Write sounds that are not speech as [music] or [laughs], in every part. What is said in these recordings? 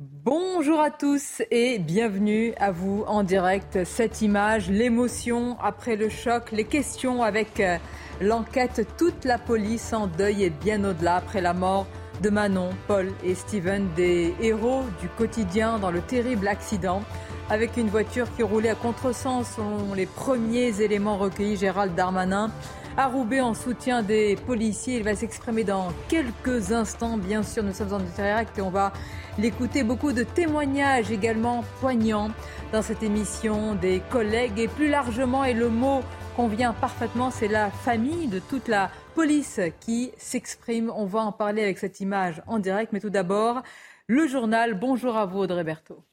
Bonjour à tous et bienvenue à vous en direct. Cette image, l'émotion après le choc, les questions avec euh, l'enquête, toute la police en deuil et bien au-delà après la mort de Manon, Paul et Steven, des héros du quotidien dans le terrible accident avec une voiture qui roulait à contresens selon les premiers éléments recueillis. Gérald Darmanin à en soutien des policiers. Il va s'exprimer dans quelques instants. Bien sûr, nous sommes en direct et on va l'écouter. Beaucoup de témoignages également poignants dans cette émission des collègues et plus largement, et le mot convient parfaitement, c'est la famille de toute la police qui s'exprime. On va en parler avec cette image en direct. Mais tout d'abord, le journal. Bonjour à vous, Audrey Berthaud.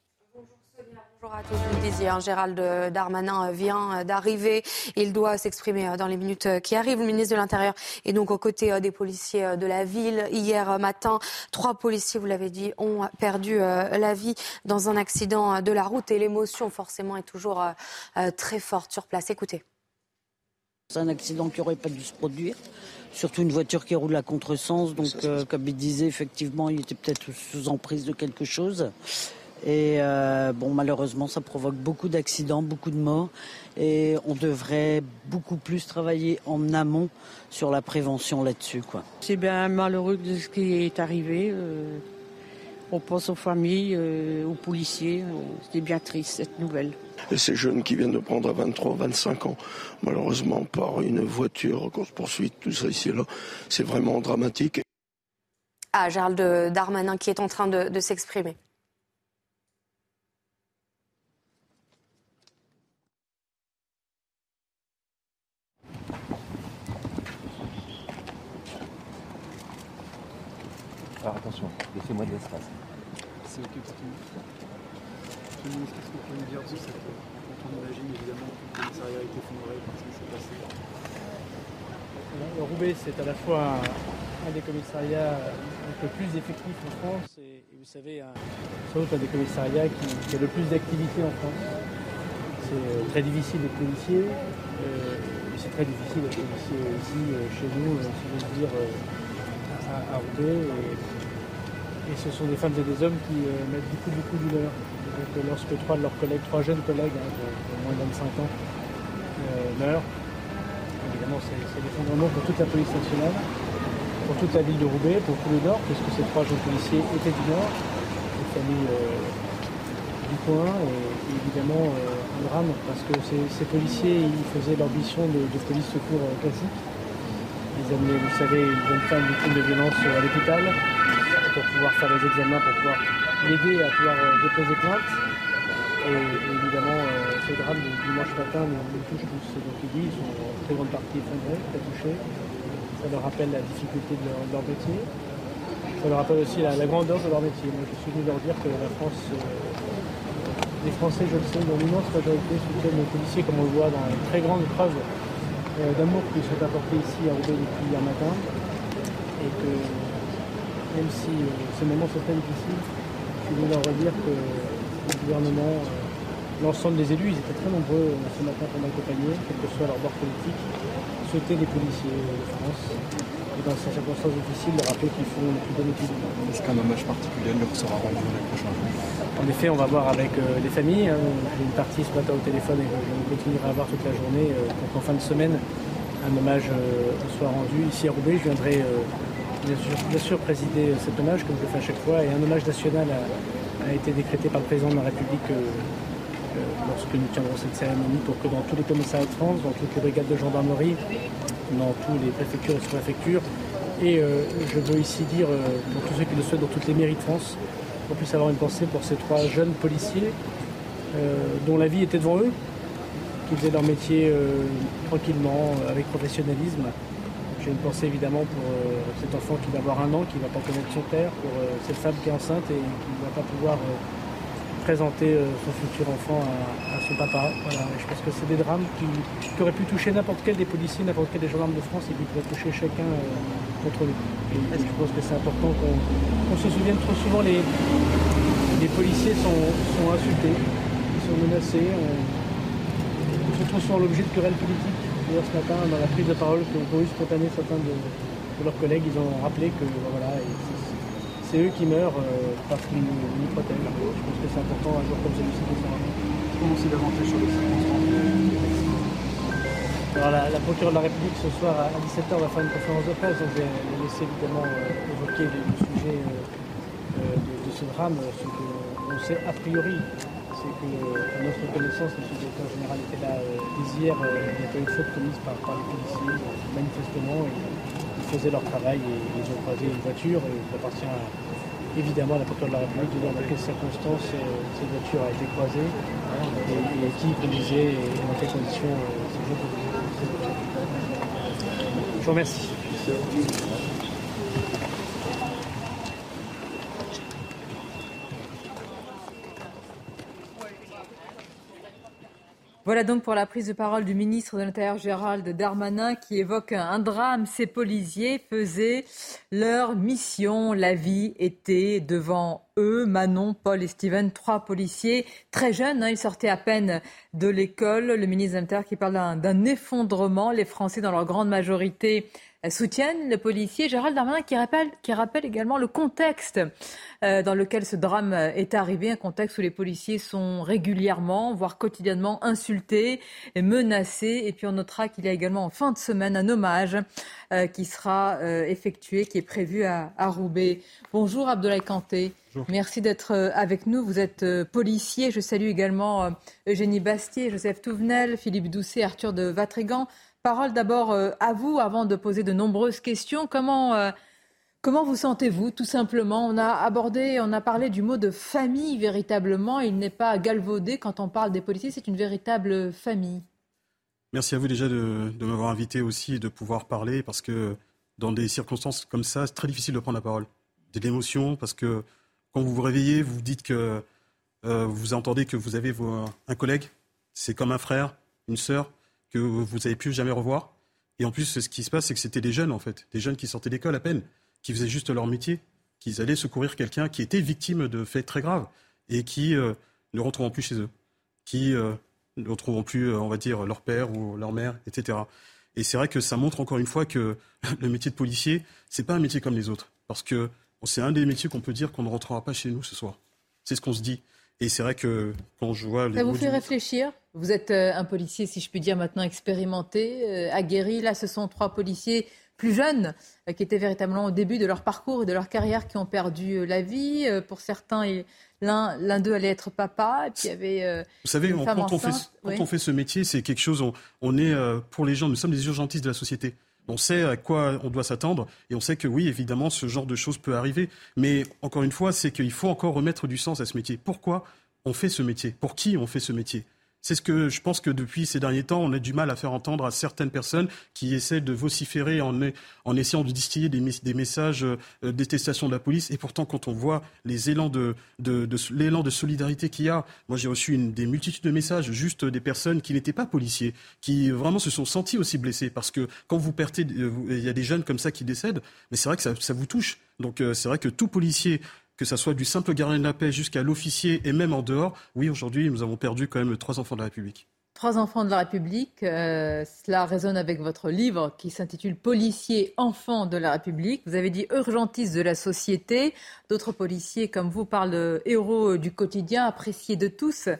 Bonjour à tous, vous le disiez, hein, Gérald Darmanin vient d'arriver. Il doit s'exprimer dans les minutes qui arrivent. Le ministre de l'Intérieur est donc aux côtés des policiers de la ville. Hier matin, trois policiers, vous l'avez dit, ont perdu la vie dans un accident de la route et l'émotion forcément est toujours très forte sur place. Écoutez. C'est un accident qui n'aurait pas dû se produire, surtout une voiture qui roule à contresens. Donc, euh, comme il disait, effectivement, il était peut-être sous emprise de quelque chose. Et euh, bon, malheureusement, ça provoque beaucoup d'accidents, beaucoup de morts. Et on devrait beaucoup plus travailler en amont sur la prévention là-dessus. quoi. C'est bien malheureux de ce qui est arrivé. Euh, on pense aux familles, aux policiers. C'est bien triste cette nouvelle. Et ces jeunes qui viennent de prendre à 23, 25 ans, malheureusement par une voiture, course-poursuite, tout ça ici et là, c'est vraiment dramatique. Ah, Gérald Darmanin qui est en train de, de s'exprimer. Alors attention, laissez-moi de l'espace. C'est ok pour tout le monde. Monsieur le ministre, qu'est-ce que vous pouvez nous dire de cette quand on imagine évidemment que le commissariat a été effondré par ce qui s'est passé Le Roubaix, c'est à la fois un, un des commissariats le plus d'effectifs en France et, et vous savez, un, sans doute un des commissariats qui, qui a le plus d'activité en France. C'est euh, très difficile d'être policier, euh, c'est très difficile d'être policier ici, euh, chez nous, euh, si j'ose dire, euh, à, Roubaix. Et, ce sont des femmes et des hommes qui euh, mettent beaucoup, beaucoup de leur. Donc, euh, lorsque trois de leurs collègues, trois jeunes collègues hein, de, moins de 25 ans euh, meurent, évidemment, c'est l'effondrement pour toute la police nationale, pour toute la ville de Roubaix, pour tout le Nord, puisque ces trois jeunes policiers étaient du Nord, des familles du coin, et, évidemment un drame, parce que ces, policiers, ils faisaient leur mission de, de police secours classique. Ils amenaient, vous savez, une jeune femme victime de violence à l'hôpital pour pouvoir faire les examens, pour pouvoir l'aider à pouvoir euh, déposer plainte. Et, évidemment, euh, ce drame du dimanche matin nous, nous touche tous. Donc ils disent, ils sont en très grande partie effondrés, très touchés. Ça leur rappelle la difficulté de leur, métier. Ça leur rappelle aussi la, grandeur de leur métier. Moi, je suis venu leur dire que la France, euh, les Français, je le sais, dans l'immense majorité soutiennent les policiers, comme on le voit dans une très grande preuve euh, d'amour qu'ils sont apportés ici à Roubaix depuis hier matin. Et que même si euh, ces moments sont très difficiles, je voulais leur redire que le gouvernement, euh, l'ensemble des élus, ils étaient très nombreux euh, ce matin pour m'accompagner, quel que soit leur bord politique, les policiers de France. Et dans ces circonstances difficiles, de rappeler qu'ils font le plus bon étude. Est-ce qu'un hommage particulier leur sera rendu les prochains jours En effet, on va voir avec euh, les familles. Hein. J'ai une partie ce matin au téléphone et je continuerai à voir toute la journée euh, pour qu'en fin de semaine, un hommage euh, soit rendu. Ici à Roubaix, je viendrai bien sûr, bien sûr présider cet hommage, comme je le fais à chaque fois, et un hommage national a, a été décrété par le président de la République lorsque nous tiendrons cette cérémonie pour que dans tous les commissariats de France, dans toutes les brigades de gendarmerie, dans toutes les préfectures et sous-préfectures, et euh, je veux ici dire, euh, pour tous ceux qui le souhaitent, dans toutes les mairies de France, qu'on puisse avoir une pensée pour ces trois jeunes policiers euh, dont la vie était devant eux, qui faisaient leur métier euh, tranquillement, avec professionnalisme. j'ai une pensée évidemment pour cet enfant qui va avoir un an, qui ne va pas connaître son père, pour cette femme qui est enceinte et qui ne va pas pouvoir présenter euh, son futur enfant à, son papa. je pense que c'est des drames qui, auraient pu toucher n'importe quel des policiers, n'importe quel des gendarmes de France et qui pourraient toucher chacun euh, contre lui. Et, je pense que c'est important qu'on se souvienne trop souvent les, policiers sont, insultés, ils sont menacés, on, se retrouve souvent l'objet de querelles politiques. D'ailleurs ce matin dans la prise de parole que ont eu spontanée certains de, leurs collègues, ils ont rappelé que voilà, c'est eux qui meurent euh, parce qu'ils nous protègent. Je pense que c'est important un jour comme celui-ci de rappeler. Comment c'est davantage sur les circonstances alors la, la, procureure de la République ce soir à 17h va faire une conférence de presse, donc je vais laisser évidemment euh, évoquer le, sujet euh, de, ce drame. Ce qu'on sait a priori, c'est que à notre connaissance, M. le directeur général était là dès hier, il n'y a pas eu de faute commise par, par les policiers, manifestement. Et, faisaient leur travail et ils ont croisé une voiture et il appartient évidemment la procureure de la République dans quelles circonstances euh, cette voiture a été croisée et, qui conduisait et dans quelles conditions euh. Je vous remercie. Voilà donc pour la prise de parole du ministre de l'Intérieur Gérald Darmanin qui évoque un drame. Ces policiers faisaient leur mission. La vie était devant eux. Manon, Paul et Steven, trois policiers très jeunes. Hein, ils sortaient à peine de l'école. Le ministre de l'Intérieur qui parle d'un effondrement. Les Français, dans leur grande majorité, soutiennent le policier Gérald Darmanin qui rappelle, qui rappelle également le contexte euh, dans lequel ce drame est arrivé, un contexte où les policiers sont régulièrement, voire quotidiennement insultés et menacés. Et puis on notera qu'il y a également en fin de semaine un hommage euh, qui sera euh, effectué, qui est prévu à, Roubaix. Bonjour Abdoulaye Kanté. Merci d'être avec nous. Vous êtes policier. Je salue également Eugénie Bastier, Joseph Touvenel, Philippe Doucet, Arthur de Vatrigan. Parole d'abord euh, à vous avant de poser de nombreuses questions. Comment, euh, comment vous sentez-vous tout simplement? On a abordé, on a parlé du mot de famille véritablement. Il n'est pas galvaudé quand on parle des policiers, c'est une véritable famille. Merci à vous déjà de, m'avoir invité aussi et de pouvoir parler parce que dans des circonstances comme ça, c'est très difficile de prendre la parole. De l'émotion parce que quand vous vous réveillez, vous dites que euh, vous entendez que vous avez un collègue, c'est comme un frère, une sœur que vous n'avez pu jamais revoir. Et en plus, ce qui se passe, c'est que c'était des jeunes, en fait, des jeunes qui sortaient d'école à peine, qui faisaient juste leur métier, qui allaient secourir quelqu'un qui était victime de faits très graves et qui euh, ne retrouveront plus chez eux, qui euh, ne retrouveront plus, euh, on va dire, leur père ou leur mère, etc. Et c'est vrai que ça montre encore une fois que [laughs] le métier de policier, c'est pas un métier comme les autres, parce que c'est un des métiers qu'on peut dire qu'on ne rentrera pas chez nous ce soir. C'est ce qu'on se dit. Et c'est vrai que quand je vois... Ça vous fait réfléchir Vous êtes euh, un policier, si je puis dire, maintenant expérimenté, euh, aguerri. Là, ce sont trois policiers plus jeunes euh, qui étaient véritablement au début de leur parcours et de leur carrière qui ont perdu la vie. pour certains, l'un, l'un d'eux allait être papa. Et puis il y avait, Vous savez, quand, on fait, quand on fait ce métier, c'est quelque chose, on, on est, pour les gens, nous sommes des urgentistes de la société. On sait à quoi on doit s'attendre et on sait que oui, évidemment, ce genre de choses peut arriver. Mais encore une fois, c'est qu'il faut encore remettre du sens à ce métier. Pourquoi on fait ce métier? Pour qui on fait ce métier? C'est ce que je pense que depuis ces derniers temps, on a du mal à faire entendre à certaines personnes qui essaient de vociférer en, en essayant de distiller des, messages euh, de détestation de la police. Et pourtant, quand on voit les élans de, l'élan de solidarité qu'il y a, moi j'ai reçu une, des multitudes de messages, juste des personnes qui n'étaient pas policiers, qui vraiment se sont sentis aussi blessés. Parce que quand vous perdez, euh, il y a des jeunes comme ça qui décèdent, mais c'est vrai que ça, ça vous touche. Donc euh, c'est vrai que tout policier que ça soit du simple gardien de la paix jusqu'à l'officier et même en dehors, oui, aujourd'hui, nous avons perdu quand même trois enfants de la République. Trois enfants de la République, euh, cela résonne avec votre livre qui s'intitule Policiers, enfants de la République. Vous avez dit urgentistes de la société. D'autres policiers comme vous parlent héros du quotidien, appréciés de tous, euh,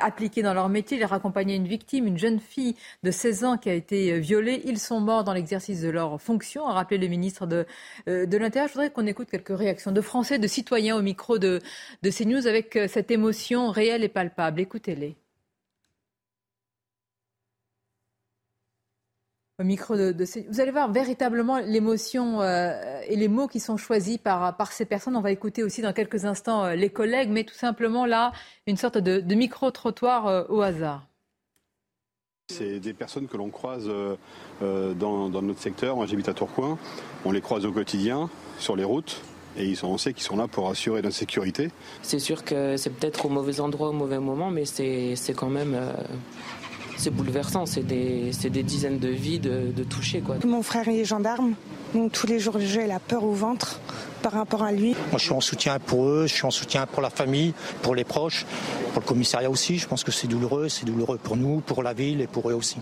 appliqués dans leur métier. Ils raccompagnaient une victime, une jeune fille de 16 ans qui a été euh, violée. Ils sont morts dans l'exercice de leur fonction, a rappelé le ministre de, de l'Intérieur. Je voudrais qu'on écoute quelques réactions de Français, de citoyens au micro de, de CNews avec cette émotion réelle et palpable. Écoutez-les. Au micro de, Vous allez voir véritablement l'émotion euh, et les mots qui sont choisis par, par ces personnes. On va écouter aussi dans quelques instants euh, les collègues, mais tout simplement là, une sorte de, micro-trottoir euh, au hasard. C'est des personnes que l'on croise dans, dans, notre secteur. Moi j'habite à Tourcoing. On les croise au quotidien sur les routes et ils sont, on sait qu'ils sont là pour assurer la sécurité. C'est sûr que c'est peut-être au mauvais endroit au mauvais moment, mais c'est quand même euh, c'est bouleversant. C'est des, des, dizaines de vies de, de toucher. Quoi. Mon frère est gendarme, donc tous les jours j'ai la peur au ventre par rapport à lui. Moi je suis en soutien pour eux, je suis en soutien pour la famille, pour les proches, pour le commissariat aussi. Je pense que c'est douloureux, c'est douloureux pour nous, pour la ville et pour eux aussi.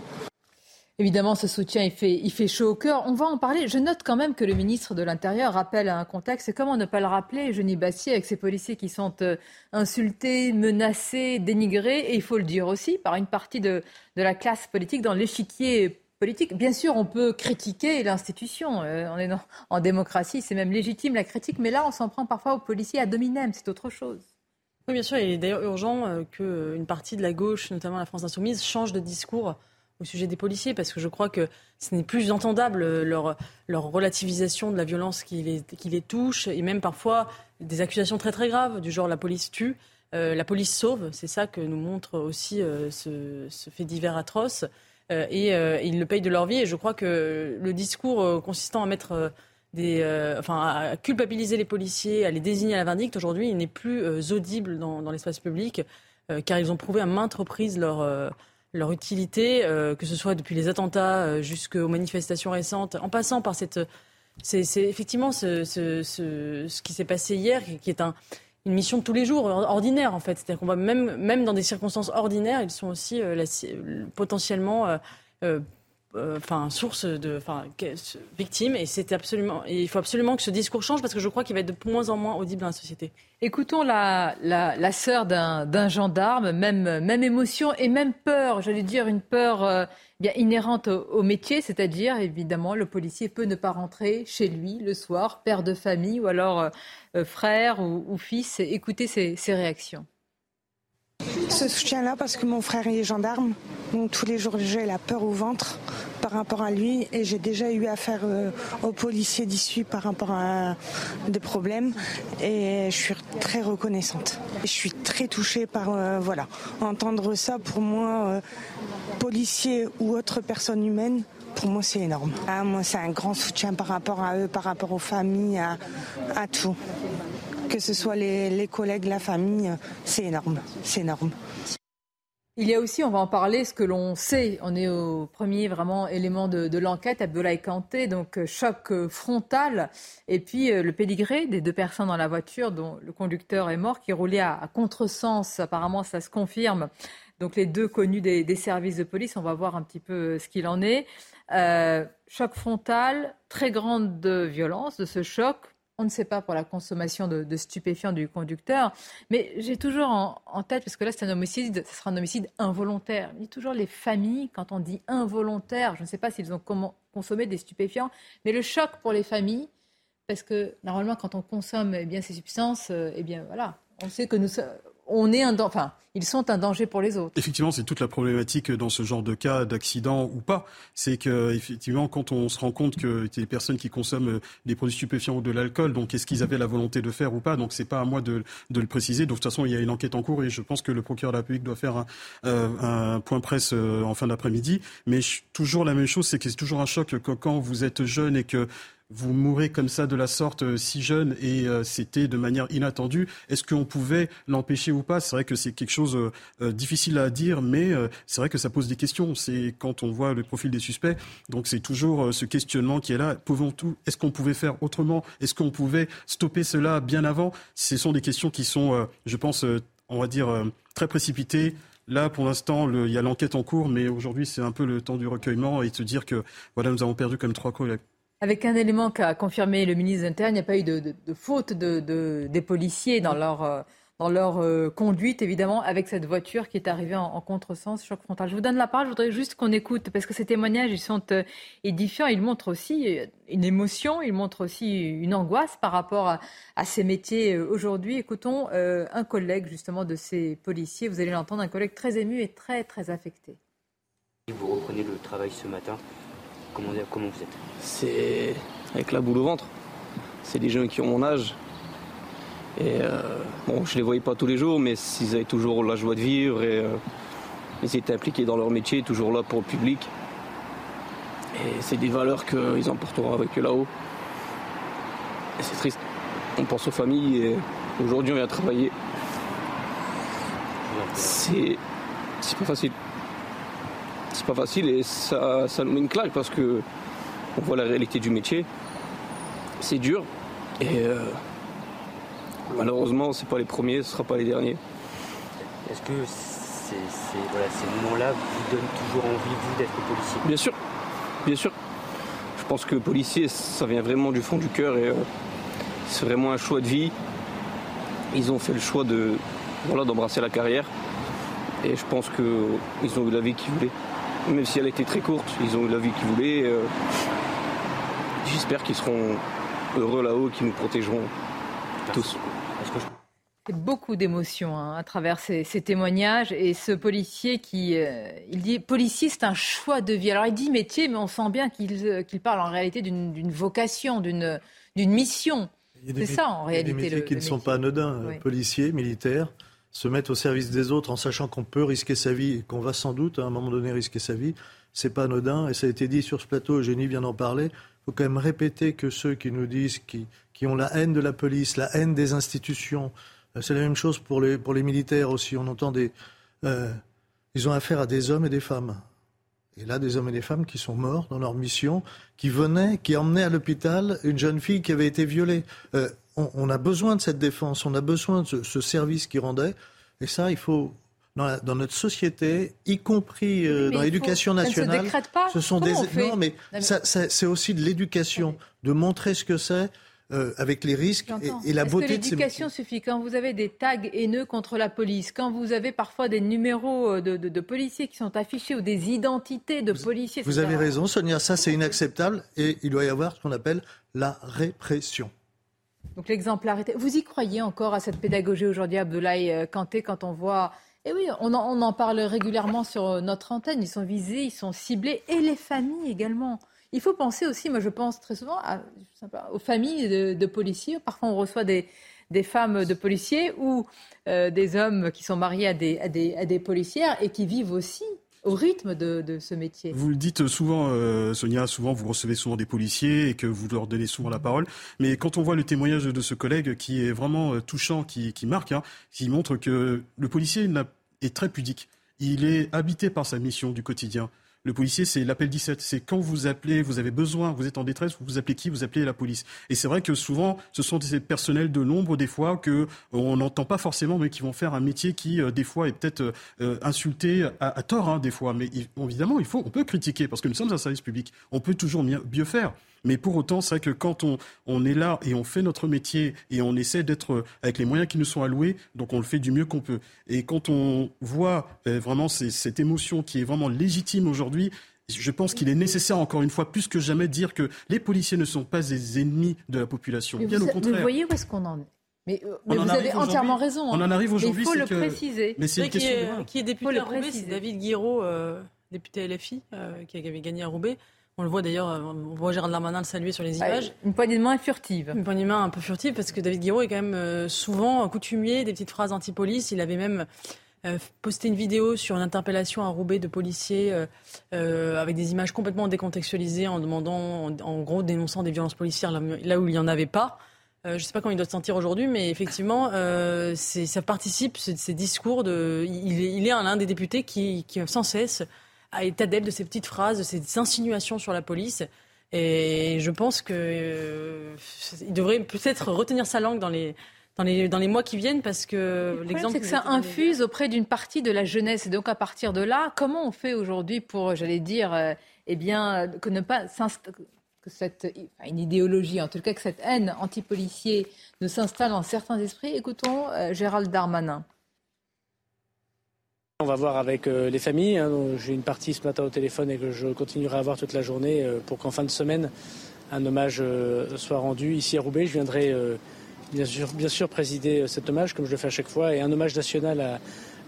Évidemment, ce soutien, il fait, chaud au cœur. On va en parler. Je note quand même que le ministre de l'Intérieur rappelle un contexte. Comment ne pas le rappeler, Genis Bassier, avec ces policiers qui sont euh, insultés, menacés, dénigrés, et il faut le dire aussi, par une partie de, la classe politique dans l'échiquier politique. Bien sûr, on peut critiquer l'institution. Euh, on est en démocratie, c'est même légitime la critique. Mais là, on s'en prend parfois aux policiers à dominem. C'est autre chose. Oui, bien sûr. Il est d'ailleurs urgent euh, qu'une partie de la gauche, notamment la France insoumise, change de discours au sujet des policiers, parce que je crois que ce n'est plus entendable euh, leur, relativisation de la violence qui les, touche, et même parfois des accusations très très graves, du genre la police tue, euh, la police sauve, c'est ça que nous montre aussi euh, ce, fait divers atroce, et, ils le payent de leur vie, et je crois que le discours consistant à mettre... Des, enfin, à culpabiliser les policiers, à les désigner à la vindicte, aujourd'hui, il n'est plus audible dans l'espace public, car ils ont prouvé à maintes reprises leur leur utilité, euh, que ce soit depuis les attentats euh, jusqu'aux manifestations récentes, en passant par cette... C'est effectivement ce, ce, ce, ce qui s'est passé hier, qui est un, une mission de tous les jours, ordinaire en fait. C'est-à-dire qu'on va même, même dans des circonstances ordinaires, ils sont aussi euh, potentiellement enfin source de enfin victime et c'est absolument il faut absolument que ce discours change parce que je crois qu'il va être de moins en moins audible dans la société. Écoutons la, la, la sœur d'un gendarme, même, même émotion et même peur, j'allais dire une peur euh, bien inhérente au, métier, c'est-à-dire évidemment le policier peut ne pas rentrer chez lui le soir, père de famille ou alors euh, frère ou, fils. Écoutez ses, ses réactions. Ce soutien-là parce que mon frère est gendarme, donc tous les jours j'ai la peur au ventre par rapport à lui et j'ai déjà eu affaire euh, aux policiers d'issue par rapport à des problèmes et je suis très reconnaissante. Je suis très touchée par euh, voilà entendre ça pour moi, euh, policier ou autre personne humaine. Pour moi, c'est énorme. Ah, moi, c'est un grand soutien par rapport à eux, par rapport aux familles, à tout que ce soit les, collègues, la famille, c'est énorme. C'est énorme. Il y a aussi, on va en parler, ce que l'on sait. On est au premier vraiment élément de, l'enquête, Abdoulaye Kanté, donc euh, choc euh, frontal. Et puis euh, le pédigré des deux personnes dans la voiture, dont le conducteur est mort, qui roulait à, contresens. Apparemment, ça se confirme. Donc les deux connus des, services de police, on va voir un petit peu ce qu'il en est. choc frontal, très grande violence de ce choc, on ne sait pas pour la consommation de, stupéfiants du conducteur, mais j'ai toujours en, tête, parce que là c'est un homicide, ce sera un homicide involontaire. Il toujours les familles, quand on dit involontaire, je ne sais pas s'ils ont consommé des stupéfiants, mais le choc pour les familles, parce que normalement quand on consomme eh bien, ces substances, euh, eh bien voilà, on sait que nous, on est un, enfin, ils sont un danger pour les autres. Effectivement, c'est toute la problématique dans ce genre de cas d'accident ou pas. C'est que effectivement, quand on se rend compte que des personnes qui consomment des produits stupéfiants ou de l'alcool, donc est-ce qu'ils avaient la volonté de faire ou pas? Donc c'est pas à moi de, le préciser. Donc de toute façon, il y a une enquête en cours et je pense que le procureur de la République doit faire un, euh, point presse euh, en fin d'après-midi. Mais toujours la même chose, c'est que c'est toujours un choc que quand vous êtes jeune et que vous mourrez comme ça de la sorte euh, si jeune et euh, c'était de manière inattendue. Est-ce qu'on pouvait l'empêcher ou pas? C'est vrai que c'est quelque chose euh, difficile à dire, mais c'est vrai que ça pose des questions. C'est quand on voit le profil des suspects, donc c'est toujours ce questionnement qui est là. Est-ce qu'on pouvait faire autrement? Est-ce qu'on pouvait stopper cela bien avant? Ce sont des questions qui sont, je pense, on va dire très précipitées. Là, pour l'instant, il y a l'enquête en cours, mais aujourd'hui, c'est un peu le temps du recueillement et de se dire que voilà, nous avons perdu comme trois collègues. Avec un élément qu'a confirmé le ministre de il n'y a pas eu de, faute de, des policiers dans leur, euh, euh, conduite, évidemment, avec cette voiture qui est arrivée en, contresens, choc frontal. Je vous donne la parole, je voudrais juste qu'on écoute, parce que ces témoignages, ils sont euh, édifiants, ils montrent aussi une émotion, ils montrent aussi une angoisse par rapport à, ces métiers aujourd'hui. Écoutons un collègue, justement, de ces policiers, vous allez l'entendre, un collègue très ému et très, très affecté. Vous reprenez le travail ce matin, Comment, comment vous êtes C'est avec la boule au ventre. C'est des jeunes qui ont mon âge. Et euh, bon, je les voyais pas tous les jours, mais ils avaient toujours la joie de vivre et, euh, ils étaient impliqués dans leur métier, toujours là pour le public. Et c'est des valeurs qu'ils emporteront avec eux là-haut. Et c'est triste. On pense aux familles et aujourd'hui on vient travailler. C'est, c'est pas facile. C'est pas facile et ça, ça nous met une claque parce que on voit la réalité du métier. C'est dur et euh, malheureusement c'est pas les premiers, ce sera pas les derniers. Est-ce que ces, ces moments-là vous donnent toujours envie, vous, d'être policier? Bien sûr, bien sûr. Je pense que policier, ça vient vraiment du fond du cœur et euh, c'est vraiment un choix de vie. Ils ont fait le choix de voilà, d'embrasser la carrière et je pense qu'ils ont eu la vie qu'ils voulaient. Même si elle était très courte, ils ont eu la vie qu'ils voulaient. Euh, j'espère qu'ils seront heureux là-haut, qu'ils nous protégeront tous. Beaucoup d'émotions hein, à travers ces, témoignages et ce policier qui euh, il dit policier c'est un choix de vie. Alors il dit métier, mais on sent bien qu'il euh, parle en réalité d'une vocation, d'une mission. C'est ça en réalité. Il y a des métiers qui ne sont pas anodins. Policiers, militaires, se mettre au service des autres en sachant qu'on peut risquer sa vie qu'on va sans doute à un moment donné risquer sa vie, c'est pas anodin. Et ça a été dit sur ce plateau, Eugénie vient d'en parler. Il faut quand même répéter que ceux qui nous disent, qui, qui ont la haine de la police, la haine des institutions, euh, c'est la même chose pour les, pour les militaires aussi. On entend des. Euh, ils ont affaire à des hommes et des femmes. Et là, des hommes et des femmes qui sont morts dans leur mission, qui venaient, qui emmenaient à l'hôpital une jeune fille qui avait été violée. Euh, on, on, a besoin de cette défense, on a besoin de ce, ce service qui rendait. Et ça, il faut, dans, dans, notre société, y compris euh, dans l'éducation nationale. pas. Ce sont des non, mais ça, ça, c'est aussi de l'éducation, de montrer ce que c'est euh, avec les risques et, et, la beauté que l'éducation suffit quand vous avez des tags haineux contre la police, quand vous avez parfois des numéros euh, de, de, de policiers qui sont affichés ou des identités de policiers. Vous avez raison, Sonia, ça c'est inacceptable et il doit y avoir ce qu'on appelle la répression. Donc l'exemplarité. Vous y croyez encore à cette pédagogie aujourd'hui, Abdoulaye Kanté, quand on voit et oui, on en, on en, parle régulièrement sur notre antenne. Ils sont visés, ils sont ciblés, et les familles également. Il faut penser aussi, moi je pense très souvent aux familles de, policiers. Parfois on reçoit des, femmes de policiers ou euh, des hommes qui sont mariés à des, policières et qui vivent aussi au rythme de, ce métier. Vous le dites souvent, euh, Sonia, souvent vous recevez souvent des policiers et que vous leur donnez souvent la parole. Mais quand on voit le témoignage de ce collègue qui est vraiment euh, touchant, qui, qui marque, hein, qui montre que le policier est très pudique. Il est habité par sa mission du quotidien. Le policier, c'est l'appel 17. C'est quand vous appelez, vous avez besoin, vous êtes en détresse, vous appelez qui? Vous appelez la police. Et c'est vrai que souvent, ce sont des personnels de l'ombre, des fois, que euh, on n'entend pas forcément, mais qui vont faire un métier qui, euh, des fois, est peut-être euh, insulté à, à tort, hein, des fois. Mais évidemment, il faut, on peut critiquer, parce que nous sommes un service public. On peut toujours mieux faire. Mais pour autant, c'est vrai que quand on, on, est là et on fait notre métier et on essaie d'être avec les moyens qui nous sont alloués, donc on le fait du mieux qu'on peut. Et quand on voit euh, vraiment cette émotion qui est vraiment légitime aujourd'hui, je pense qu'il est nécessaire, encore une fois, plus que jamais, de dire que les policiers ne sont pas des ennemis de la population. Mais Bien vous, au contraire. Vous voyez où est-ce qu'on en est? Mais, euh, mais vous avez entièrement raison. On en arrive aujourd'hui. Il faut le que... préciser. Mais c'est qui, est, qui est député à Roubaix, c'est David Guiraud, euh, député LFI, euh, qui avait gagné à Roubaix. On le voit d'ailleurs, on voit Gérald Darmanin le saluer sur les images. une poignée de main furtive. Une poignée de main un peu furtive parce que David Guiraud est quand même souvent coutumier des petites phrases anti-police. Il avait même euh, posté une vidéo sur une interpellation à Roubaix de policiers euh, euh, avec des images complètement décontextualisées en demandant, en, en, gros, dénonçant des violences policières là, là où il n'y en avait pas. je ne sais pas comment il doit se sentir aujourd'hui, mais effectivement, ça participe, ces discours. De, il, est, il est l'un des députés qui, qui, sans cesse, est adepte de ces petites phrases, de ces insinuations sur la police. Et je pense qu'il euh, devrait peut-être retenir sa langue dans les, dans les, dans les mois qui viennent parce que l'exemple. C'est que ça infuse auprès d'une partie de la jeunesse. Et donc à partir de là, comment on fait aujourd'hui pour, j'allais dire, euh, eh bien, que ne pas que cette une idéologie, en tout cas que cette haine anti-policier ne s'installe dans certains esprits? Écoutons euh, Gérald Darmanin. On va voir avec euh, les familles. Hein, J'ai une partie ce matin au téléphone et que je continuerai à voir toute la journée euh, pour qu'en fin de semaine, un hommage euh, soit rendu ici à Roubaix. Je viendrai bien sûr, présider cet hommage comme je le fais à chaque fois. Et un hommage national a,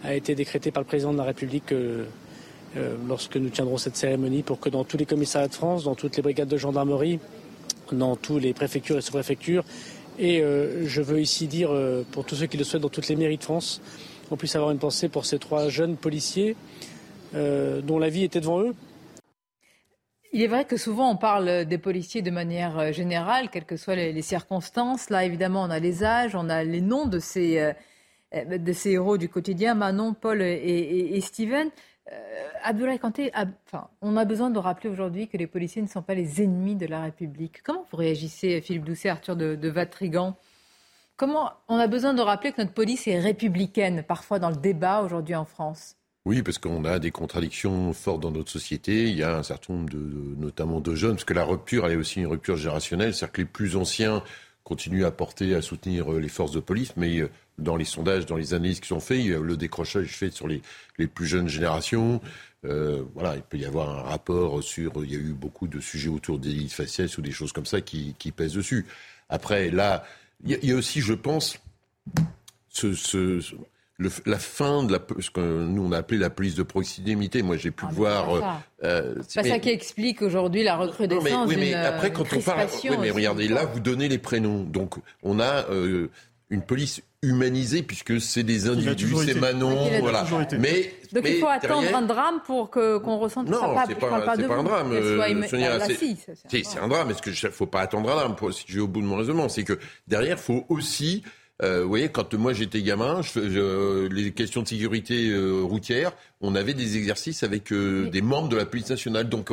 a été décrété par le président de la République lorsque nous tiendrons cette cérémonie pour que dans tous les commissariats de France, dans toutes les brigades de gendarmerie, dans toutes les préfectures et sous-préfectures, et je veux ici dire pour tous ceux qui le souhaitent dans toutes les mairies de France, on puisse avoir une pensée pour ces trois jeunes policiers dont la vie était devant eux. Il est vrai que souvent on parle des policiers de manière euh, générale, quelles que soient les, circonstances. Là, évidemment, on a les âges, on a les noms de ces, euh, euh, de ces héros du quotidien, Manon, Paul et, Steven. Abdoulaye Kanté, enfin, on a besoin de rappeler aujourd'hui que les policiers ne sont pas les ennemis de la République. Comment vous réagissez, Philippe Doucet, Arthur de, de Vatrigan? Comment on a besoin de rappeler que notre police est républicaine, parfois dans le débat aujourd'hui en France? Oui, parce qu'on a des contradictions fortes dans notre société. Il y a un certain nombre, de, notamment de jeunes, parce que la rupture, elle est aussi une rupture générationnelle. C'est-à-dire que les plus anciens continuent à porter, à soutenir euh, les forces de police, mais euh, dans les sondages, dans les analyses qui sont faites, le décrochage fait sur les, les plus jeunes générations. Euh, voilà, il peut y avoir un rapport sur. Il y a eu beaucoup de sujets autour des faciès ou des choses comme ça qui, qui pèsent dessus. Après, là, il y, a aussi, je pense, ce, ce la fin de la, ce que nous on a appelé la police de proximité. Moi, j'ai pu ah, voir. Euh, euh, c'est pas ça qui explique aujourd'hui la recrudescence non, mais, oui, mais après, quand on parle, oui, mais regardez, là, vous donnez les prénoms. Donc, on a euh, une police humanisée puisque c'est des individus, c'est Manon, voilà. Mais donc il faut attendre un drame pour que qu'on ressente non, ça. Non, c'est pas, pas, pas un drame. c'est un drame. Est-ce que faut pas attendre un drame pour, Si je vais au bout de mon raisonnement, c'est que derrière, faut aussi euh, vous voyez, quand moi j'étais gamin, je, les questions de sécurité euh, routière, on avait des exercices avec euh, des membres de la police nationale. Donc,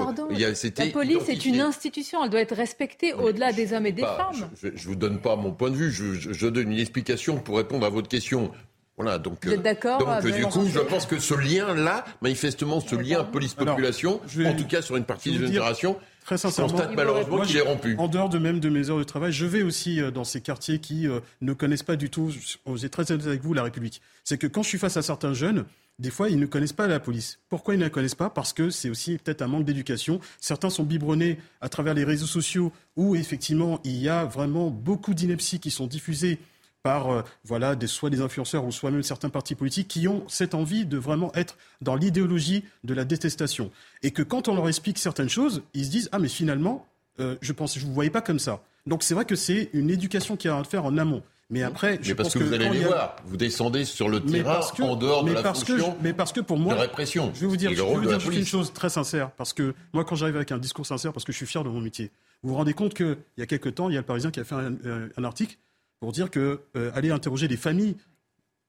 c'était. La police est une institution, elle doit être respectée au-delà des hommes et des femmes. Je ne vous donne pas mon point de vue, je, donne une explication pour répondre à votre question. Voilà, donc, Vous êtes d'accord donc du coup, je pense que ce lien-là, manifestement, ce lien police-population, en tout cas sur une partie de la génération, Très sincèrement, malheureusement qu'il est rompu. En dehors de même de mes heures de travail, je vais aussi euh, dans ces quartiers qui euh, ne connaissent pas du tout, j'ai très honnête avec vous, la République. C'est que quand je suis face à certains jeunes, des fois, ils ne connaissent pas la police. Pourquoi ils ne la connaissent pas? Parce que c'est aussi peut-être un manque d'éducation. Certains sont biberonnés à travers les réseaux sociaux où, effectivement, il y a vraiment beaucoup d'inepties qui sont diffusées par euh, voilà, des, soit des influenceurs ou soit même certains partis politiques qui ont cette envie de vraiment être dans l'idéologie de la détestation. Et que quand on leur explique certaines choses, ils se disent Ah, mais finalement, euh, je pense, je ne vous voyais pas comme ça. Donc c'est vrai que c'est une éducation qui a à faire en amont. Mais après, je parce que, vous allez les voir, vous descendez sur le terrain en dehors de la parce fonction que mais parce que pour moi, de répression. Je vais vous dire, je vais vous dire une chose très sincère, parce que moi, quand j'arrive avec un discours sincère, parce que je suis fier de mon métier, vous vous rendez compte qu'il y a quelques temps, il y a le Parisien qui a fait un euh, article pour dire que euh, interroger les familles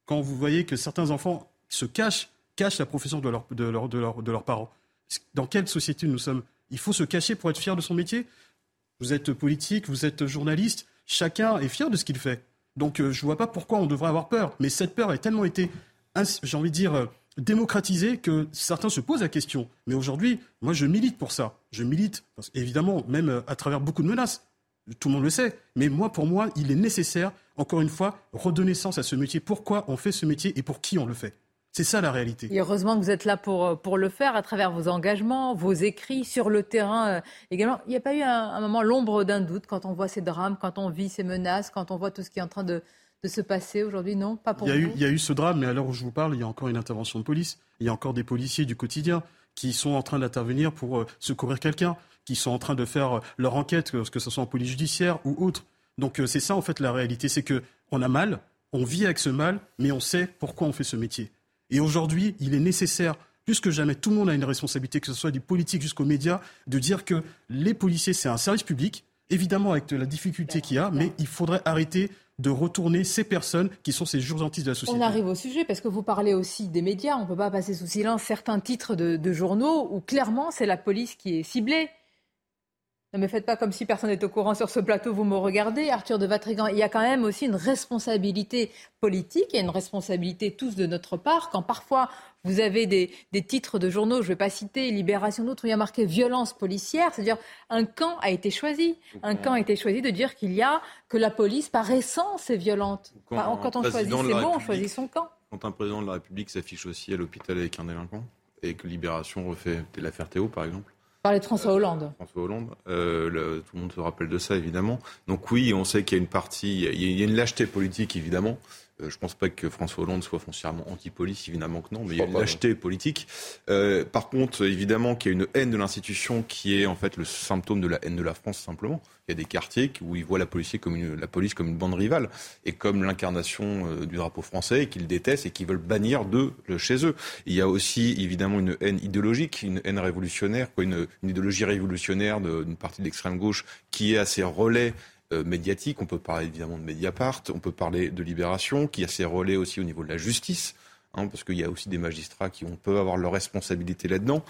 quand vous voyez que certains enfants se cachent, cachent la profession de, de, de, leur, de leurs parents. Dans quelle société nous sommes? Il faut se cacher pour être fier de son métier? Vous êtes politique, vous êtes journaliste, chacun est fier de ce qu'il fait. Donc euh, je ne vois pas pourquoi on devrait avoir peur. Mais cette peur a tellement été, j'ai envie de dire, euh, démocratisée que certains se posent la question. Mais aujourd'hui, moi je milite pour ça. Je milite, évidemment, même à travers beaucoup de menaces tout le monde le sait. Mais moi, pour moi, il est nécessaire, encore une fois, redonner sens à ce métier. Pourquoi on fait ce métier et pour qui on le fait? C'est ça la réalité. Et heureusement que vous êtes là pour, euh, pour le faire à travers vos engagements, vos écrits sur le terrain euh, également. Il n'y a pas eu un, moment l'ombre d'un doute quand on voit ces drames, quand on vit ces menaces, quand on voit tout ce qui est en train de, de se passer aujourd'hui? Non, pas pour il y, a vous. eu, il y a eu ce drame, mais à l'heure où je vous parle, il y a encore une intervention de police. Il y a encore des policiers du quotidien qui sont en train d'intervenir pour euh, secourir quelqu'un qui sont en train de faire leur enquête, que ce soit en police judiciaire ou autre. Donc euh, c'est ça en fait la réalité, c'est que on a mal, on vit avec ce mal, mais on sait pourquoi on fait ce métier. Et aujourd'hui, il est nécessaire, plus que jamais, tout le monde a une responsabilité, que ce soit des politiques jusqu'aux médias, de dire que les policiers, c'est un service public, évidemment avec la difficulté qu'il y a, mais il faudrait arrêter de retourner ces personnes qui sont ces urgentistes de la société. On arrive au sujet parce que vous parlez aussi des médias. On ne peut pas passer sous silence certains titres de journaux où clairement c'est la police qui est ciblée. Ne me faites pas comme si personne n'était au courant sur ce plateau, vous me regardez, Arthur de Vatrigan. Il y a quand même aussi une responsabilité politique et une responsabilité tous de notre part quand parfois vous avez des, titres de journaux, je ne vais pas citer Libération d'autres, où il y a marqué violence policière, c'est-à-dire un camp a été choisi. Un camp a été choisi de dire qu'il y a que la police, par essence, est violente. Quand, on choisit ses mots, on choisit son camp. Quand un président de la République s'affiche aussi à l'hôpital avec un délinquant, et que Libération refait l'affaire Théo, par exemple, Parler de François Hollande. François Hollande. Euh, tout le monde se rappelle de ça, évidemment. Donc oui, on sait qu'il y a une partie, il y a une lâcheté politique, évidemment. Je ne pense pas que François Hollande soit foncièrement anti-police, évidemment que non, mais il y a une lâcheté politique. par contre, évidemment qu'il y a une haine de l'institution qui est en fait le symptôme de la haine de la France simplement. Il y a des quartiers où ils voient la, police comme une, la police comme une bande rivale et comme l'incarnation euh, du drapeau français et qu'ils détestent et qu'ils veulent bannir de chez eux. Il y a aussi évidemment une haine idéologique, une haine révolutionnaire, une, idéologie révolutionnaire d'une partie de l'extrême gauche qui est à ses relais euh, médiatiques. On peut parler évidemment de Mediapart, on peut parler de Libération, qui a ses relais aussi au niveau de la justice. Hein, parce qu'il y a aussi des magistrats qui ont, peuvent avoir leur responsabilité là-dedans.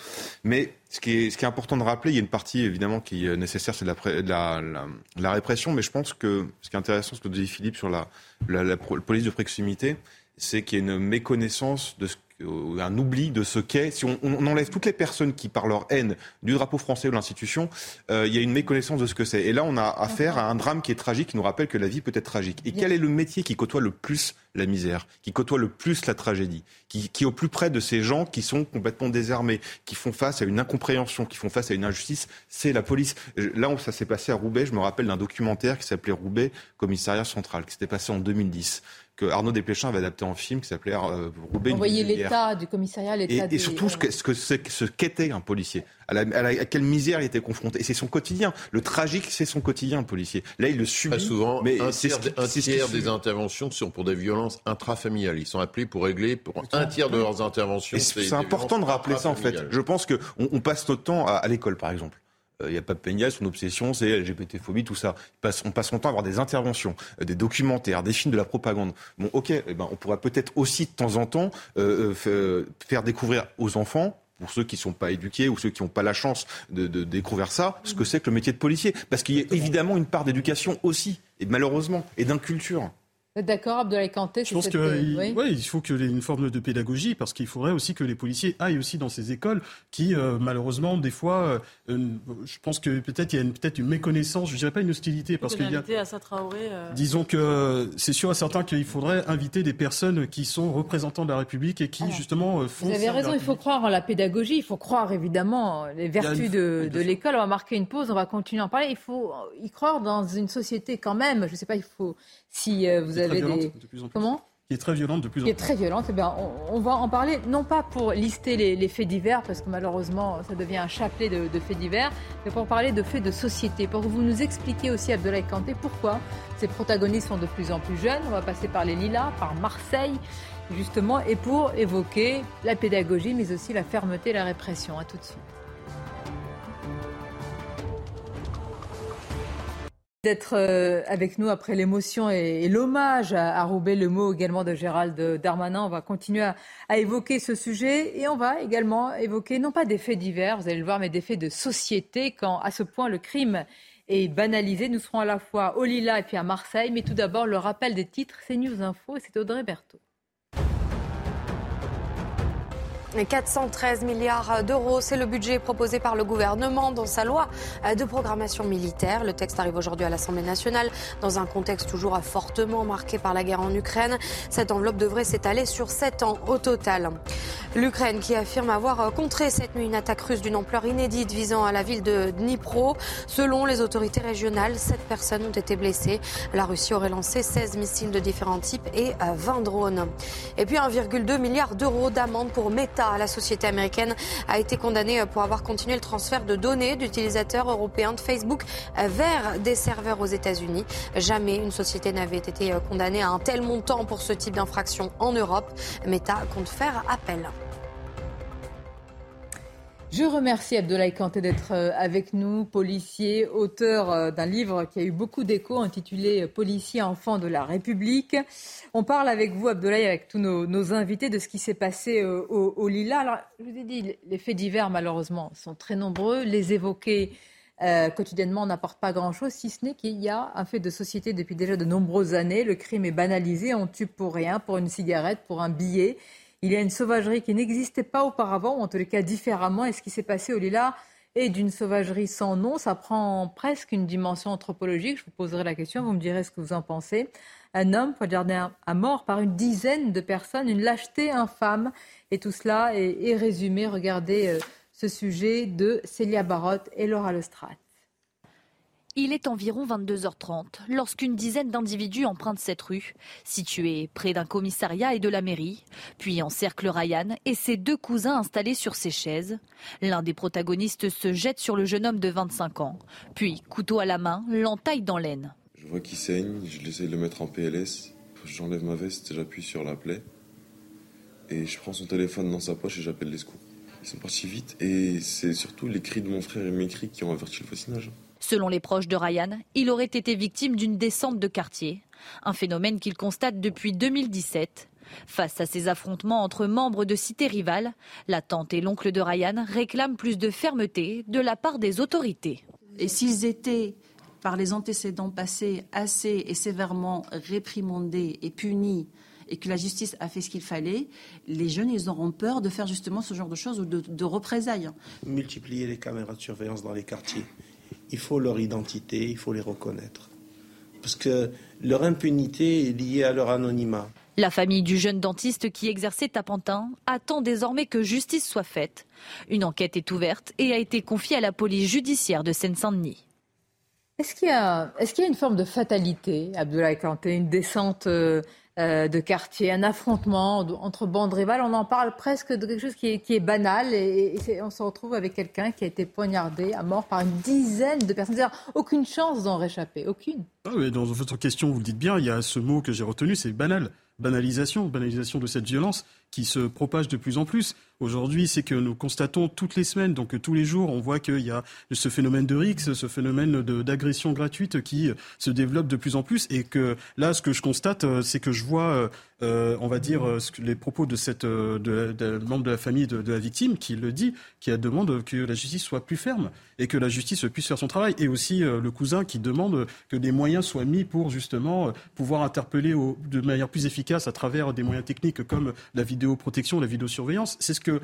Mais ce qui, est, important de rappeler, il y a une partie évidemment qui est nécessaire, c'est la, la, la, répression, mais je pense que ce qui est intéressant, ce que disait Philippe sur la, la police de proximité, c'est qu'il y a une méconnaissance de ce un oubli de ce qu'est. Si on, enlève toutes les personnes qui, par leur haine du drapeau français ou de l'institution, euh, il y a une méconnaissance de ce que c'est. Et là, on a affaire à un drame qui est tragique, qui nous rappelle que la vie peut être tragique. Et quel est le métier qui côtoie le plus la misère, qui côtoie le plus la tragédie, qui, qui est au plus près de ces gens qui sont complètement désarmés, qui font face à une incompréhension, qui font face à une injustice, c'est la police. Là où ça s'est passé à Roubaix, je me rappelle d'un documentaire qui s'appelait Roubaix, commissariat central, qui s'était passé en 2010 que Arnaud Desplechin avait adapté en film qui s'appelait euh, Roubaix. Vous voyez l'état du commissariat, l'état et, et, surtout ce que ce que ce qu'était un policier, à, à, quelle misère il était confronté. Et c'est son quotidien. Le tragique, c'est son quotidien, policier. Là, il le subit. Très souvent, mais un tiers, un tiers des interventions sont pour des violences intrafamiliales. Ils sont appelés pour régler pour un tiers de leurs interventions. C'est important de rappeler ça en fait. Je pense qu'on on passe notre temps à l'école, par exemple. Il euh, n'y a pas de Peña, son obsession, c'est LGBT-phobie, tout ça. on passe son temps à avoir des interventions, euh, des documentaires, des films, de la propagande. Bon, ok, eh ben, on pourrait peut-être aussi de temps en temps euh, faire découvrir aux enfants pour ceux qui ne sont pas éduqués ou ceux qui n'ont pas la chance de, de, découvrir ça, ce que c'est que le métier de policier. Parce qu'il y a évidemment une part d'éducation aussi, et malheureusement, et d'inculture. D'accord, Abdoulaye Kanté Je pense qu'il oui. il faut qu'il y ait une forme de pédagogie, parce qu'il faudrait aussi que les policiers aillent aussi dans ces écoles qui, euh, malheureusement, des fois, euh, je pense que peut-être il y a peut-être une méconnaissance, je ne dirais pas une hostilité, parce qu'il y a... À Traoré, euh... Disons que c'est sûr et certain qu'il faudrait inviter des personnes qui sont représentants de la République et qui, justement, font... Vous avez raison, il faut croire en la pédagogie, il faut croire, évidemment, les vertus de, de l'école. On va marquer une pause, on va continuer à en parler. Il faut y croire dans une société quand même, je ne sais pas, il faut si euh, vous avez des... Comment qui est très violente de plus en plus. Qui est très violente. Eh bien, on, va en parler, non pas pour lister les, faits divers, parce que malheureusement, ça devient un chapelet de, faits divers, mais pour parler de faits de société, pour que vous nous expliquiez aussi, Abdoulaye Kanté, pourquoi ces protagonistes sont de plus en plus jeunes. On va passer par les Lilas, par Marseille, justement, et pour évoquer la pédagogie, mais aussi la fermeté et la répression. À tout de suite. D'être euh, avec nous après l'émotion et, l'hommage à, Roubaix, le mot également de Gérald Darmanin. On va continuer à, évoquer ce sujet et on va également évoquer non pas des faits divers, vous allez le voir, mais des faits de société quand à ce point le crime est banalisé. Nous serons à la fois au Lila et puis à Marseille, mais tout d'abord le rappel des titres, c'est News Info et c'est Audrey Berthaud. 413 milliards d'euros, c'est le budget proposé par le gouvernement dans sa loi de programmation militaire. Le texte arrive aujourd'hui à l'Assemblée nationale dans un contexte toujours fortement marqué par la guerre en Ukraine. Cette enveloppe devrait s'étaler sur 7 ans au total. L'Ukraine qui affirme avoir contré cette nuit une attaque russe d'une ampleur inédite visant à la ville de Dnipro. Selon les autorités régionales, 7 personnes ont été blessées. La Russie aurait lancé 16 missiles de différents types et 20 drones. Et puis 1,2 milliard d'euros d'amende pour Meta la société américaine a été condamnée pour avoir continué le transfert de données d'utilisateurs européens de Facebook vers des serveurs aux États-Unis. Jamais une société n'avait été condamnée à un tel montant pour ce type d'infraction en Europe. Meta compte faire appel. Je remercie Abdoulaye Kanté d'être euh, avec nous, policier, auteur euh, d'un livre qui a eu beaucoup d'écho intitulé Policier enfant de la République. On parle avec vous, Abdoulaye, avec tous nos, invités, de ce qui s'est passé euh, au, Lila. Alors, je vous ai dit, les faits divers, malheureusement, sont très nombreux. Les évoquer quotidiennement n'apporte pas grand-chose, si ce n'est qu'il y a un fait de société depuis déjà de nombreuses années. Le crime est banalisé, on tue pour rien, pour une cigarette, pour un billet. Il y a une sauvagerie qui n'existait pas auparavant, ou en tous les cas différemment. Et ce qui s'est passé au Lila est d'une sauvagerie sans nom. Ça prend presque une dimension anthropologique. Je vous poserai la question, vous me direz ce que vous en pensez. Un homme poignardé à mort par une dizaine de personnes, une lâcheté infâme. Et tout cela est, résumé. Regardez euh, ce sujet de Célia Barotte et Laura Lestrade. Il est environ 22h30 lorsqu'une dizaine d'individus empruntent cette rue, située près d'un commissariat et de la mairie, puis encerclent Ryan et ses deux cousins installés sur ses chaises. L'un des protagonistes se jette sur le jeune homme de 25 ans, puis, couteau à la main, l'entaille dans l'aine. Je vois qu'il saigne, je l'essaie de le mettre en PLS. J'enlève ma veste, j'appuie sur la plaie et je prends son téléphone dans sa poche et j'appelle les secours. Ils sont partis vite et c'est surtout les cris de mon frère et mes cris qui ont averti le voisinage. Selon les proches de Ryan, il aurait été victime d'une descente de quartier, un phénomène qu'il constate depuis 2017. Face à ces affrontements entre membres de cités rivales, la tante et l'oncle de Ryan réclament plus de fermeté de la part des autorités. Et s'ils étaient, par les antécédents passés, assez et sévèrement réprimandés et punis, et que la justice a fait ce qu'il fallait, les jeunes, ils auront peur de faire justement ce genre de choses ou de, de représailles. Multiplier les caméras de surveillance dans les quartiers il faut leur identité, il faut les reconnaître. Parce que leur impunité est liée à leur anonymat. La famille du jeune dentiste qui exerçait à Pantin attend désormais que justice soit faite. Une enquête est ouverte et a été confiée à la police judiciaire de Seine-Saint-Denis. Est-ce qu'il y, est y, a une forme de fatalité, Abdoulaye Kanté, une descente euh, euh, de quartier, un affrontement entre bandes rivales. On en parle presque de quelque chose qui est, banal et, on se retrouve avec quelqu'un qui a été poignardé à mort par une dizaine de personnes. C'est-à-dire aucune chance d'en réchapper, aucune. Ah dans votre question, vous le dites bien, il y a ce mot que j'ai retenu, c'est banal. Banalisation, banalisation de cette violence qui se propage de plus en plus. Aujourd'hui, c'est que nous constatons toutes les semaines, donc tous les jours, on voit qu'il y a ce phénomène de rix, ce phénomène d'agression gratuite qui se développe de plus en plus, et que là, ce que je constate, euh, c'est que je vois, euh, euh, on va dire, les propos de cette membre de la famille de, la victime qui le dit, qui demande que la justice soit plus ferme et que la justice puisse faire son travail, et aussi le cousin qui demande que des moyens soient mis pour justement pouvoir interpeller de manière plus efficace à travers des moyens techniques comme la vidéoprotection, la vidéosurveillance. C'est ce que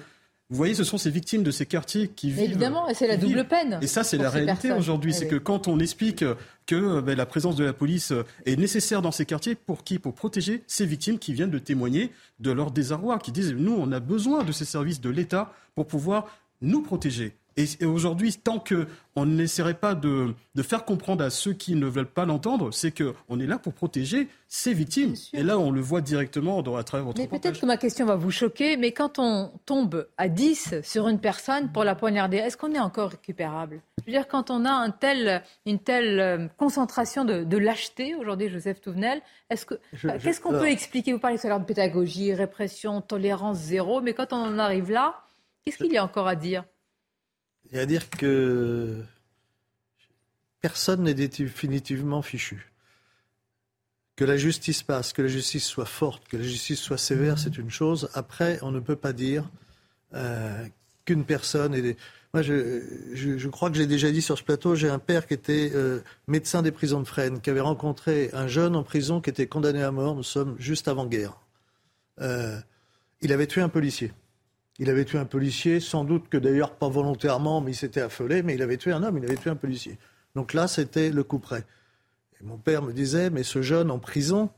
vous voyez, ce sont ces victimes de ces quartiers qui vivent. Évidemment, et c'est la double peine. Et ça, c'est la réalité aujourd'hui. C'est que quand on explique que ben, la présence de la police est nécessaire dans ces quartiers, pour qui? Pour protéger ces victimes qui viennent de témoigner de leur désarroi, qui disent nous, on a besoin de ces services de l'État pour pouvoir nous protéger. Et, aujourd'hui, tant qu'on n'essaierait pas de, faire comprendre à ceux qui ne veulent pas l'entendre, c'est qu'on est là pour protéger ces victimes. Et là, on le voit directement à travers votre Mais peut-être que ma question va vous choquer, mais quand on tombe à 10 sur une personne pour la poignarder, est-ce qu'on est encore récupérable? Je veux dire, quand on a un tel, une telle euh, concentration de, lâcheté, aujourd'hui, Joseph Touvenel, est-ce que, qu'est-ce qu'on peut expliquer? Vous parlez tout à l'heure de pédagogie, répression, tolérance zéro, mais quand on en arrive là, qu'est-ce qu'il y a encore à dire? Et à dire que personne n'est définitivement fichu. Que la justice passe, que la justice soit forte, que la justice soit sévère, c'est une chose. Après, on ne peut pas dire euh, qu'une personne est. Moi, je, crois que j'ai déjà dit sur ce plateau, j'ai un père qui était euh, médecin des prisons de Fresnes, qui avait rencontré un jeune en prison qui était condamné à mort. Nous sommes juste avant-guerre. Euh, il avait tué un policier. Il avait tué un policier, sans doute que d'ailleurs pas volontairement, mais il s'était affolé, mais il avait tué un homme, il avait tué un policier. Donc là, c'était le coup près. Et mon père me disait, mais ce jeune en prison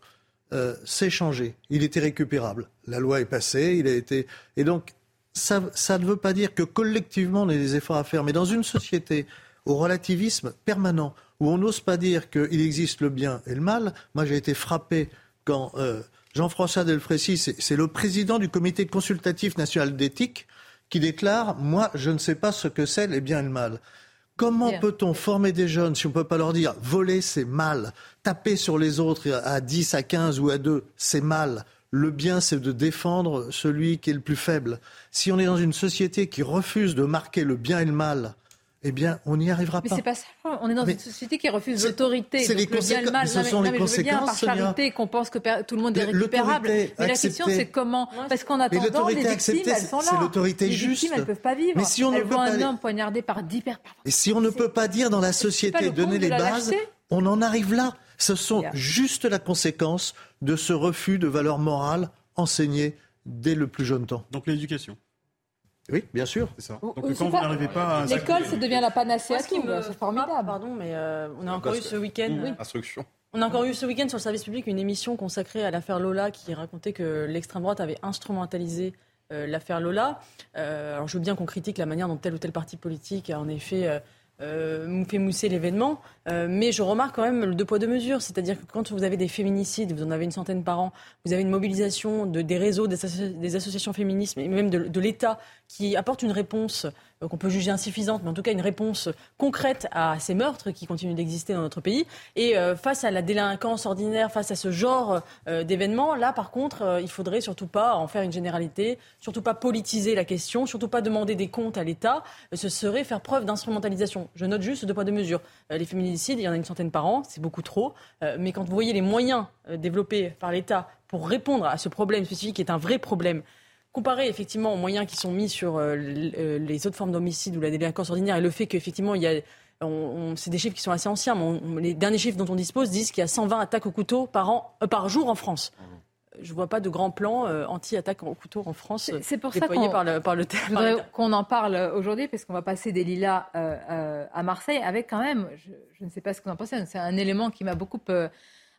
euh, s'est changé. Il était récupérable. La loi est passée, il a été. Et donc, ça, ne veut pas dire que collectivement on a des efforts à faire, mais dans une société au relativisme permanent, où on n'ose pas dire qu'il existe le bien et le mal, moi j'ai été frappé quand. Euh, Jean-François Delfrécy, c'est le président du comité consultatif national d'éthique qui déclare Moi, je ne sais pas ce que c'est le bien et le mal. Comment peut-on former des jeunes si on ne peut pas leur dire voler, c'est mal, taper sur les autres à 10, à 15 ou à 2, c'est mal le bien, c'est de défendre celui qui est le plus faible. Si on est dans une société qui refuse de marquer le bien et le mal, eh bien, on n'y arrivera pas. Mais c'est pas ça. On est dans une société qui refuse l'autorité. C'est les conséquences. Ce sont les conséquences. par charité qu'on pense que tout le monde est récupérable. Mais la question, c'est comment Parce qu'en attendant, les victimes, elles sont là. C'est l'autorité juste. Les victimes, elles peuvent pas vivre. Mais si on elles voient un homme poignardé par dix personnes. Et si on ne peut pas dire dans la société, donner les bases, on en arrive là. Ce sont juste la conséquence de ce refus de valeurs morales enseignées dès le plus jeune temps. Donc l'éducation. Oui, bien sûr. C'est ça. Donc quand vous n'arrivez pas à... L'école, ça devient la panacée à tout. C'est formidable. pardon, mais euh, on a encore eu ce week-end... Oui. Instruction. On a encore eu ce week-end sur le service public une émission consacrée à l'affaire Lola qui racontait que l'extrême droite avait instrumentalisé euh, l'affaire Lola. Euh, alors je veux bien qu'on critique la manière dont tel ou tel parti politique a en effet euh, fait mousser l'événement, euh, mais je remarque quand même le deux poids deux mesures, c'est-à-dire que quand vous avez des féminicides, vous en avez une centaine par an, vous avez une mobilisation de, des réseaux, des, associations féministes, et même de l'État qui apporte une réponse euh, qu'on peut juger insuffisante, mais en tout cas une réponse concrète à ces meurtres qui continuent d'exister dans notre pays. Et euh, face à la délinquance ordinaire, face à ce genre euh, d'événements, là par contre, il faudrait surtout pas en faire une généralité, surtout pas politiser la question, surtout pas demander des comptes à l'État. ce serait faire preuve d'instrumentalisation. Je note juste deux poids deux mesures. les féminicides, il y en a une centaine par an, c'est beaucoup trop. mais quand vous voyez les moyens développés par l'État pour répondre à ce problème spécifique qui est un vrai problème, comparé effectivement aux moyens qui sont mis sur euh, euh, les autres formes d'homicide ou la délinquance ordinaire et le fait qu'effectivement il y a c'est des chiffres qui sont assez anciens, mais les derniers chiffres dont on dispose disent qu'il y a 120 attaques au couteau par, an, euh, par jour en France. Je ne vois pas de grand plan anti-attaque au couteau en France C'est pour ça qu'on, par le, par le qu'on en parle aujourd'hui, parce qu'on va passer des lilas à Marseille avec quand même, je, ne sais pas ce que vous en pensez, c'est un élément qui m'a beaucoup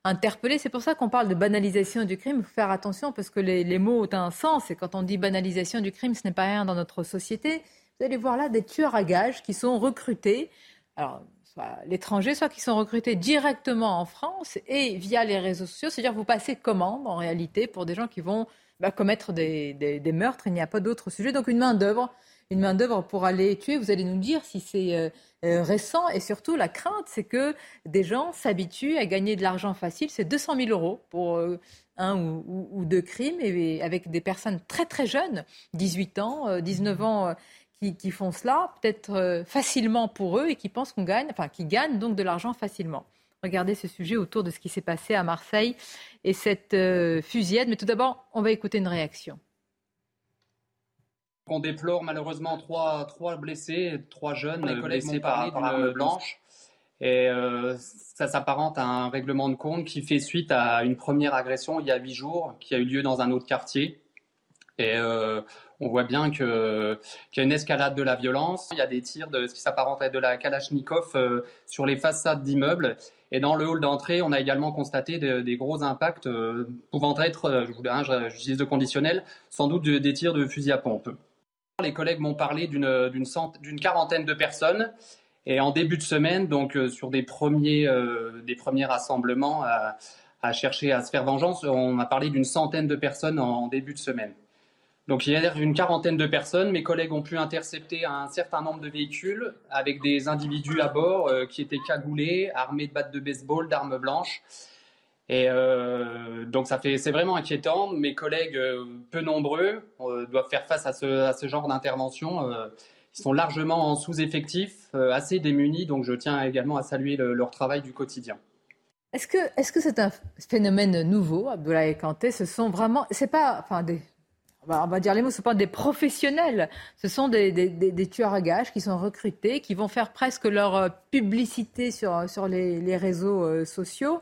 interpellé. C'est pour ça qu'on parle de banalisation du crime. Il faut faire attention parce que les, mots ont un sens. Et quand on dit banalisation du crime, ce n'est pas rien dans notre société. Vous allez voir là des tueurs à gages qui sont recrutés, alors soit l'étranger, soit qui sont recrutés directement en France et via les réseaux sociaux. C'est-à-dire vous passez commande en réalité pour des gens qui vont bah, commettre des, des meurtres. Il n'y a pas d'autre sujet. Donc une main d'œuvre une main-d'œuvre pour aller tuer. Vous allez nous dire si c'est euh, euh, récent. Et surtout, la crainte, c'est que des gens s'habituent à gagner de l'argent facile. C'est 200 000 euros pour euh, un ou, deux crimes, et, avec des personnes très très jeunes, 18 ans, 19 ans. Qui, font cela, peut-être facilement pour eux et qui pensent qu'on gagne, enfin qui gagnent donc de l'argent facilement. Regardez ce sujet autour de ce qui s'est passé à Marseille et cette fusillade. Mais tout d'abord, on va écouter une réaction. On déplore malheureusement trois, trois blessés, trois jeunes blessés par, par arme blanche. Et euh, ça s'apparente à un règlement de compte qui fait suite à une première agression il y a huit jours qui a eu lieu dans un autre quartier. Et euh, on voit bien qu'il y a une escalade de la violence. Il y a des tirs de ce qui s'apparente à de la Kalachnikov euh, sur les façades d'immeubles. Et dans le hall d'entrée, on a également constaté des gros impacts pouvant être, je j'utilise de conditionnel, sans doute des tirs de fusil à pompe. Les collègues m'ont parlé d'une quarantaine de personnes. Et en début de semaine, donc euh, sur des premiers, euh, rassemblements à, chercher à se faire vengeance, on a parlé d'une centaine de personnes en, début de semaine. Donc il y a une quarantaine de personnes. Mes collègues ont pu intercepter un certain nombre de véhicules avec des individus à bord euh, qui étaient cagoulés, armés de battes de baseball, d'armes blanches. Et euh, donc ça fait, c'est vraiment inquiétant. Mes collègues, euh, peu nombreux, euh, doivent faire face à ce, genre d'intervention. ils sont largement en sous-effectif, assez démunis. Donc je tiens également à saluer leur travail du quotidien. Est-ce que, est-ce que c'est un phénomène nouveau, Abdoulaye Kanté? Ce sont vraiment, c'est pas, enfin des, on va dire les mots, ce sont pas des professionnels. Ce sont des, tueurs à gages qui sont recrutés, qui vont faire presque leur publicité sur, les réseaux sociaux.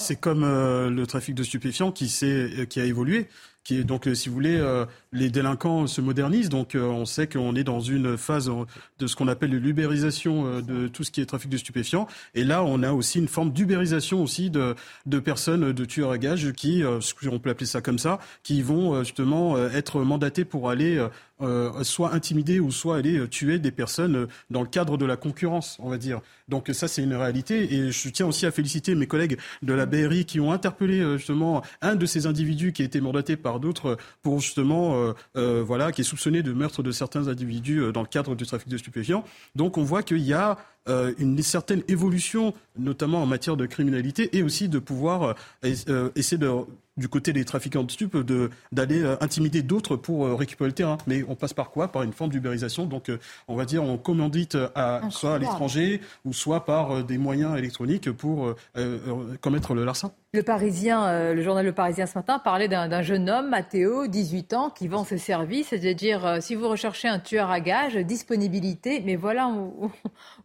C'est comme euh, le trafic de stupéfiants qui, euh, qui a évolué. Qui est, donc, euh, si vous voulez, les délinquants se modernisent. Donc, on sait qu'on est dans une phase de ce qu'on appelle l'ubérisation de tout ce qui est trafic de stupéfiants. Et là, on a aussi une forme d'ubérisation aussi de, personnes, de tueurs à gages qui, on peut appeler ça comme ça, qui vont justement être mandatés pour aller euh, soit intimider ou soit aller euh, tuer des personnes euh, dans le cadre de la concurrence, on va dire. Donc ça, c'est une réalité. Et je tiens aussi à féliciter mes collègues de la BRI qui ont interpellé justement un de ces individus qui a été mandaté par d'autres pour justement, voilà, qui est soupçonné de meurtre de certains individus dans le cadre du trafic de stupéfiants. Donc on voit qu'il y a une certaine évolution, notamment en matière de criminalité, et aussi de pouvoir essayer de du côté des trafiquants de stupes d'aller euh, intimider d'autres pour euh, récupérer le terrain. Mais on passe par quoi? Par une forme d'ubérisation. Donc, euh, on va dire, on commandite à, soit à l'étranger ou soit par des moyens électroniques pour commettre le larcin. Le Parisien, le journal Le Parisien ce matin parlait d'un jeune homme, Mathéo, 18 ans, qui vend ses services, c'est-à-dire si vous recherchez un tueur à gages, disponibilité, mais voilà où,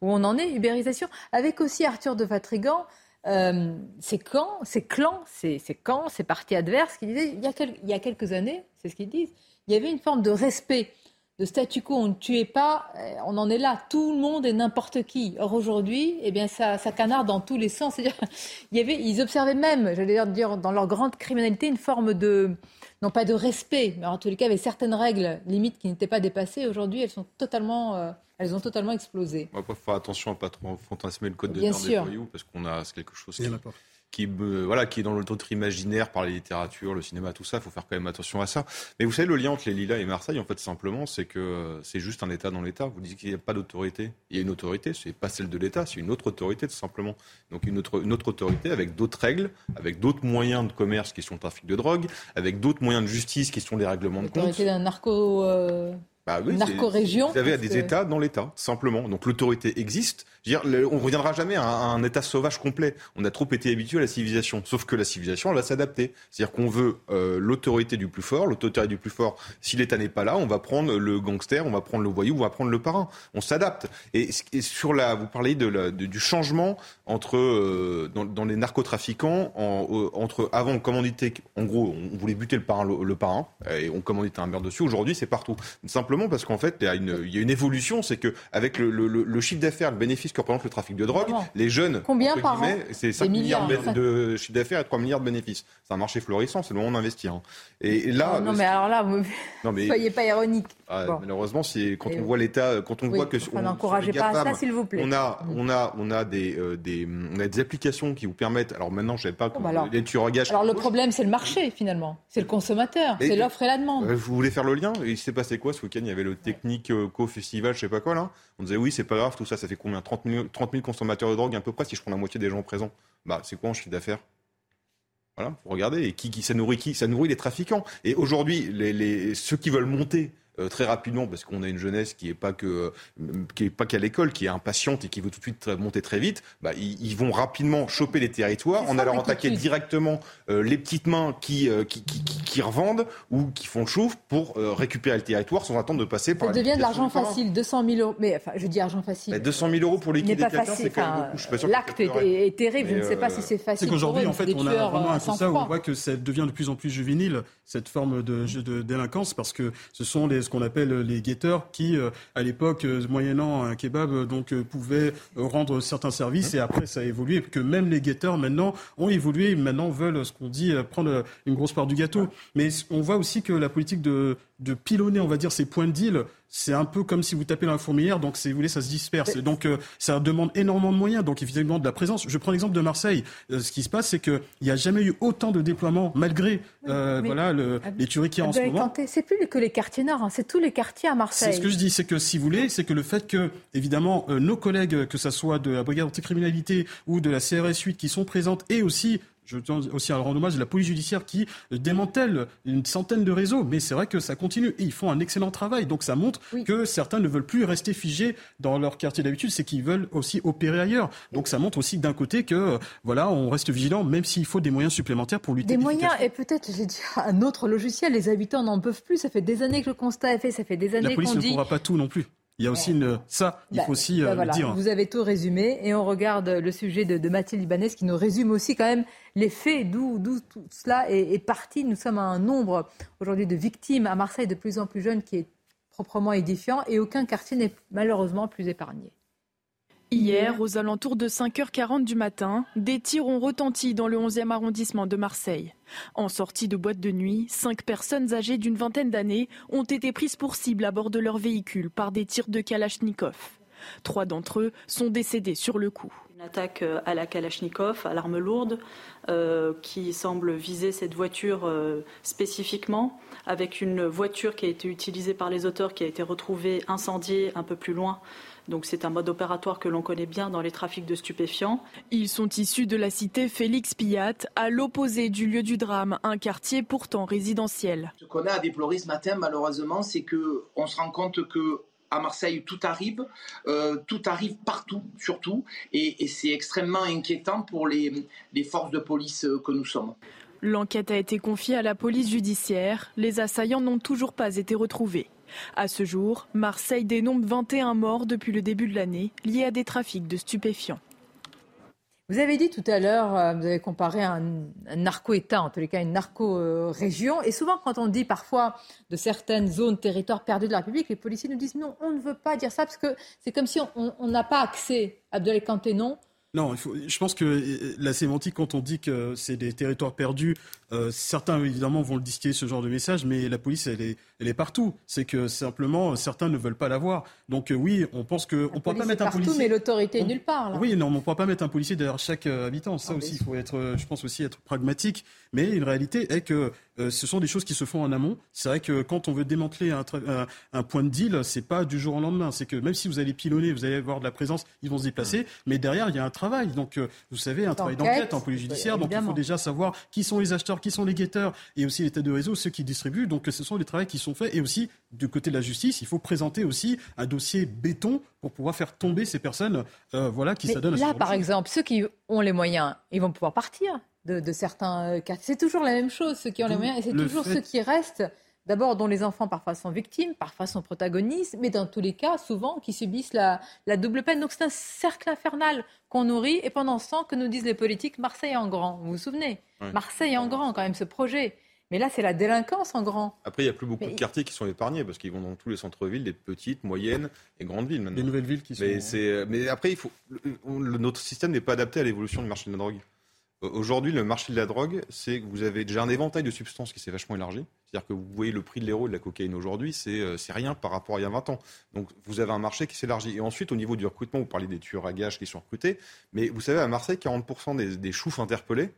où on en est, ubérisation. Avec aussi Arthur de Vatrigan, euh, ces camps, ces clans, ces, camps, ces partis adverses qui disaient il y a, quelques années, c'est ce qu'ils disent, il y avait une forme de respect de statu quo, on ne tuait pas, euh, on en est là. Tout le monde est n'importe qui. Or aujourd'hui, eh bien, ça, ça canarde dans tous les sens. [laughs] Il y avait, ils observaient même, j'allais dire, dans leur grande criminalité, une forme de, non pas de respect, mais en tous les cas, avec certaines règles limites qui n'étaient pas dépassées. Aujourd'hui, elles sont totalement, euh, elles ont totalement explosé. On va faire attention à pas trop fantasmer le code de l'honneur des voyous, parce qu'on a quelque chose qui, qui, voilà, qui est dans l'autre imaginaire par la littérature, le cinéma, tout ça. Il faut faire quand même attention à ça. Mais vous savez, le lien entre les Lilas et Marseille, en fait, simplement, c'est que c'est juste un État dans l'État. Vous dites qu'il n'y a pas d'autorité. Il y a une autorité, c'est pas celle de l'État, c'est une autre autorité, tout simplement. Donc une autre, autre autorité avec d'autres règles, avec d'autres moyens de commerce qui sont le trafic de drogue, avec d'autres moyens de justice qui sont les règlements de compte. L'autorité d'un narco. Euh, bah oui, narco-région. Vous avez des États dans l'État, simplement. Donc l'autorité existe. Je veux dire, on ne reviendra jamais à un, État sauvage complet. On a trop été habitué à la civilisation. Sauf que la civilisation, elle va s'adapter. C'est-à-dire qu'on veut euh, l'autorité du plus fort. L'autorité du plus fort, si l'État n'est pas là, on va prendre le gangster, on va prendre le voyou, on va prendre le parrain. On s'adapte. Et, sur la, vous parlez de, du changement entre euh, dans, les narcotrafiquants, en, entre avant on commanditait, en gros, on voulait buter le parrain, le, parrain, et on commanditait un meurtre dessus. Aujourd'hui, c'est partout. Simplement parce qu'en fait, il y a une, il y a une évolution, c'est que avec le, le chiffre d'affaires, le bénéfice que représente le trafic de drogue. Les jeunes, combien par an C'est 5 milliards, de chiffre d'affaires et 3 milliards de bénéfices. C'est un marché florissant, c'est le moment d'investir. Hein. Et là, non, mais alors là, vous ne [laughs] soyez pas ironique. Ah, malheureusement, c'est quand on voit l'État, quand on voit que on, n'encouragez pas à ça, s'il vous plaît. On a, on a, on a des, euh, des, on a des applications qui vous permettent. Alors maintenant, je ne sais pas comment alors, les Alors le problème, c'est le marché finalement, c'est le consommateur, c'est l'offre et la demande. Vous voulez faire le lien? Il s'est passé quoi ce week-end? Il y avait le technique euh, co-festival, je sais pas quoi là. On disait oui, c'est pas grave, tout ça, ça fait combien? 30 000, 30 000 consommateurs de drogue à peu près si je prends la moitié des gens présents. Bah c'est quoi en chiffre d'affaires? Voilà, vous regardez, et qui, qui ça nourrit qui? Ça nourrit les trafiquants. Et aujourd'hui, les, les, ceux qui veulent monter euh, très rapidement parce qu'on a une jeunesse qui est pas que qui est pas qu'à l'école, qui est impatiente et qui veut tout de suite monter très vite, bah, ils, vont rapidement choper les territoires en allant attaquer directement euh, les petites mains qui, euh, qui, qui, qui, revendent ou qui font chauffe pour récupérer le territoire sans attendre de passer par. Ça devient de l'argent facile, 200 000 euros. Mais enfin, je dis argent facile. 200 000 euros pour quelqu'un, c'est quand même beaucoup. L'acte est, terrible. je ne sais pas si c'est facile. C'est qu'aujourd'hui, en fait, on a vraiment un ça où on voit que ça devient de plus en plus juvénile cette forme de, de délinquance parce que ce sont les, ce qu'on appelle les guetteurs qui, euh, à l'époque, euh, moyennant un kebab, euh, donc pouvaient rendre certains services et après ça a évolué et que même les guetteurs maintenant ont évolué, maintenant veulent ce qu'on dit prendre une grosse part du gâteau. Mais on voit aussi que la politique de de pilonner, on va dire, ces points de deal, c'est un peu comme si vous tapez dans la fourmilière, donc si vous voulez, ça se disperse. Donc euh, ça demande énormément de moyens, donc évidemment de la présence. Je prends l'exemple de Marseille. Euh, ce qui se passe, c'est qu'il n'y a jamais eu autant de déploiements, malgré euh, voilà, le, les tueries qu'il y a en ce moment. C'est plus que les quartiers nord, hein, c'est tous les quartiers à Marseille. C'est ce que je dis, c'est que si vous voulez, c'est que le fait que, évidemment, nos collègues, que ce soit de la brigade anticriminalité ou de la CRS 8 qui sont présentes, et aussi je tiens aussi à rendre hommage à la police judiciaire qui démantèle une centaine de réseaux, mais c'est vrai que ça continue et ils font un excellent travail. Donc ça montre que certains ne veulent plus rester figés dans leur quartier d'habitude, c'est qu'ils veulent aussi opérer ailleurs. Donc ça montre aussi d'un côté que voilà, on reste vigilant, même s'il faut des moyens supplémentaires pour lutter. Des moyens et peut-être, j'ai dit [laughs] un autre logiciel. Les habitants n'en peuvent plus. Ça fait des années que le constat est fait. Ça fait des années qu'on dit. La police ne pourra pas tout non plus. Il y a aussi une, ça, il bah, faut aussi bah, euh, le dire. Vous avez tout résumé et on regarde le sujet de, Mathilde Ibanez qui nous résume aussi quand même les faits, d'où tout cela est, est, parti. Nous sommes à un nombre aujourd'hui de victimes à Marseille de plus en plus jeunes qui est proprement édifiant et aucun quartier n'est malheureusement plus épargné. Hier, aux alentours de 5h40 du matin, des tirs ont retenti dans le 11e arrondissement de Marseille. En sortie de boîte de nuit, cinq personnes âgées d'une vingtaine d'années ont été prises pour cible à bord de leur véhicule par des tirs de Kalachnikov. Trois d'entre eux sont décédés sur le coup. Une attaque euh, à la Kalachnikov, à l'arme lourde, euh, qui semble viser cette voiture euh, spécifiquement, avec une voiture qui a été utilisée par les auteurs, qui a été retrouvée incendiée un peu plus loin donc c'est un mode opératoire que l'on connaît bien dans les trafics de stupéfiants. Ils sont issus de la cité Félix Pillat, à l'opposé du lieu du drame, un quartier pourtant résidentiel. Ce qu'on a à déplorer ce matin, malheureusement, c'est que on se rend compte que à Marseille, tout arrive, euh, tout arrive partout, surtout, et, c'est extrêmement inquiétant pour les, les forces de police que nous sommes. L'enquête a été confiée à la police judiciaire. Les assaillants n'ont toujours pas été retrouvés. À ce jour, Marseille dénombre 21 morts depuis le début de l'année liés à des trafics de stupéfiants. Vous avez dit tout à l'heure, euh, vous avez comparé un, narco-État, en tous les cas une narco-région. Et souvent, quand on dit parfois de certaines zones, territoires perdus de la République, les policiers nous disent non, on ne veut pas dire ça parce que c'est comme si on n'a pas accès. Abdel Kanté, non non, je pense que euh, la sémantique, quand on dit que c'est des territoires perdus, euh, certains évidemment vont le distiller ce genre de message, mais la police, elle est, elle est partout. C'est que simplement certains ne veulent pas la voir. Donc euh, oui, on pense que on ne pourra pas mettre un policier. mais l'autorité est nulle part. Oui, non, on ne pourra pas mettre un policier derrière chaque habitant. Ça ah, aussi, il faut être, je pense aussi être pragmatique. Mais une réalité est que ce sont des choses qui se font en amont. C'est vrai que quand on veut démanteler un, un, point de deal, c'est pas du jour au lendemain. C'est que même si vous allez pilonner, vous allez avoir de la présence, ils vont se déplacer. Mais derrière, il y a un travail. Donc, euh, vous savez, un travail d'enquête en police judiciaire. Donc, il faut déjà savoir qui sont les acheteurs, qui sont les guetteurs, et aussi les têtes de réseau, ceux qui distribuent. Donc, ce sont les travaux qui sont faits. Et aussi, du côté de la justice, il faut présenter aussi un dossier béton pour pouvoir faire tomber ces personnes, euh, voilà, qui s'adonnent à Là, par exemple, ceux qui ont les moyens, ils vont pouvoir partir. De, certains quartiers. C'est toujours la même chose, ceux qui ont les moyens, et c'est toujours ceux qui restent d'abord dont les enfants parfois sont victimes, parfois sont protagonistes, mais dans tous les cas, souvent, qui subissent la, double peine. Donc c'est un cercle infernal qu'on nourrit, et pendant ce temps, que nous disent les politiques, Marseille en grand, vous vous souvenez Marseille en grand, quand même, ce projet. Mais là, c'est la délinquance en grand. Après, il n'y a plus beaucoup de quartiers qui sont épargnés parce qu'ils vont dans tous les centres-villes, des petites, moyennes et grandes villes maintenant. Des nouvelles villes qui sont. Mais, mais après, il faut, notre système n'est pas adapté à l'évolution du marché de la drogue. Aujourd'hui, le marché de la drogue, c'est que vous avez déjà un éventail de substances qui s'est vachement élargi. C'est-à-dire que vous voyez le prix de l'héros de la cocaïne aujourd'hui, euh, c'est rien par rapport à il y a 20 ans. Donc vous avez un marché qui s'élargit. Et ensuite, au niveau du recrutement, vous parlez des tueurs à gages qui sont recrutés. Mais vous savez, à Marseille, 40% des, des choufs interpellés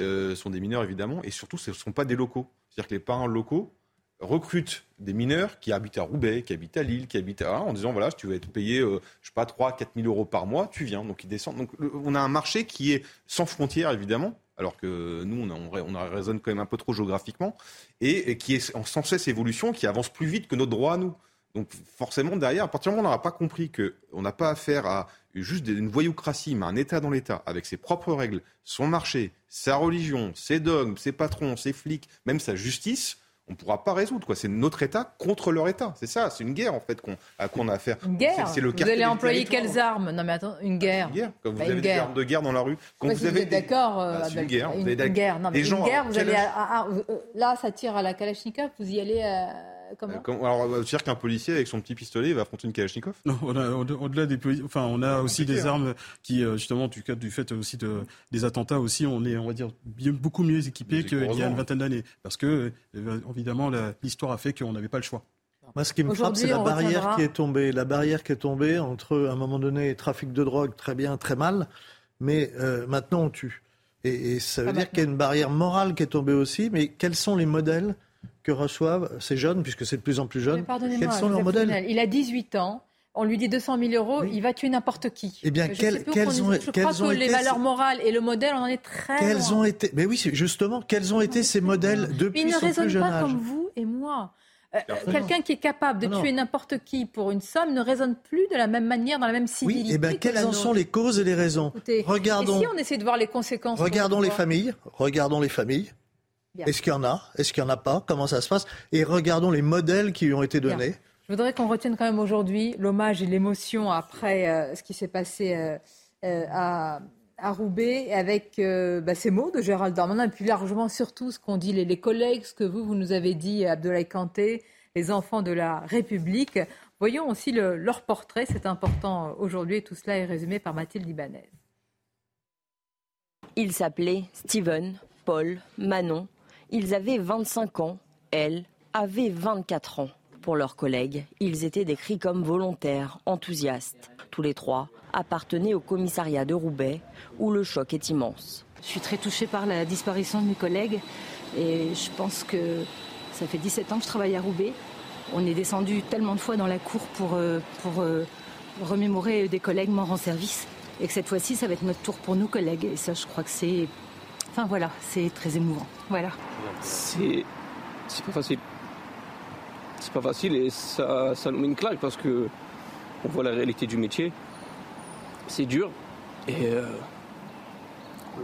euh, sont des mineurs, évidemment. Et surtout, ce ne sont pas des locaux. C'est-à-dire que les parents locaux recrutent des mineurs qui habitent à Roubaix, qui habitent à Lille, qui habitent à... en disant, voilà, si tu veux être payé, euh, je sais pas, 3 4 000 euros par mois, tu viens. Donc ils descendent. Donc on a un marché qui est sans frontières, évidemment, alors que nous, on, on, on, raisonne quand même un peu trop géographiquement, et, qui est en sans cesse évolution, qui avance plus vite que notre droit à nous. Donc forcément, derrière, à partir du moment où on n'aura pas compris qu'on n'a pas affaire à juste une voyoucratie, mais un État dans l'État, avec ses propres règles, son marché, sa religion, ses dogmes, ses patrons, ses flics, même sa justice, on ne pourra pas résoudre. C'est notre État contre leur État. C'est ça, c'est une guerre en fait qu'on à qu'on a affaire. Une guerre c'est, le Vous allez employer quelles armes? Non mais attends, une guerre. Une guerre. Quand vous bah, avez des armes de guerre dans la rue. Quand vous, avez d'accord. Bah, c'est une guerre. Une, guerre. Non, mais une guerre, vous allez. Euh, là, ça tire à la Kalachnikov. Vous y allez. À comment euh, Alors, dire qu'un policier avec son petit pistolet va affronter une Kalachnikov Non, on a, au-delà des, enfin, on a aussi des armes qui, euh, justement, du, du fait aussi de, des attentats aussi, on est, on va dire, beaucoup mieux équipés qu'il y a une vingtaine d'années, parce que euh, évidemment, l'histoire a fait qu'on n'avait pas le choix. Moi, ce qui me frappe, c'est la barrière qui est tombée. La barrière qui est tombée entre, à un moment donné, trafic de drogue, très bien, très mal, mais maintenant on tue. Et, ça veut dire qu'il y a une barrière morale qui est tombée aussi. Mais quels sont les modèles que reçoivent ces jeunes, puisque c'est de plus en plus jeune Quels sont leurs modèles Il a 18 ans. On lui dit 200 000 euros, il va tuer n'importe qui. Eh bien, quelles, ont, je crois que les valeurs morales et le modèle, on en est très quels ont été Mais oui, justement, quels ont été ces modèles depuis son plus jeune âge Il ne raisonne pas comme vous et moi. Euh, quelqu'un qui est capable de tuer n'importe qui pour une somme ne raisonne plus de la même manière, dans la même civilité. Oui, et bien, quelles en sont les causes et les raisons? Regardons. Et si on essaie de voir les conséquences Regardons les familles. Regardons les familles. Est-ce qu'il y en a? Est-ce qu'il n'y en a pas? Comment ça se passe? Et regardons les modèles qui lui ont été donnés. Je voudrais qu'on retienne quand même aujourd'hui l'hommage et l'émotion après euh, ce qui s'est passé euh, euh, à, Roubaix avec bah, ces mots de Gérald Darmanin et puis largement surtout ce qu'ont dit les, collègues, ce que vous, vous nous avez dit, Abdoulaye Kanté, les enfants de la République. Voyons aussi leur portrait, c'est important aujourd'hui et tout cela est résumé par Mathilde Ibanez. Il s'appelait Steven, Paul, Manon, ils avaient 25 ans, elle avait 24 ans. Pour leurs collègues, ils étaient décrits comme volontaires, enthousiastes. Tous les trois appartenaient au commissariat de Roubaix, où le choc est immense. Je suis très touchée par la disparition de mes collègues et je pense que ça fait 17 ans que je travaille à Roubaix. On est descendu tellement de fois dans la cour pour, euh, pour euh, remémorer des collègues morts en service et que cette fois-ci, ça va être notre tour pour nous collègues. Et ça, je crois que c'est Enfin voilà, c'est très émouvant. Voilà. C'est pas facile. C'est pas facile et ça, nous met une claque parce que on voit la réalité du métier. C'est dur et euh,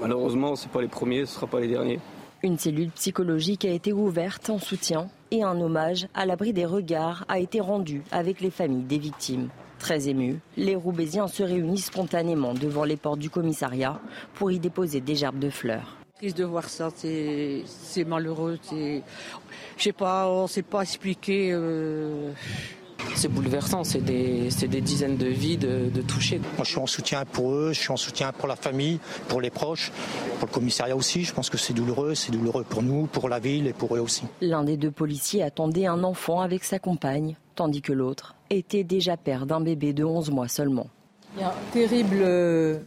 malheureusement, c'est pas les premiers, ce sera pas les derniers. Une cellule psychologique a été ouverte en soutien et un hommage à l'abri des regards a été rendu avec les familles des victimes. Très émus, les Roubaisiens se réunissent spontanément devant les portes du commissariat pour y déposer des gerbes de fleurs. Triste de voir ça, c'est malheureux. Je sais pas, on ne sait pas expliquer. Euh, c'est bouleversant, c'est des, des, dizaines de vies de, de toucher. Moi, je suis en soutien pour eux, je suis en soutien pour la famille, pour les proches, pour le commissariat aussi. Je pense que c'est douloureux, c'est douloureux pour nous, pour la ville et pour eux aussi. L'un des deux policiers attendait un enfant avec sa compagne, tandis que l'autre était déjà père d'un bébé de 11 mois seulement. Il y a un terrible euh,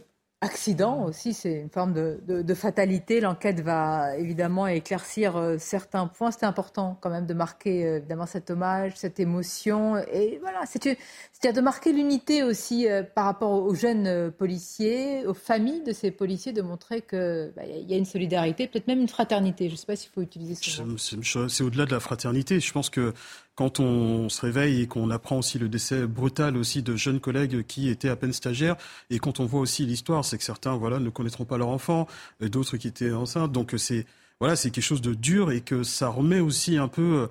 accident aussi, c'est une forme de, fatalité. L'enquête va évidemment éclaircir euh, certains points. C'était important quand même de marquer euh, évidemment cet hommage, cette émotion. Et voilà, c'est-à-dire de marquer l'unité aussi euh, par rapport aux jeunes policiers, aux familles de ces policiers, de montrer qu'il bah, y a une solidarité, peut-être même une fraternité. Je ne sais pas s'il faut utiliser ce mot. C'est au-delà de la fraternité. Je pense que quand on se réveille et qu'on apprend aussi le décès brutal aussi de jeunes collègues qui étaient à peine stagiaires, et quand on voit aussi l'histoire, c'est que certains voilà ne connaîtront pas leur enfant, d'autres qui étaient enceintes, donc c'est voilà c'est quelque chose de dur et que ça remet aussi un peu,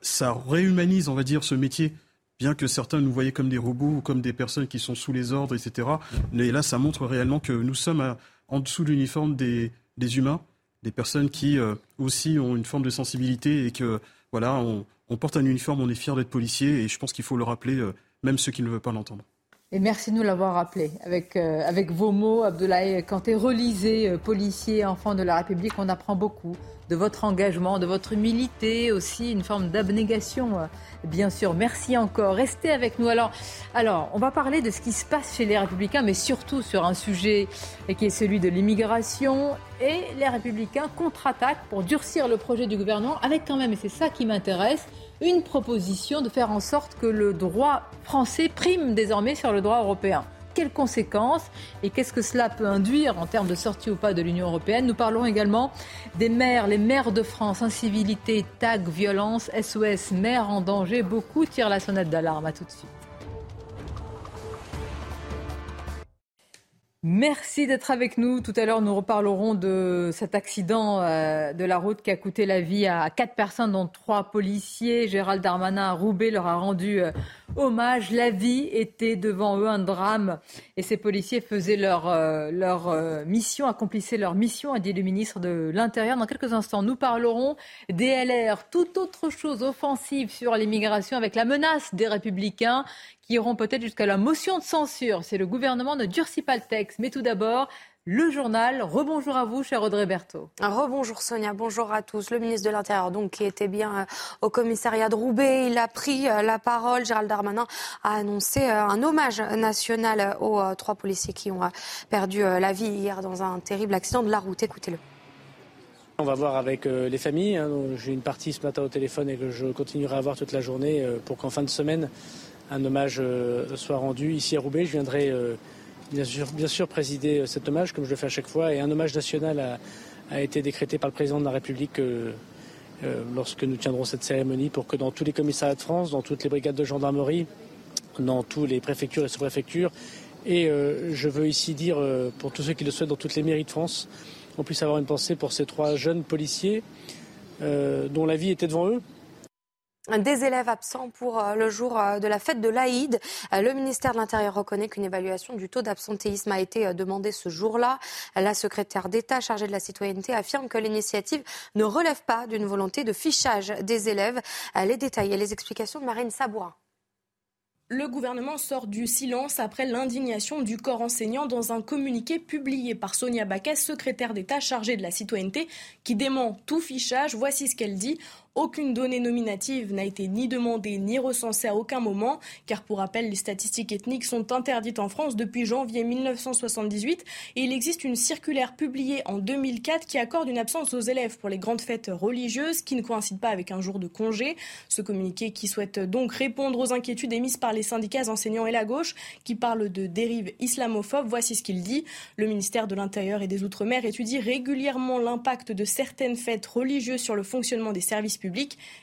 ça réhumanise on va dire ce métier. Bien que certains nous voyaient comme des robots ou comme des personnes qui sont sous les ordres, etc. Mais là, ça montre réellement que nous sommes en dessous de l'uniforme des, des, humains, des personnes qui euh, aussi ont une forme de sensibilité et que voilà, on, on porte un uniforme, on est fier d'être policier et je pense qu'il faut le rappeler, euh, même ceux qui ne veulent pas l'entendre. Et merci de nous l'avoir rappelé. Avec, euh, avec vos mots, Abdoulaye Kanté, relisez euh, policier, enfant de la République, on apprend beaucoup de votre engagement, de votre humilité, aussi une forme d'abnégation, euh, bien sûr. Merci encore. Restez avec nous. Alors, alors, on va parler de ce qui se passe chez les Républicains, mais surtout sur un sujet qui est celui de l'immigration. Et les Républicains contre-attaquent pour durcir le projet du gouvernement, avec quand même, et c'est ça qui m'intéresse, une proposition de faire en sorte que le droit français prime désormais sur le droit européen. Quelles conséquences et qu'est-ce que cela peut induire en termes de sortie ou pas de l'Union européenne Nous parlons également des maires, les maires de France, incivilité, tag, violence, SOS, maires en danger. Beaucoup tirent la sonnette d'alarme. À tout de suite. Merci d'être avec nous. Tout à l'heure, nous reparlerons de cet accident euh, de la route qui a coûté la vie à quatre personnes, dont trois policiers. Gérald Darmanin à Roubaix leur a rendu euh, hommage. La vie était devant eux un drame et ces policiers faisaient leur, euh, leur mission, accomplissaient leur mission, a dit le ministre de l'Intérieur. Dans quelques instants, nous parlerons des LR, toute autre chose offensive sur l'immigration avec la menace des républicains qui iront peut-être jusqu'à la motion de censure si le gouvernement ne durcit pas le texte. Mais tout d'abord, le journal. Rebonjour à vous, cher Audrey Berthaud. Rebonjour Sonia, bonjour à tous. Le ministre de l'Intérieur, donc, qui était bien euh, au commissariat de Roubaix, il a pris euh, la parole. Gérald Darmanin a annoncé euh, un hommage national aux trois policiers qui ont perdu la vie hier dans un terrible accident de la route. Écoutez-le. On va voir avec les familles. Hein. J'ai une partie ce matin au téléphone et que je continuerai à voir toute la journée pour qu'en fin de semaine, un hommage euh, soit rendu ici à Roubaix. Je viendrai euh, bien sûr, présider euh, cet hommage comme je le fais à chaque fois. Et un hommage national a, été décrété par le président de la République lorsque nous tiendrons cette cérémonie pour que dans tous les commissariats de France, dans toutes les brigades de gendarmerie, dans toutes les préfectures et sous-préfectures, et je veux ici dire pour tous ceux qui le souhaitent dans toutes les mairies de France, on puisse avoir une pensée pour ces trois jeunes policiers dont la vie était devant eux, des élèves absents pour euh, le jour euh, de la fête de l'Aïd. Euh, le ministère de l'Intérieur reconnaît qu'une évaluation du taux d'absentéisme a été demandée ce jour-là. La secrétaire d'État chargée de la citoyenneté affirme que l'initiative ne relève pas d'une volonté de fichage des élèves. Les détails et les explications de Marine Sabourin. Le gouvernement sort du silence après l'indignation du corps enseignant dans un communiqué publié par Sonia Baquet, secrétaire d'État chargée de la citoyenneté, qui dément tout fichage. Voici ce qu'elle dit. Aucune donnée nominative n'a été ni demandée ni recensée à aucun moment, car pour rappel, les statistiques ethniques sont interdites en France depuis janvier 1978 et il existe une circulaire publiée en 2004 qui accorde une absence aux élèves pour les grandes fêtes religieuses qui ne coïncident pas avec un jour de congé. Ce communiqué qui souhaite donc répondre aux inquiétudes émises par les syndicats enseignants et la gauche qui parlent de dérives islamophobes. Voici ce qu'il dit. Le ministère de l'Intérieur et des Outre-mer étudie régulièrement l'impact de certaines fêtes religieuses sur le fonctionnement des services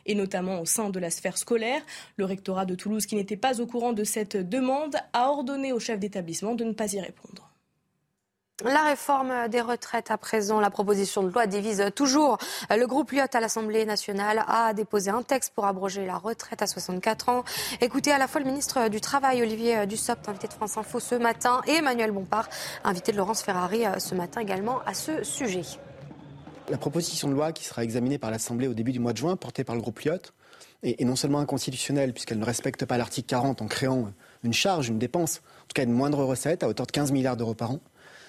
et notamment au sein de la sphère scolaire. Le rectorat de Toulouse, qui n'était pas au courant de cette demande, a ordonné au chef d'établissement de ne pas y répondre. La réforme des retraites à présent, la proposition de loi divise toujours. Le groupe Lyot à l'Assemblée nationale a déposé un texte pour abroger la retraite à 64 ans. Écoutez à la fois le ministre du Travail, Olivier Dussopt, invité de France Info ce matin, et Emmanuel Bompard, invité de Laurence Ferrari ce matin également à ce sujet. La proposition de loi qui sera examinée par l'Assemblée au début du mois de juin, portée par le groupe Lyot, est non seulement inconstitutionnelle puisqu'elle ne respecte pas l'article 40 en créant une charge, une dépense, en tout cas une moindre recette à hauteur de 15 milliards d'euros par an,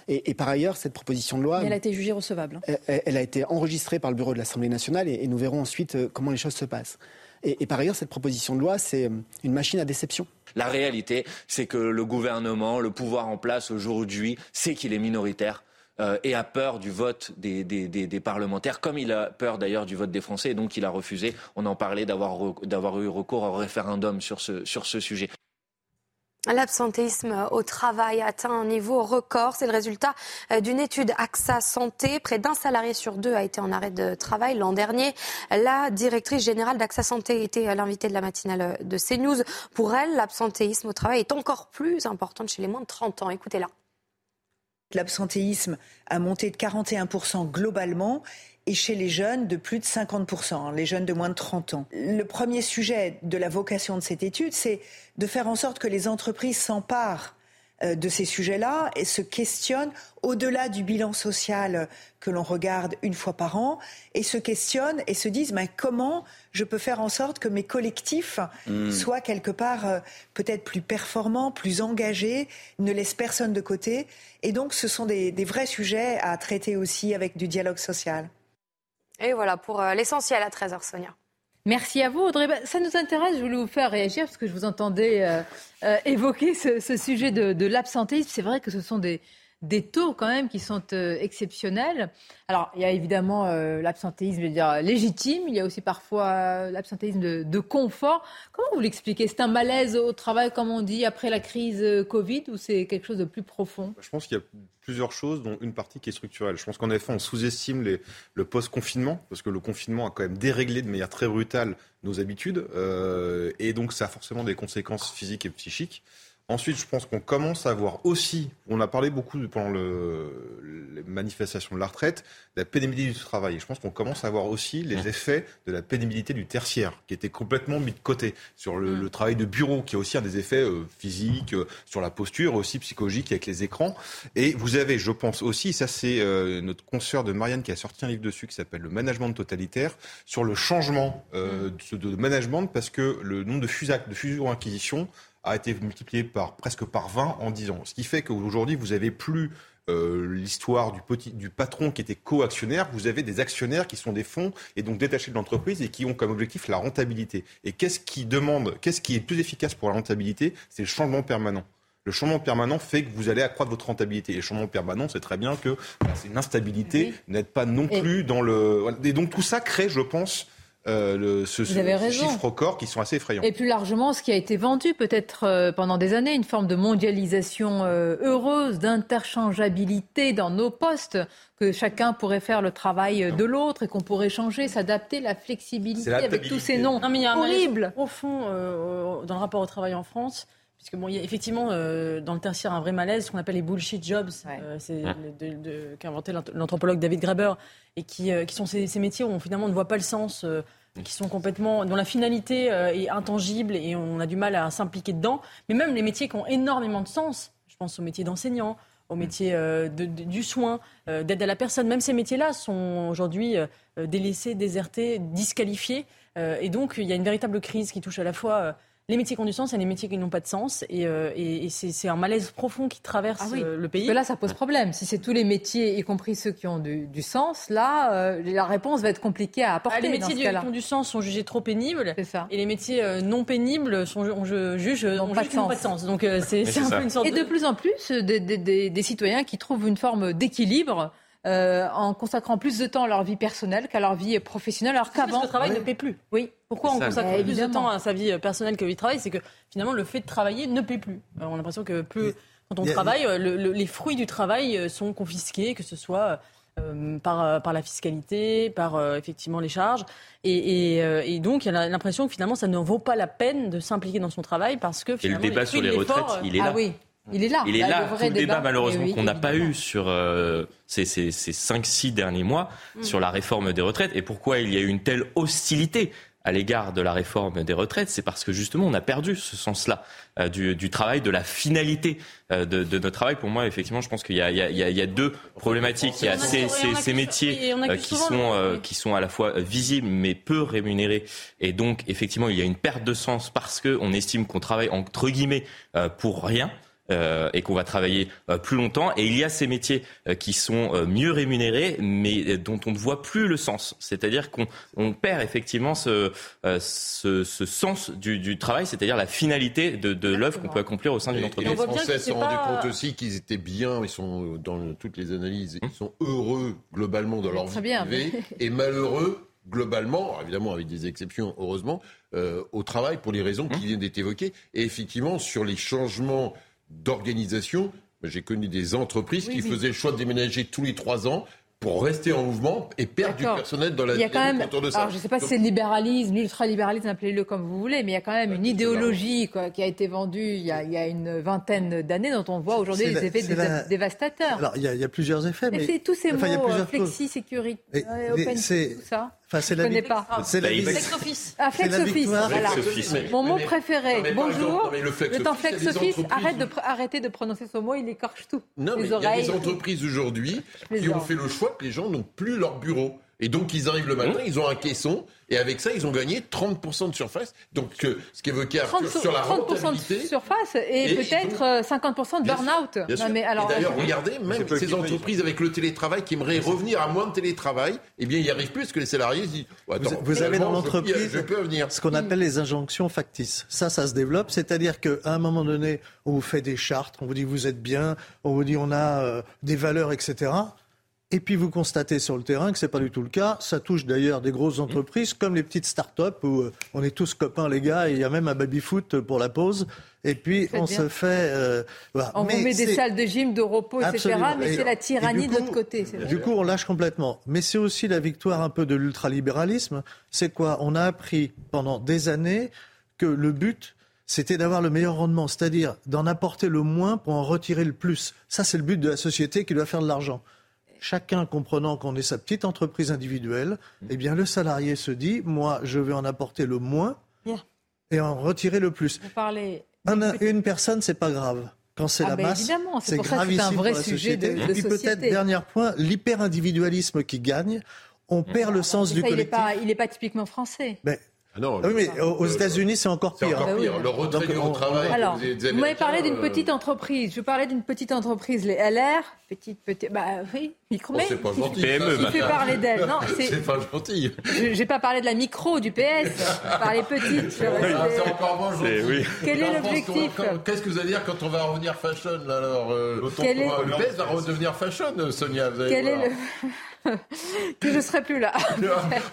et, par ailleurs, cette proposition de loi. elle a été jugée recevable. Elle, a été enregistrée par le bureau de l'Assemblée nationale et, nous verrons ensuite euh, comment les choses se passent. Et, par ailleurs, cette proposition de loi, c'est euh, une machine à déception. La réalité, c'est que le gouvernement, le pouvoir en place aujourd'hui, sait qu'il est minoritaire. Euh, et a peur du vote des, parlementaires, comme il a peur d'ailleurs du vote des Français, et donc il a refusé, on en parlait, d'avoir eu recours au référendum sur ce, sur ce sujet. L'absentéisme au travail atteint un niveau record. C'est le résultat euh, d'une étude AXA Santé. Près d'un salarié sur deux a été en arrêt de travail l'an dernier. La directrice générale d'AXA Santé était l'invitée de la matinale de CNews. Pour elle, l'absentéisme au travail est encore plus important chez les moins de 30 ans. Écoutez-la. L'absentéisme a monté de 41% globalement et chez les jeunes de plus de 50%, hein, les jeunes de moins de 30 ans. Le premier sujet de la vocation de cette étude, c'est de faire en sorte que les entreprises s'emparent de ces sujets-là et se questionnent au-delà du bilan social que l'on regarde une fois par an et se questionnent et se disent mais comment je peux faire en sorte que mes collectifs hmm. soient quelque part euh, peut-être plus performants, plus engagés, ne laissent personne de côté. Et donc ce sont des vrais sujets à traiter aussi avec du dialogue social. Et voilà pour euh, l'essentiel à 13h, Sonia. Merci à vous, Audrey. Bah, ça nous intéresse, je voulais vous faire réagir parce que je vous entendais euh, euh, évoquer ce, sujet de, de l'absentéisme. C'est vrai que ce sont des, des taux quand même qui sont euh, exceptionnels. Alors, il y a évidemment euh, l'absentéisme légitime, il y a aussi parfois euh, l'absentéisme de, confort. Comment vous l'expliquez? C'est un malaise au travail, comme on dit, après la crise Covid, ou c'est quelque chose de plus profond? Je pense qu'il y a plusieurs choses, dont une partie qui est structurelle. Je pense qu'en effet, on sous-estime le post-confinement, parce que le confinement a quand même déréglé de manière très brutale nos habitudes, et donc ça a forcément des conséquences physiques et psychiques. Ensuite, je pense qu'on commence à voir aussi, on a parlé beaucoup pendant le, les manifestations de la retraite, de la pénibilité du travail. je pense qu'on commence à voir aussi les effets de la pénibilité du tertiaire, qui était complètement mis de côté, sur le, mm. travail de bureau, qui a aussi un des effets euh, physiques, euh, sur la posture, aussi psychologique avec les écrans. Et vous avez, je pense aussi, ça c'est euh, notre consoeur de Marianne qui a sorti un livre dessus qui s'appelle Le management totalitaire, sur le changement mm. de, de, management, parce que le nombre de fusions de fusions-acquisitions a été multiplié par presque par 20 en 10 ans. Ce qui fait qu'aujourd'hui, vous n'avez plus euh, l'histoire du, petit, du patron qui était co-actionnaire, vous avez des actionnaires qui sont des fonds et donc détachés de l'entreprise et qui ont comme objectif la rentabilité. Et qu'est-ce qui demande, qu'est-ce qui est plus efficace pour la rentabilité? C'est le changement permanent. Le changement permanent fait que vous allez accroître votre rentabilité. Et le changement permanent, c'est très bien que bah, c'est une instabilité, n'êtes pas non plus dans le. Et donc tout ça crée, je pense, euh, le, ce, ces chiffres records qui sont assez effrayants. Et plus largement, ce qui a été vendu peut-être euh, pendant des années, une forme de mondialisation euh, heureuse, d'interchangeabilité dans nos postes, que chacun pourrait faire le travail de l'autre et qu'on pourrait changer, s'adapter, la flexibilité avec tous ces noms horribles. Au fond, dans le rapport au travail en France, Puisque bon, il y a effectivement dans le tertiaire un vrai malaise, ce qu'on appelle les bullshit jobs, c'est qu'a inventé l'anthropologue David Graeber, et qui, qui sont ces, ces, métiers où on, finalement on ne voit pas le sens qui sont complètement dont la finalité euh, est intangible et on a du mal à s'impliquer dedans. Mais même les métiers qui ont énormément de sens, je pense aux métiers d'enseignant, aux métiers euh, de, du soin, euh, d'aide à la personne, même ces métiers-là sont aujourd'hui délaissés, désertés, disqualifiés. et donc il y a une véritable crise qui touche à la fois les métiers qui ont du sens et les métiers qui n'ont pas de sens. Et, euh, c'est un malaise profond qui traverse ah euh, le pays. Parce que là, ça pose problème. Si c'est tous les métiers, y compris ceux qui ont du, sens, là, euh, la réponse va être compliquée à apporter. Ah, les métiers qui ont du sens sont jugés trop pénibles. Ça. Et les métiers non pénibles sont on, juge, n'ont pas, de sens. Donc c'est un peu une sorte Et de, plus en plus, des, des citoyens qui trouvent une forme d'équilibre euh, en consacrant plus de temps à leur vie personnelle qu'à leur vie professionnelle, alors qu'avant... le travail ne paie plus. Oui. Pourquoi on consacre plus de temps à sa vie personnelle que vie travail C'est que finalement, le fait de travailler ne paie plus. Euh, on a l'impression que plus... Quand on travaille, les fruits du travail euh, sont confisqués, que ce soit... par, par la fiscalité, par effectivement les charges. Et, et, donc, il y a l'impression que finalement, ça ne vaut pas la peine de s'impliquer dans son travail parce que finalement. Et le débat sur les retraites, il est là. Ah oui. Il est là. Il est là. Tout le débat, malheureusement, qu'on n'a pas eu sur euh, ces, ces, ces 5-6 derniers mois mm. sur la réforme des retraites et pourquoi il y a eu une telle hostilité à l'égard de la réforme des retraites, c'est parce que justement on a perdu ce sens-là euh, du, du, travail, de la finalité euh, de, de, notre travail. Pour moi, effectivement, je pense qu'il y, y, y, a deux problématiques. Il y a ces, ces, ces métiers qui sont qui sont à la fois visibles mais peu rémunérés, et donc effectivement il y a une perte de sens parce qu'on estime qu'on travaille entre guillemets pour rien. Euh, et qu'on va travailler euh, plus longtemps. Et il y a ces métiers euh, qui sont mieux rémunérés, mais dont on ne voit plus le sens. C'est-à-dire qu'on perd effectivement ce, ce, ce sens du, du travail, c'est-à-dire la finalité de, de l'œuvre qu'on peut accomplir au sein d'une entreprise. les Français se sont rendus compte aussi qu'ils étaient bien, ils sont dans toutes les analyses, ils sont heureux globalement dans leur vie privée et malheureux globalement, évidemment avec des exceptions, heureusement, au travail pour les raisons qui viennent d'être évoquées. Et effectivement, sur les changements d'organisation. J'ai connu des entreprises qui faisaient le choix de déménager tous les trois ans pour rester en mouvement et perdre du personnel dans la il y a quand même, de ça. Alors, je ne sais pas si c'est le libéralisme, l'ultralibéralisme, appelez-le comme vous voulez, mais il y a quand même une idéologie quoi, qui a été vendue il y a, il y a une vingtaine d'années dont on voit aujourd'hui les effets dévastateurs. Alors il y, a, il y, a, plusieurs effets. Mais, c'est tous ces mots, euh, flexi, sécurité, euh, open, tout ça. Enfin, c'est la connais pas. C'est la flex office. Ah, flex office. Voilà. Mon mot préféré. Bonjour. Le temps flex office. Arrête de arrêtez de prononcer ce mot. Il écorche tout. Non, mais il y a des entreprises aujourd'hui qui ont fait le choix que les gens n'ont plus leur bureau. Et donc, ils arrivent le matin, ils ont un caisson, et avec ça, ils ont gagné 30% de surface. Donc, euh, ce qui évoquait Arthur sur la 30% de surface et, peut-être 50% euh, de burn-out. D'ailleurs, regardez, même ces entreprises avec le télétravail qui aimeraient revenir à moins de télétravail, eh bien, ils n'y arrivent plus parce que les salariés disent Vous, avez dans l'entreprise ce qu'on appelle les injonctions factices. Ça, ça se développe. C'est-à-dire qu'à un moment donné, on vous fait des chartes, on vous dit vous êtes bien, on vous dit on a euh, des valeurs, etc. Et puis vous constatez sur le terrain que ce n'est pas du tout le cas. Ça touche d'ailleurs des grosses entreprises comme les petites start-up où euh, on est tous copains les gars et il y a même un baby-foot pour la pause. Et puis on se fait. Euh, On vous met des salles de gym, de repos, etc. Mais c'est la tyrannie de l'autre côté. Du coup, on lâche complètement. Mais c'est aussi la victoire un peu de l'ultralibéralisme. C'est quoi? On a appris pendant des années que le but, c'était d'avoir le meilleur rendement, c'est-à-dire d'en apporter le moins pour en retirer le plus. Ça, c'est le but de la société qui doit faire de l'argent chacun comprenant qu'on est sa petite entreprise individuelle, eh bien le salarié se dit, moi je vais en apporter le moins et en retirer le plus. Vous parlez une personne, c'est pas grave. Quand c'est ah la masse, c'est gravissime un vrai pour la sujet et puis peut-être dernier point, l'hyper-individualisme qui gagne. On perd le sens du collectif. Il n'est pas, typiquement français. Ben, ah non, ah oui, mais aux États-Unis, c'est encore pire. Encore pire. Le retrait du travail. Alors, vous, m'avez parlé d'une petite entreprise. Je parlais d'une petite entreprise, les LR. Petite, petite. Bah oui, micro. Oh, c'est pas gentil. PME, fait parler d'elle. Non, [laughs] c'est pas gentil. J'ai pas parlé de la micro du PS. Je parlais petite. C'est encore moins gentil. Oui. Quel est l'objectif Qu'est-ce que vous allez dire quand on va revenir fashion alors euh, Le PS va redevenir fashion, Sonia. Vous Quel est le [laughs] que je ne serai plus là. [laughs] [laughs]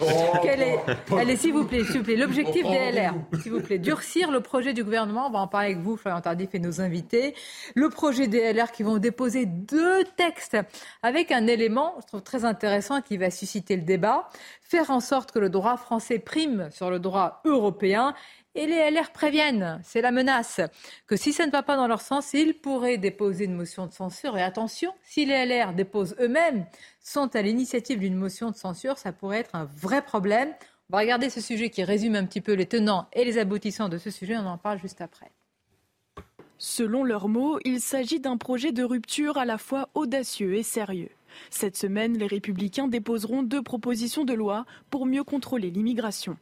Oh, Allez, s'il vous plaît, s'il vous plaît. L'objectif des LR, s'il vous plaît, durcir le projet du gouvernement. On va en parler avec vous, Florian Tardif et nos invités. Le projet des LR qui vont déposer deux textes avec un élément, je trouve très intéressant, qui va susciter le débat. Faire en sorte que le droit français prime sur le droit européen et les LR préviennent, c'est la menace, que si ça ne va pas dans leur sens, ils pourraient déposer une motion de censure. Et attention, si les LR déposent eux-mêmes, sont à l'initiative d'une motion de censure, ça pourrait être un vrai problème. On va regarder ce sujet qui résume un petit peu les tenants et les aboutissants de ce sujet. On en parle juste après. Selon leurs mots, il s'agit d'un projet de rupture à la fois audacieux et sérieux. Cette semaine, les républicains déposeront deux propositions de loi pour mieux contrôler l'immigration.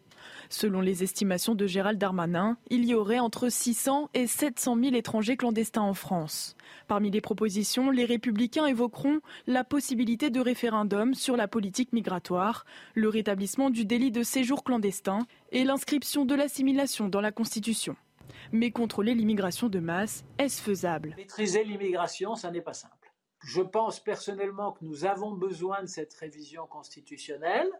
Selon les estimations de Gérald Darmanin, il y aurait entre 600 et 700 000 étrangers clandestins en France. Parmi les propositions, les républicains évoqueront la possibilité de référendum sur la politique migratoire, le rétablissement du délit de séjour clandestin et l'inscription de l'assimilation dans la Constitution. Mais contrôler l'immigration de masse, est-ce faisable? Maîtriser l'immigration, ça n'est pas simple. Je pense personnellement que nous avons besoin de cette révision constitutionnelle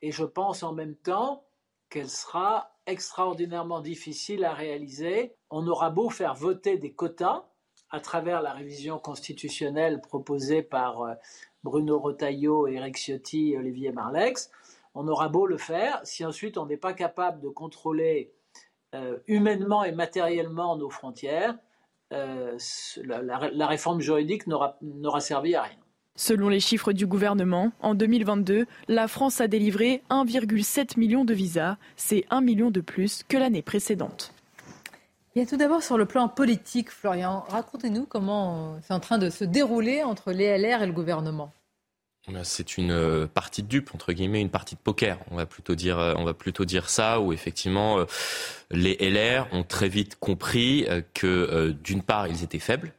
et je pense en même temps qu'elle sera extraordinairement difficile à réaliser. On aura beau faire voter des quotas à travers la révision constitutionnelle proposée par euh, Bruno Retailleau, Eric Ciotti et Olivier Marlex, on aura beau le faire, si ensuite on n'est pas capable de contrôler euh, humainement et matériellement nos frontières, la, réforme juridique n'aura servi à rien. Selon les chiffres du gouvernement, en 2022, la France a délivré 1,7 million de visas. C'est 1 million de plus que l'année précédente. Bien, tout d'abord, sur le plan politique, Florian, racontez-nous comment c'est en train de se dérouler entre les LR et le gouvernement. C'est une euh, partie de dupe, entre guillemets, une partie de poker. On va plutôt dire, euh, on va plutôt dire ça, où effectivement, euh, les LR ont très vite compris que, d'une part, ils étaient faibles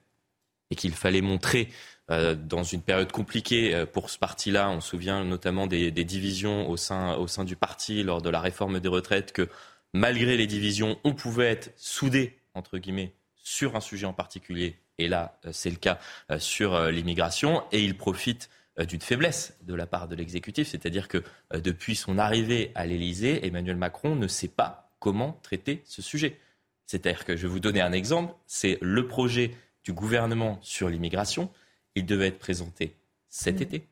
et qu'il fallait montrer dans une période compliquée pour ce parti-là, on se souvient notamment des, divisions au sein, au sein du parti lors de la réforme des retraites, que malgré les divisions, on pouvait être soudés, entre guillemets, sur un sujet en particulier. Et là, c'est le cas sur l'immigration. Et ils profitent euh, d'une faiblesse de la part de l'exécutif, c'est-à-dire que euh, depuis son arrivée à l'Élysée, Emmanuel Macron ne sait pas comment traiter ce sujet. C'est-à-dire que je vais vous donner un exemple, c'est le projet du gouvernement sur l'immigration. Il devait être présenté cet mmh. été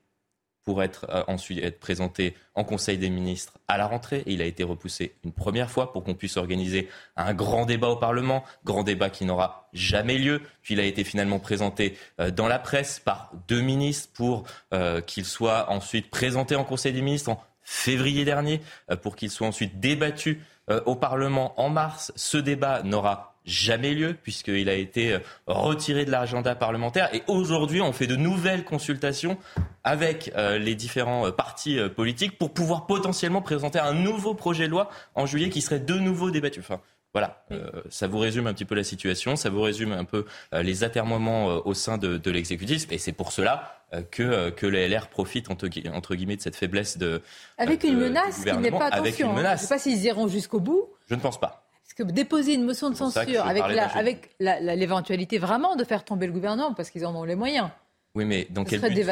pour être euh, ensuite être présenté en Conseil des ministres à la rentrée. il a été repoussé une première fois pour qu'on puisse organiser un grand débat au Parlement, grand débat qui n'aura jamais lieu. Puis il a été finalement présenté euh, dans la presse par deux ministres pour euh, qu'il soit ensuite présenté en Conseil des ministres en février dernier, pour qu'il soit ensuite débattu au Parlement en mars. Ce débat n'aura jamais lieu puisqu'il a été euh, retiré de l'agenda parlementaire. Et aujourd'hui, on fait de nouvelles consultations avec euh, les différents euh, partis politiques pour pouvoir potentiellement présenter un nouveau projet de loi en juillet qui serait de nouveau débattu. Enfin, voilà, ça vous résume un petit peu la situation, ça vous résume un peu les atermoiements au sein de, de l'exécutif, et c'est pour cela que, que les LR profitent entre, entre, guillemets de cette faiblesse de avec une menace qui n'est pas attention. Hein. Je ne sais pas s'ils iront jusqu'au bout. Je ne pense pas que déposer une motion de censure avec, l'éventualité vraiment de faire tomber le gouvernement, parce qu'ils en ont les moyens. Oui, mais dans quel but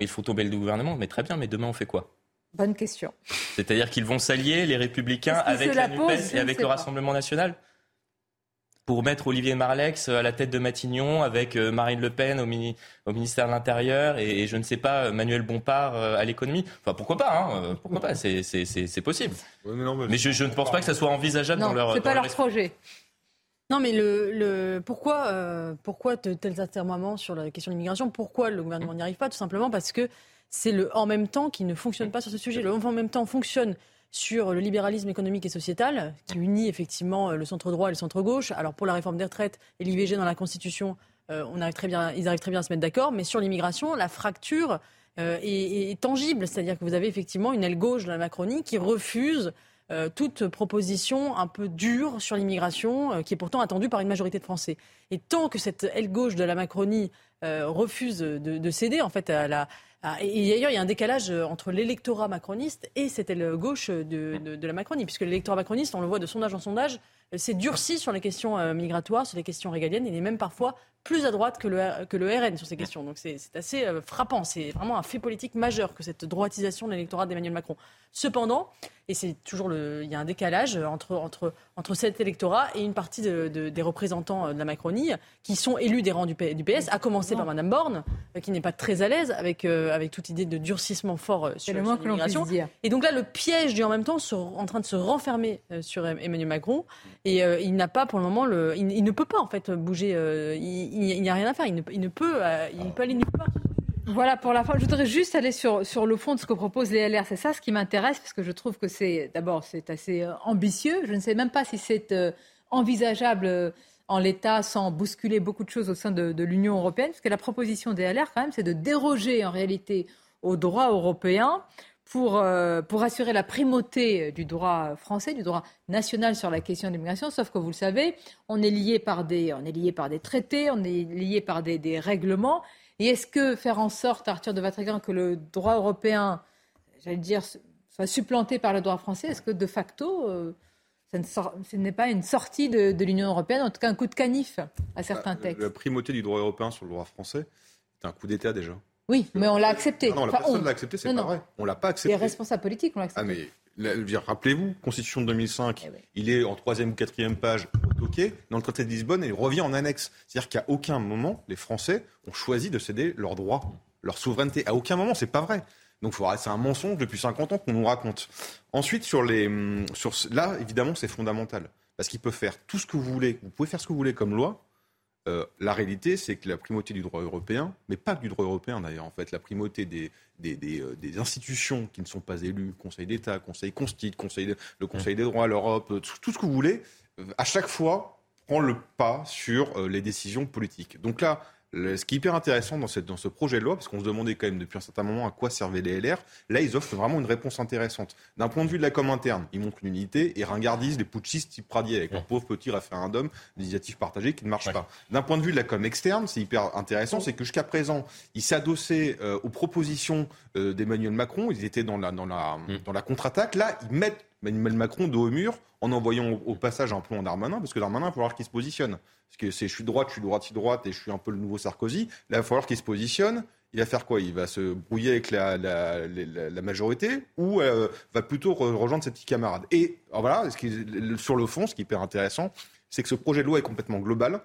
Il faut tomber le gouvernement, mais très bien, mais demain on fait quoi? Bonne question. C'est-à-dire qu'ils vont s'allier, les Républicains, avec la, NUPES et avec le Rassemblement National? Pour mettre Olivier Marlex à la tête de Matignon avec euh, Marine Le Pen au, ministère de l'Intérieur et, je ne sais pas Manuel Bompard euh, à l'économie. Enfin pourquoi pas hein, Pourquoi pas C'est possible. mais, je, ne pense pas que ça soit envisageable dans leur. C'est pas leur projet. Non, mais le, pourquoi, euh, pourquoi de tels atermoiements sur la question de l'immigration? Pourquoi le gouvernement n'y arrive pas? Tout simplement parce que c'est le en même temps qui ne fonctionne pas sur ce sujet. Le en même temps fonctionne sur le libéralisme économique et sociétal, qui unit effectivement le centre droit et le centre gauche. Alors pour la réforme des retraites et l'IVG dans la Constitution, euh, on très bien, ils arrivent très bien à se mettre d'accord. Mais sur l'immigration, la fracture euh, est, tangible. C'est-à-dire que vous avez effectivement une aile gauche de la Macronie qui refuse euh, toute proposition un peu dure sur l'immigration, qui est pourtant attendue par une majorité de Français. Et tant que cette aile gauche de la Macronie refuse de, de, céder en fait à la, ah, et d'ailleurs, il y a un décalage euh, entre l'électorat macroniste et cette aile gauche de, de, la Macronie, puisque l'électorat macroniste, on le voit de sondage en sondage, euh, s'est durci sur les questions euh, migratoires, sur les questions régaliennes. Il est même parfois plus à droite que le, que le RN sur ces questions. Donc c'est assez frappant. C'est vraiment un fait politique majeur que cette droitisation de l'électorat d'Emmanuel Macron. Cependant, et c'est toujours le, il y a un décalage entre, entre, entre cet électorat et une partie de, des représentants de la Macronie qui sont élus des rangs du, PS, à commencer par Mme Borne, qui n'est pas très à l'aise avec, avec toute idée de durcissement fort sur, l'immigration. Et donc là, le piège du en même temps en train de se renfermer sur Emmanuel Macron. Et il n'a pas pour le moment, le, il, ne peut pas en fait bouger. il, n'y a rien à faire. Il ne, il ne peut, il peut aller. Voilà pour la fin. Je voudrais juste aller sur, sur le fond de ce que proposent les LR. C'est ça ce qui m'intéresse, parce que je trouve que c'est d'abord c'est assez euh, ambitieux. Je ne sais même pas si c'est euh, envisageable euh, en l'état sans bousculer beaucoup de choses au sein de, l'Union européenne, parce que la proposition des LR quand même, c'est de déroger en réalité au droit européen pour, pour assurer la primauté du droit français, du droit national sur la question de l'immigration. Sauf que vous le savez, on est lié par des, on est lié par des traités, on est lié par des, des règlements. Et est-ce que faire en sorte, Arthur de Vatrigan, que le droit européen, j'allais dire, soit supplanté par le droit français, est-ce que de facto, euh, ce n'est pas une sortie de, l'Union européenne, en tout cas un coup de canif à certains bah, textes La primauté du droit européen sur le droit français, c'est un coup d'État déjà. Oui, mais on l'a accepté. Non, la personne l'a accepté, c'est pas vrai. On l'a pas accepté. Les responsables politiques l'ont accepté. Ah, mais Rappelez-vous, Constitution de 2005, eh il est en troisième ou quatrième page toqué. Dans le traité de Lisbonne, et il revient en annexe. C'est-à-dire qu'à aucun moment, les Français ont choisi de céder leurs droits, leur souveraineté. À aucun moment, c'est pas vrai. Donc c'est un mensonge depuis 50 ans qu'on nous raconte. Ensuite, sur les, sur, là, évidemment, c'est fondamental. parce qu'il peut faire tout ce que vous voulez. Vous pouvez faire ce que vous voulez comme loi. Euh, la réalité, c'est que la primauté du droit européen, mais pas que du droit européen d'ailleurs, en fait, la primauté des, des, euh, institutions qui ne sont pas élues, Conseil d'État, Conseil Constitue, Conseil, le Conseil des droits, l'Europe, tout, tout, ce que vous voulez, à chaque fois, prend le pas sur les décisions politiques. Donc là, ce qui est hyper intéressant dans, cette, dans ce projet de loi, parce qu'on se demandait quand même depuis un certain moment à quoi servaient les LR, là, ils offrent vraiment une réponse intéressante. D'un point de vue de la com interne, ils montrent l'unité et ringardisent les putschistes type Pradier avec leur pauvre petit référendum d'initiative partagée qui ne marche pas. D'un point de vue de la com externe, c'est hyper intéressant, c'est que jusqu'à présent, ils s'adossaient euh, aux propositions euh, d'Emmanuel Macron, ils étaient dans la, dans la, mm. dans la contre-attaque. Là, ils mettent Emmanuel Macron dos au mur en envoyant au, passage un plan Darmanin, parce que Darmanin, il va falloir qu'il se positionne. Parce que c'est je suis droite, je suis droite, je suis droite, et je suis un peu le nouveau Sarkozy. Là, il va falloir qu'il se positionne. Il va faire quoi? Il va se brouiller avec la, majorité ou euh, va plutôt rejoindre ses petits camarades? Et voilà, ce sur le fond, ce qui est hyper intéressant, c'est que ce projet de loi est complètement global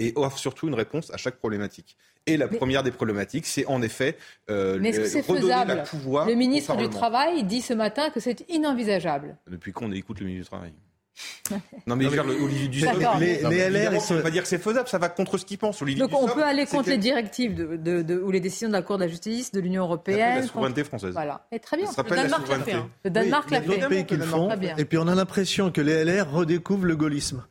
et offre surtout une réponse à chaque problématique. Et la première des problématiques, c'est en effet euh, Mais est-ce que c'est faisable? pouvoir Le ministre du Travail dit ce matin que c'est inenvisageable. Depuis quand on écoute le ministre du Travail? [laughs] non mais, non, mais les, LR, ils va dire que c'est faisable, ça va contre ce qu'ils pensent. Donc on peut aller contre les directives de, ou les décisions de la Cour de la justice, de l'Union européenne. La souveraineté française. Voilà. Et très bien. Ça le Danemark l'a fait. Le Danemark l'a fait. pays qui le font. Et puis on a l'impression que les LR redécouvrent le gaullisme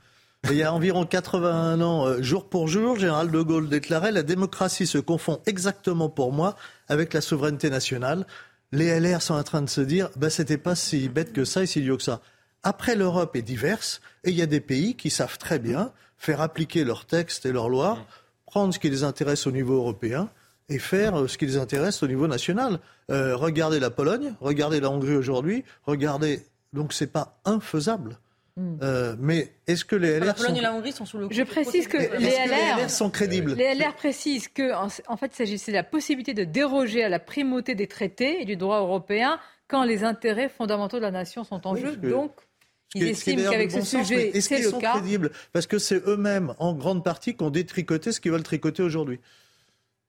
il y a environ 81 ans, euh, jour pour jour, Général de Gaulle déclarait La démocratie se confond exactement pour moi avec la souveraineté nationale. Les LR sont en train de se dire bah, C'était pas si bête que ça et si idiot que ça. Après, l'Europe est diverse et il y a des pays qui savent très bien faire appliquer leurs textes et leurs lois, prendre ce qui les intéresse au niveau européen et faire euh, ce qui les intéresse au niveau national. Euh, regardez la Pologne, regardez la Hongrie aujourd'hui, regardez. Donc, c'est pas infaisable. Hmm. Euh, mais est-ce que les LR la Pologne et la Hongrie sont sous le Je précise que les LR, sont crédibles. Les LR précisent que en, fait, il s'agissait de la possibilité de déroger à la primauté des traités et du droit européen quand les intérêts fondamentaux de la nation sont en jeu. Donc, ils estiment qu'avec ce sujet, c'est le cas. crédibles Parce que c'est eux-mêmes, en grande partie, qui ont détricoté ce qu'ils veulent tricoter aujourd'hui.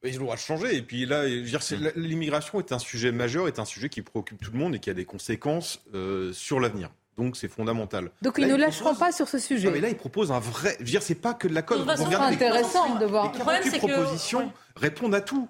Ils ont le droit de changer. Et puis là, hmm. l'immigration est un sujet majeur, est un sujet qui préoccupe tout le monde et qui a des conséquences euh, sur l'avenir. Donc c'est fondamental. Donc ils ne lâcheront pas sur ce sujet. Non, mais là, ils proposent un vrai. Je veux dire, c'est pas que de la com. C'est intéressant de voir. Les propositions répondent à tout.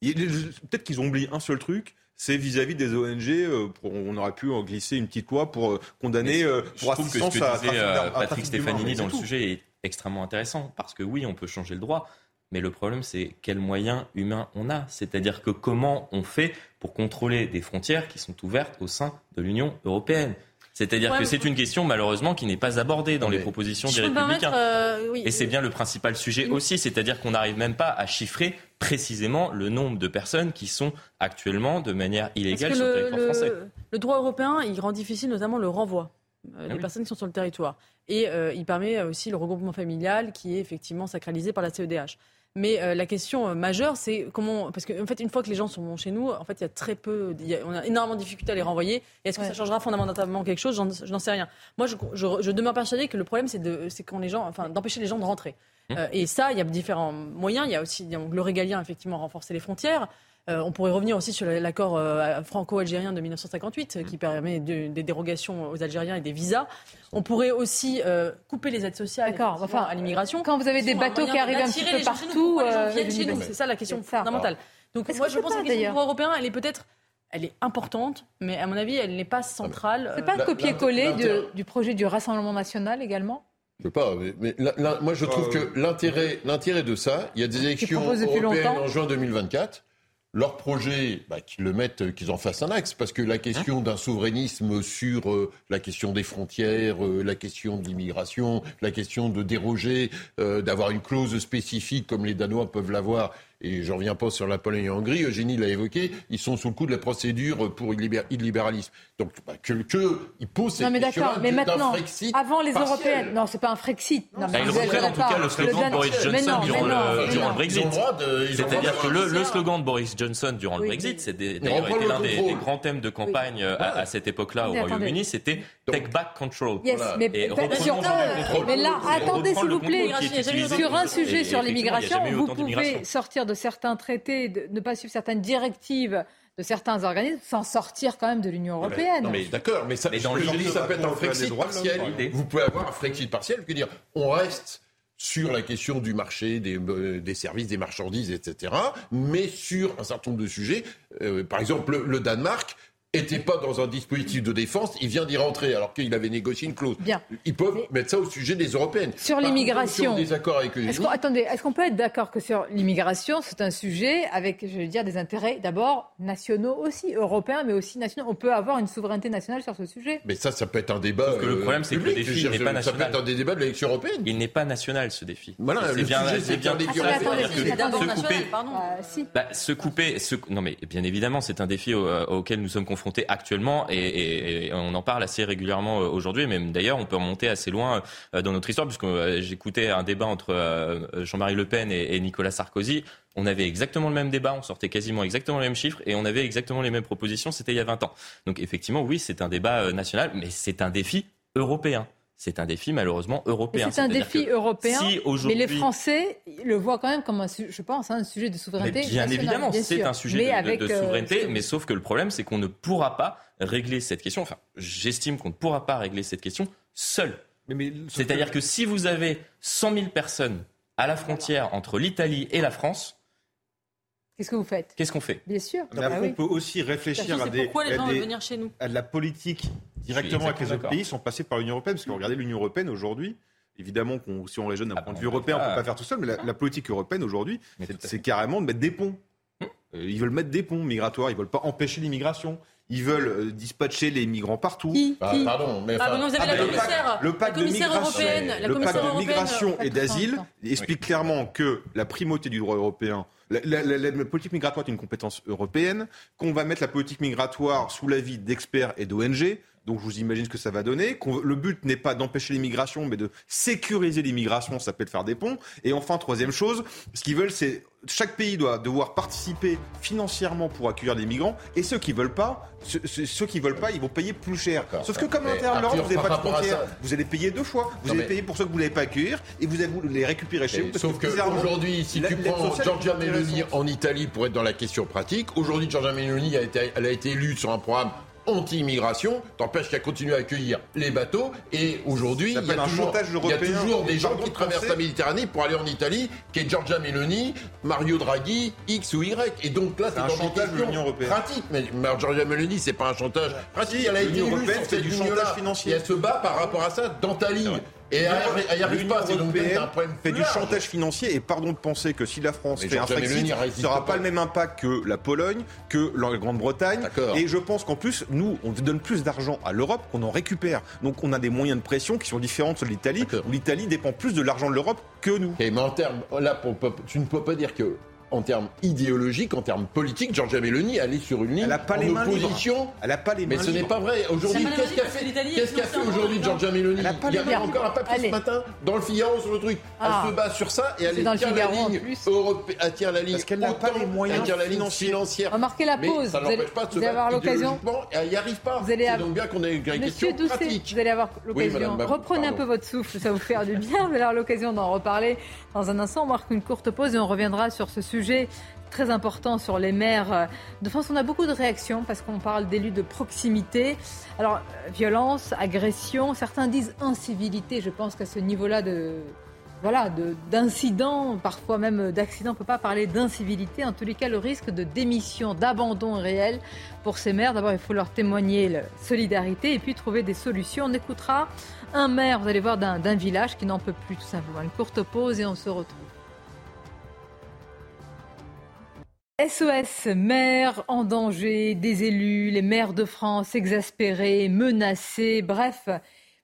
Peut-être qu'ils ont oublié un seul truc, c'est vis-à-vis des ONG. Euh, on aurait pu glisser une petite loi pour euh, condamner euh, pour assistance que ce que disait, Patrick Stefanini dans le sujet est extrêmement intéressant parce que oui, on peut changer le droit, mais le problème, c'est quels moyens humains on a. C'est-à-dire que comment on fait pour contrôler des frontières qui sont ouvertes au sein de l'Union européenne. C'est-à-dire que c'est une question malheureusement qui n'est pas abordée dans les propositions des républicains. Euh, Et c'est bien le principal sujet aussi, c'est-à-dire qu'on n'arrive même pas à chiffrer précisément le nombre de personnes qui sont actuellement de manière illégale sur le, territoire français. Le droit européen, il rend difficile notamment le renvoi euh, des ah personnes qui sont sur le territoire. Et euh, il permet aussi le regroupement familial qui est effectivement sacralisé par la CEDH. Mais euh, la question euh, majeure, c'est comment. Parce qu'en en fait, une fois que les gens sont chez nous, en fait, il y a très peu. on a énormément de difficultés à les renvoyer. Et est-ce que ça changera fondamentalement quelque chose? Je n'en sais rien. Moi, je, je, demeure persuadée que le problème, c'est quand les gens, enfin, d'empêcher les gens de rentrer. Mmh. Euh, et ça, il y a différents moyens. Il y a aussi le régalien, effectivement, renforcer les frontières. Euh, on pourrait revenir aussi sur l'accord euh, franco-algérien de 1958 euh, qui permet des dérogations aux Algériens et des visas. On pourrait aussi couper les aides sociales enfin, à l'immigration. Quand vous avez des bateaux qui arrivent un petit peu partout, c'est ça la question fondamentale. Donc moi je pense que la question du européen, elle est peut-être elle est importante, mais à mon avis, elle n'est pas centrale. C'est pas un copier-coller du projet du Rassemblement national également? Je sais pas, mais, moi je trouve que l'intérêt, l'intérêt de ça, il y a des élections européennes en juin 2024 leur projet, bah, qu'ils le mettent, qu'ils en fassent un axe, parce que la question hein d'un souverainisme sur euh, la question des frontières, euh, la question de l'immigration, la question de déroger, euh, d'avoir une clause spécifique comme les Danois peuvent l'avoir, et je reviens pas sur la Pologne et Hongrie, Eugénie l'a évoqué, ils sont sous le coup de la procédure pour illibéralisme. Donc, bah, que, que ils posent cette non, mais d'accord, mais maintenant, avant les européennes, non, c'est pas un Frexit. Non, bah, ils reprennent en tout cas le slogan de Boris Johnson durant, le, durant le Brexit. C'est-à-dire que le, slogan de Boris Johnson durant le Brexit, c'est d'ailleurs été l'un des, grands thèmes de campagne à, cette époque-là au Royaume-Uni, c'était Take Back Control. Yes, mais, mais là, attendez s'il vous plaît, sur un sujet sur l'immigration, vous pouvez sortir de certains traités, de ne pas suivre certaines directives de certains organismes sans sortir quand même de l'Union européenne. Non mais d'accord, mais ça, dans le ça peut être un Frexit partiel. Vous pouvez avoir un Frexit partiel, qui dire on reste sur la question du marché, des, euh, des, services, des marchandises, etc., mais sur un certain nombre de sujets. Euh, par exemple, le Danemark était pas dans un dispositif de défense, il vient d'y rentrer alors qu'il avait négocié une clause. Bien. Ils peuvent mettre ça au sujet des européennes. Sur l'immigration. avec Est-ce qu'on, attendez, est-ce qu'on peut être d'accord que sur l'immigration, c'est un sujet avec, je veux dire, des intérêts d'abord nationaux aussi, européens, mais aussi nationaux? On peut avoir une souveraineté nationale sur ce sujet? Mais ça, ça peut être un débat. que le problème, c'est que le défi n'est pas national. Ça peut être un des débats de l'élection européenne. Il n'est pas national ce défi. Voilà, c'est bien, c'est bien défi Se couper, non mais bien évidemment, c'est un défi auquel nous sommes confrontés actuellement et, on en parle assez régulièrement euh, aujourd'hui. Même d'ailleurs, on peut remonter assez loin euh, dans notre histoire, puisque euh, j'écoutais un débat entre Jean-Marie Le Pen et, Nicolas Sarkozy. On avait exactement le même débat, on sortait quasiment exactement les mêmes chiffres et on avait exactement les mêmes propositions. C'était il y a 20 ans. Donc effectivement, oui, c'est un débat national, mais c'est un défi européen c'est un défi malheureusement européen. C'est un défi européen, mais les Français le voient quand même comme un, je pense, un sujet de souveraineté. bien évidemment, c'est un sujet de, souveraineté, mais sauf que le problème, c'est qu'on ne pourra pas régler cette question. Enfin, j'estime qu'on ne pourra pas régler cette question seul. C'est-à-dire que si vous avez 100 000 personnes à la frontière entre l'Italie et la France, Qu'est-ce que vous faites? Qu'est-ce qu'on fait? Bien sûr. Mais après, ah on peut aussi réfléchir à, des, venir chez nous à de la politique directement avec les autres pays sont passés par l'Union européenne. Parce que regardez l'Union européenne aujourd'hui, évidemment, si on raisonne d'un ah point de vue européen, on ne peut pas faire tout seul, mais la, politique européenne aujourd'hui, c'est carrément de mettre des ponts. Euh, ils veulent mettre des ponts migratoires, ils veulent pas empêcher l'immigration. Ils veulent euh, dispatcher les migrants partout. Qui, bah, pardon, mais ah, vous avez la commissaire, le pacte, de migration, le pacte de migration et d'asile explique clairement que la primauté du droit européen la, politique migratoire est une compétence européenne, qu'on va mettre la politique migratoire sous l'avis d'experts et d'ONG. Donc je vous imagine ce que ça va donner. Le but n'est pas d'empêcher l'immigration, mais de sécuriser l'immigration, ça peut être faire des ponts. Et enfin, troisième chose, ce qu'ils veulent, c'est chaque pays doit devoir participer financièrement pour accueillir les migrants. Et ceux qui veulent pas, ceux, qui veulent pas, ils vont payer plus cher. Sauf que comme à l'intérieur l'Europe, vous n'avez pas de frontières, vous allez payer deux fois. Vous allez payer pour ceux que vous n'allez pas accueillir et vous allez les récupérer chez vous. Sauf qu'aujourd'hui, si tu prends Giorgia Meloni en Italie pour être dans la question pratique, aujourd'hui Giorgia Meloni a été, elle a été élue sur un programme anti-immigration, t'empêche qu'elle continue à accueillir les bateaux. Et aujourd'hui, il y, a toujours, des gens qui traversent la Méditerranée pour aller en Italie, qui est Giorgia Meloni, Mario Draghi, X ou Y. Et donc là, c'est un chantage de l'Union européenne. Pratique. Mais Giorgia Meloni, c'est pas un chantage pratique. Elle a été élue c'est du chantage financier. Et elle se bat par rapport à ça dans ta ligne. Et elle n'y arrive pas, c'est donc un problème fait du chantage financier et pardon de penser que si la France fait un Brexit, ce sera pas le même impact que la Pologne, que la Grande-Bretagne. Et je pense qu'en plus, nous, on donne plus d'argent à l'Europe qu'on en récupère. Donc on a des moyens de pression qui sont différents de l'Italie, où l'Italie dépend plus de l'argent de l'Europe que nous. Et mais en termes, là, tu ne peux pas dire que en termes idéologiques, en termes politiques, Giorgia Meloni, elle est sur une ligne elle a pas en les opposition. Elle a pas les mains Mais ce n'est pas vrai. Aujourd'hui, qu'est-ce qu'a fait, qu'est-ce qu'a fait aujourd'hui Giorgia Meloni Il y a encore un papier ce matin dans le Figaro sur le truc. Elle ah. se bat sur ça et elle tient la ligne européenne. Elle tient la ligne. Parce qu'elle n'a pas les moyens financiers. Remarquez la pause. Ça n'empêche pas de se battre l'occasion. Elle n'y arrive pas. C'est donc bien qu'on ait une question pratique. Vous allez avoir l'occasion. Reprenez un peu votre souffle, ça vous faire du bien. Vous allez avoir l'occasion d'en reparler dans un instant. On marque une courte pause et on reviendra sur ce sujet très important sur les maires de France. On a beaucoup de réactions parce qu'on parle d'élus de proximité. Alors, violence, agression, certains disent incivilité. Je pense qu'à ce niveau-là de voilà, d'incidents, parfois même d'accidents, on ne peut pas parler d'incivilité. En tous les cas, le risque de démission, d'abandon réel pour ces maires. D'abord, il faut leur témoigner solidarité et puis trouver des solutions. On écoutera un maire, vous allez voir, d'un village qui n'en peut plus tout simplement. Une courte pause et on se retrouve. SOS, maires en danger, des élus, les maires de France exaspérés, menacés, bref.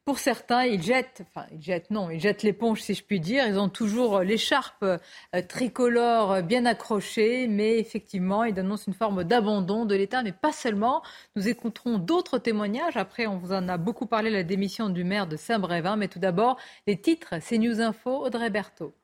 Pour certains, ils jettent, enfin ils jettent non, ils jettent l'éponge si je puis dire. Ils ont toujours l'écharpe euh, tricolore bien accrochée, mais effectivement, ils annoncent une forme d'abandon de l'État, mais pas seulement. Nous écouterons d'autres témoignages. Après, on vous en a beaucoup parlé, la démission du maire de Saint-Brévin. Mais tout d'abord, les titres, c'est News Info, Audrey Berthaud.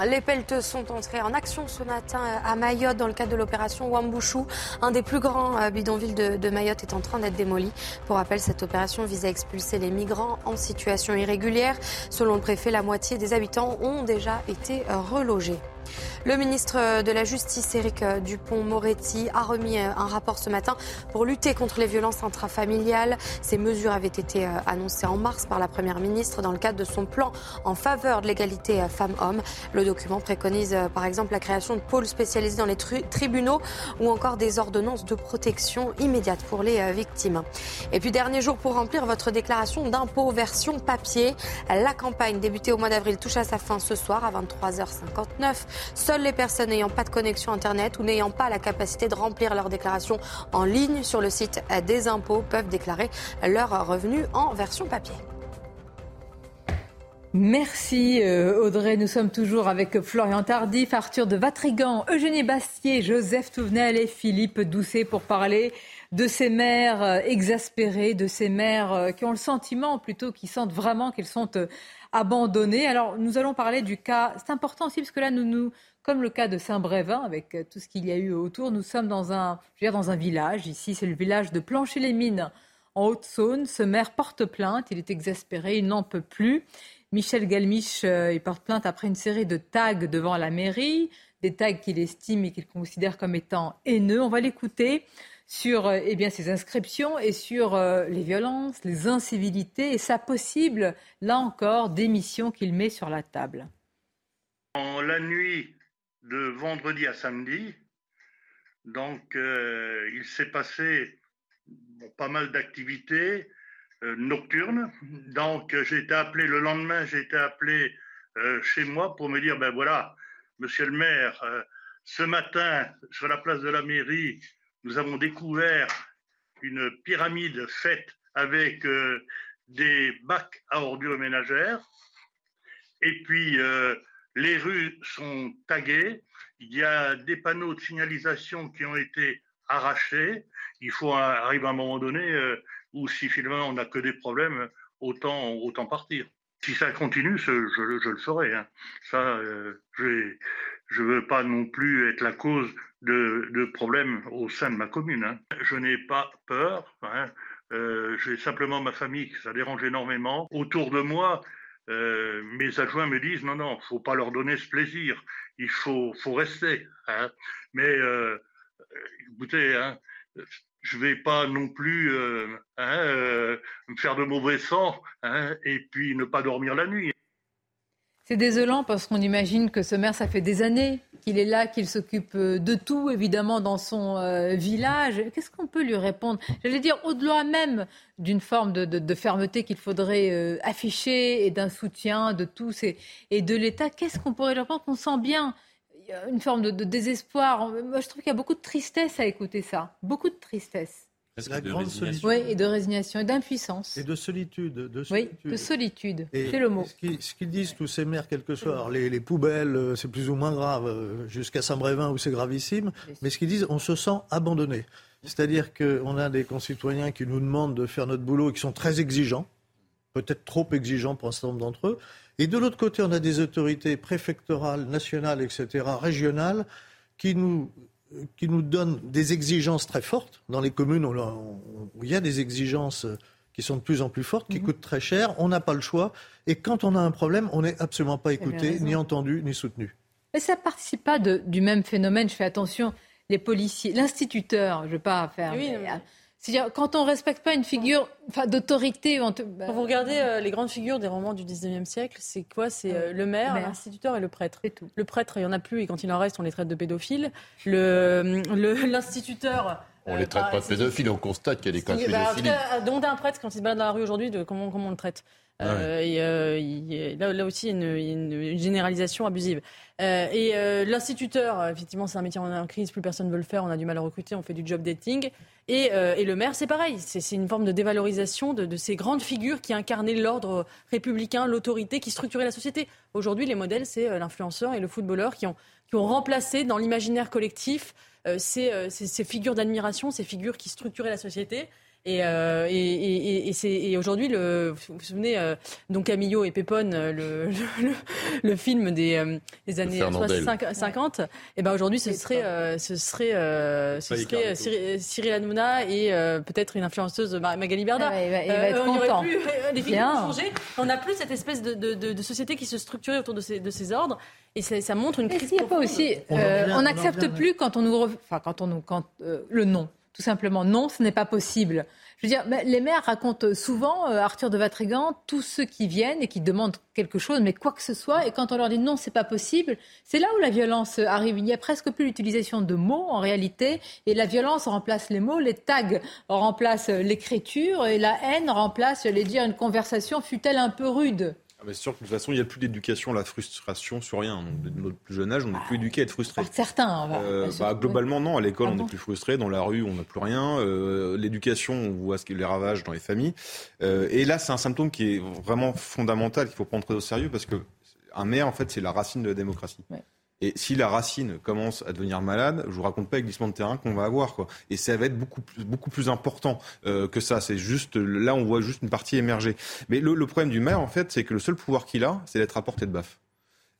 Les pelleteuses sont entrées en action ce matin à Mayotte dans le cadre de l'opération Wambushu. Un des plus grands euh, bidonvilles de, Mayotte est en train d'être démoli. Pour rappel, cette opération vise à expulser les migrants en situation irrégulière. Selon le préfet, la moitié des habitants ont déjà été relogés. Le ministre de la Justice, Éric Dupont-Moretti, a remis un rapport ce matin pour lutter contre les violences intrafamiliales. Ces mesures avaient été annoncées en mars par la Première ministre dans le cadre de son plan en faveur de l'égalité femmes-hommes. Le document préconise par exemple la création de pôles spécialisés dans les tribunaux ou encore des ordonnances de protection immédiate pour les victimes. Et puis dernier jour pour remplir votre déclaration d'impôt version papier. La campagne débutée au mois d'avril touche à sa fin ce soir à 23h59. Seules les personnes n'ayant pas de connexion Internet ou n'ayant pas la capacité de remplir leur déclaration en ligne sur le site des impôts peuvent déclarer leurs revenus en version papier. Merci euh, Audrey. Nous sommes toujours avec Florian Tardif, Arthur de Vatrigan, Eugénie Bastier, Joseph Touvenel et Philippe Doucet pour parler de ces mères euh, exaspérées, de ces mères euh, qui ont le sentiment plutôt, qui sentent vraiment qu'elles sont abandonnées. Alors nous allons parler du cas, c'est important aussi parce que là nous, nous comme le cas de Saint-Brévin, avec tout ce qu'il y a eu autour, nous sommes dans un, je veux dire, dans un village. Ici, c'est le village de Plancher-les-Mines, en Haute-Saône. Ce maire porte plainte, il est exaspéré, il n'en peut plus. Michel Galmiche, euh, il porte plainte après une série de tags devant la mairie, des tags qu'il estime et qu'il considère comme étant haineux. On va l'écouter sur euh, eh bien, ces inscriptions et sur euh, les violences, les incivilités et sa possible, là encore, démission qu'il met sur la table. En la nuit de vendredi à samedi. Donc, il s'est passé pas mal d'activités euh, nocturnes. Donc, j'ai été appelé le lendemain, j'ai été appelé euh, chez moi pour me dire, ben voilà, monsieur le maire, ce matin, sur la place de la mairie, nous avons découvert une pyramide faite avec des bacs à ordures ménagères. Et puis, les rues sont taguées, il y a des panneaux de signalisation qui ont été arrachés. Il faut arriver à un moment donné euh, où si finalement on n'a que des problèmes, autant, autant partir. Si ça continue, je, le ferai. Hein. Ça, euh, je ne veux pas non plus être la cause de, problèmes au sein de ma commune. Hein. Je n'ai pas peur. Hein. Euh, j'ai simplement ma famille que ça dérange énormément. Autour de moi, euh, mes adjoints me disent non, non, faut pas leur donner ce plaisir, il faut, faut rester. Mais écoutez, je vais pas non plus euh, hein, me faire de mauvais sang hein, et puis ne pas dormir la nuit. C'est désolant parce qu'on imagine que ce maire, ça fait des années qu'il est là, qu'il s'occupe euh, de tout, évidemment, dans son euh, village. Qu'est-ce qu'on peut lui répondre? J'allais dire, au-delà même d'une forme de, fermeté qu'il faudrait euh, afficher et d'un soutien de tous et, et de l'État, qu'est-ce qu'on pourrait lui répondre? On sent bien une forme de, de désespoir. Moi, je trouve qu'il y a beaucoup de tristesse à écouter ça. Beaucoup de tristesse. La grande solitude. Oui, et de résignation et d'impuissance. Et de solitude. De solitude. Oui, de solitude, c'est le mot. Ce qu'ils disent tous ces maires, quel que soit, les, poubelles, euh, c'est plus ou moins grave, euh, jusqu'à Saint-Brévin où c'est gravissime, mais ce qu'ils disent, on se sent abandonné. C'est-à-dire qu'on a des concitoyens qui nous demandent de faire notre boulot et qui sont très exigeants, peut-être trop exigeants pour un certain nombre d'entre eux. Et de l'autre côté, on a des autorités préfectorales, nationales, etc., régionales, qui nous qui nous donne des exigences très fortes. Dans les communes où il y a des exigences qui sont de plus en plus fortes, qui mhm. coûtent très cher, on n'a pas le choix. Et quand on a un problème, on n'est absolument pas écouté, ni entendu, ni soutenu. Mais ça ne participe pas du même phénomène. Je fais attention, les policiers, l'instituteur, je ne veux pas faire. Oui, c'est-à-dire, quand on ne respecte pas une figure d'autorité. Bah, quand vous regardez euh, les grandes figures des romans du 19e siècle, c'est quoi? C'est euh, le maire, l'instituteur et le prêtre. Tout. Le prêtre, il n'y en a plus et quand il en reste, on les traite de pédophiles. [laughs] L'instituteur. on ne les traite euh, pas de pédophiles, on constate qu'il y a des cas de bah, pédophilie. demander un prêtre quand il se balade dans la rue aujourd'hui, comment, comment on le traite euh, et, euh, là, là, aussi, il une, généralisation abusive. Euh, et l'instituteur, effectivement, c'est un métier en crise, plus personne ne veut le faire, on a du mal à recruter, on fait du job dating. Et, le maire, c'est pareil, c'est une forme de dévalorisation de, ces grandes figures qui incarnaient l'ordre républicain, l'autorité, qui structurait la société. Aujourd'hui, les modèles, c'est l'influenceur et le footballeur qui ont, remplacé dans l'imaginaire collectif ces, figures d'admiration, ces figures qui structuraient la société. Et, euh, et, et, et aujourd'hui, vous vous souvenez, euh, donc Camillo et Pépone, euh, le, [laughs] le, le, film des, des années 50, et ben aujourd'hui, ce serait, ce serait, ce serait Cyril Hanouna et peut-être une influenceuse Magali Berda. il va, être content. Plus, les films ont changé. On n'a plus cette espèce de, de, de, société qui se structurait autour de ces, de ces ordres. Et ça, ça montre une crise. Pas aussi, on n'accepte plus quand on nous, enfin quand on nous, quand le nom tout simplement. Non, ce n'est pas possible. Je veux dire, les maires racontent souvent, euh, Arthur de Vatrigan, tous ceux qui viennent et qui demandent quelque chose, mais quoi que ce soit, et quand on leur dit non, c'est pas possible, c'est là où la violence arrive. Il n'y a presque plus l'utilisation de mots en réalité, et la violence remplace les mots, les tags remplacent l'écriture, et la haine remplace, les dire, une conversation fut-elle un peu rude. Ah, c'est sûr que de toute façon, il n'y a plus d'éducation à la frustration sur rien. Donc, de notre plus jeune âge, on n'est plus éduqué à être frustré. certains, euh, bah, Globalement, non. À l'école, ah on est plus frustré. Dans la rue, on n'a plus rien. Euh, l'éducation, on voit ce les ravages dans les familles. Euh, et là, c'est un symptôme qui est vraiment fondamental, qu'il faut prendre très au sérieux, parce que un maire, en fait, c'est la racine de la démocratie. Et si la racine commence à devenir malade, je vous raconte pas les glissements de terrain qu'on va avoir, quoi. Et ça va être beaucoup plus, beaucoup plus important euh, que ça. C'est juste là, on voit juste une partie émerger. Mais le, le problème du maire, en fait, c'est que le seul pouvoir qu'il a, c'est d'être à portée de baffe.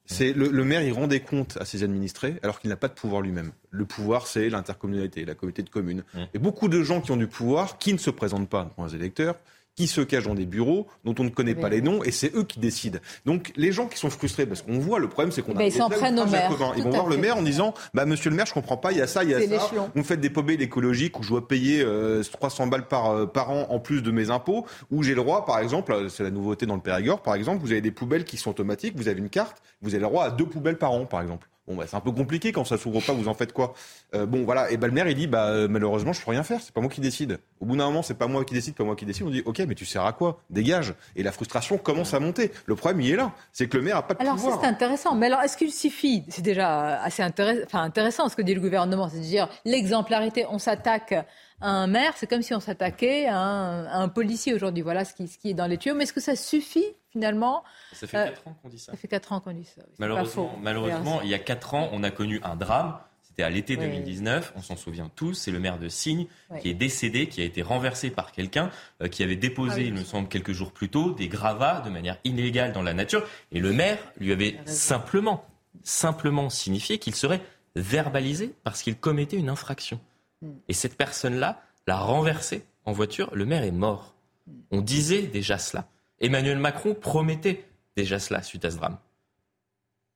C'est le, le, maire, il rend des comptes à ses administrés alors qu'il n'a pas de pouvoir lui-même. Le pouvoir, c'est l'intercommunalité, la communauté de communes. Et beaucoup de gens qui ont du pouvoir, qui ne se présentent pas devant les électeurs, qui se cachent dans des bureaux dont on ne connaît pas les noms et c'est eux qui décident. Donc les gens qui sont frustrés parce qu'on voit le problème c'est qu'on a ils s'en prennent au maire. Ils vont voir le maire en disant bah monsieur le maire je comprends pas il y a ça il y a ça. Vous me faites des poubelles écologiques où je dois payer 300 euh, balles par euh, par an en plus de mes impôts où j'ai le droit par exemple euh, c'est la nouveauté dans le Périgord par exemple vous avez des poubelles qui sont automatiques vous avez une carte vous avez le droit à deux poubelles par an par exemple. Bon, bah, c'est un peu compliqué quand ça s'ouvre pas, vous en faites quoi euh, Bon, voilà. Et bah, le maire, il dit, bah, euh, malheureusement, je peux rien faire. C'est pas moi qui décide. Au bout d'un moment, c'est pas moi qui décide, pas moi qui décide. On dit, ok, mais tu sers à quoi? Dégage. Et la frustration commence à monter. Le problème, il est là. C'est que le maire a pas de alors, pouvoir. Alors, c'est intéressant. Mais alors, est-ce qu'il suffit? C'est déjà assez intéressant, enfin, intéressant ce que dit le gouvernement, c'est de dire l'exemplarité. On s'attaque à un maire, c'est comme si on s'attaquait à un, policier aujourd'hui. Voilà ce qui, ce qui est dans les tuyaux. Mais est-ce que ça suffit? Finalement. Ça fait 4 euh, ans qu'on dit ça. Ça fait 4 ans qu'on dit ça. Malheureusement, malheureusement il y a 4 ans, on a connu un drame. C'était à l'été 2019, on s'en souvient tous, c'est le maire de Signe qui est décédé, qui a été renversé par quelqu'un euh, qui avait déposé, ah il me semble, quelques jours plus tôt, des gravats de manière illégale dans la nature. Et le maire lui avait simplement, simplement signifié qu'il serait verbalisé parce qu'il commettait une infraction. Hmm. Et cette personne-là l'a renversé en voiture. Le maire est mort. Hmm. On disait déjà cela. Emmanuel Macron promettait déjà cela suite à ce drame.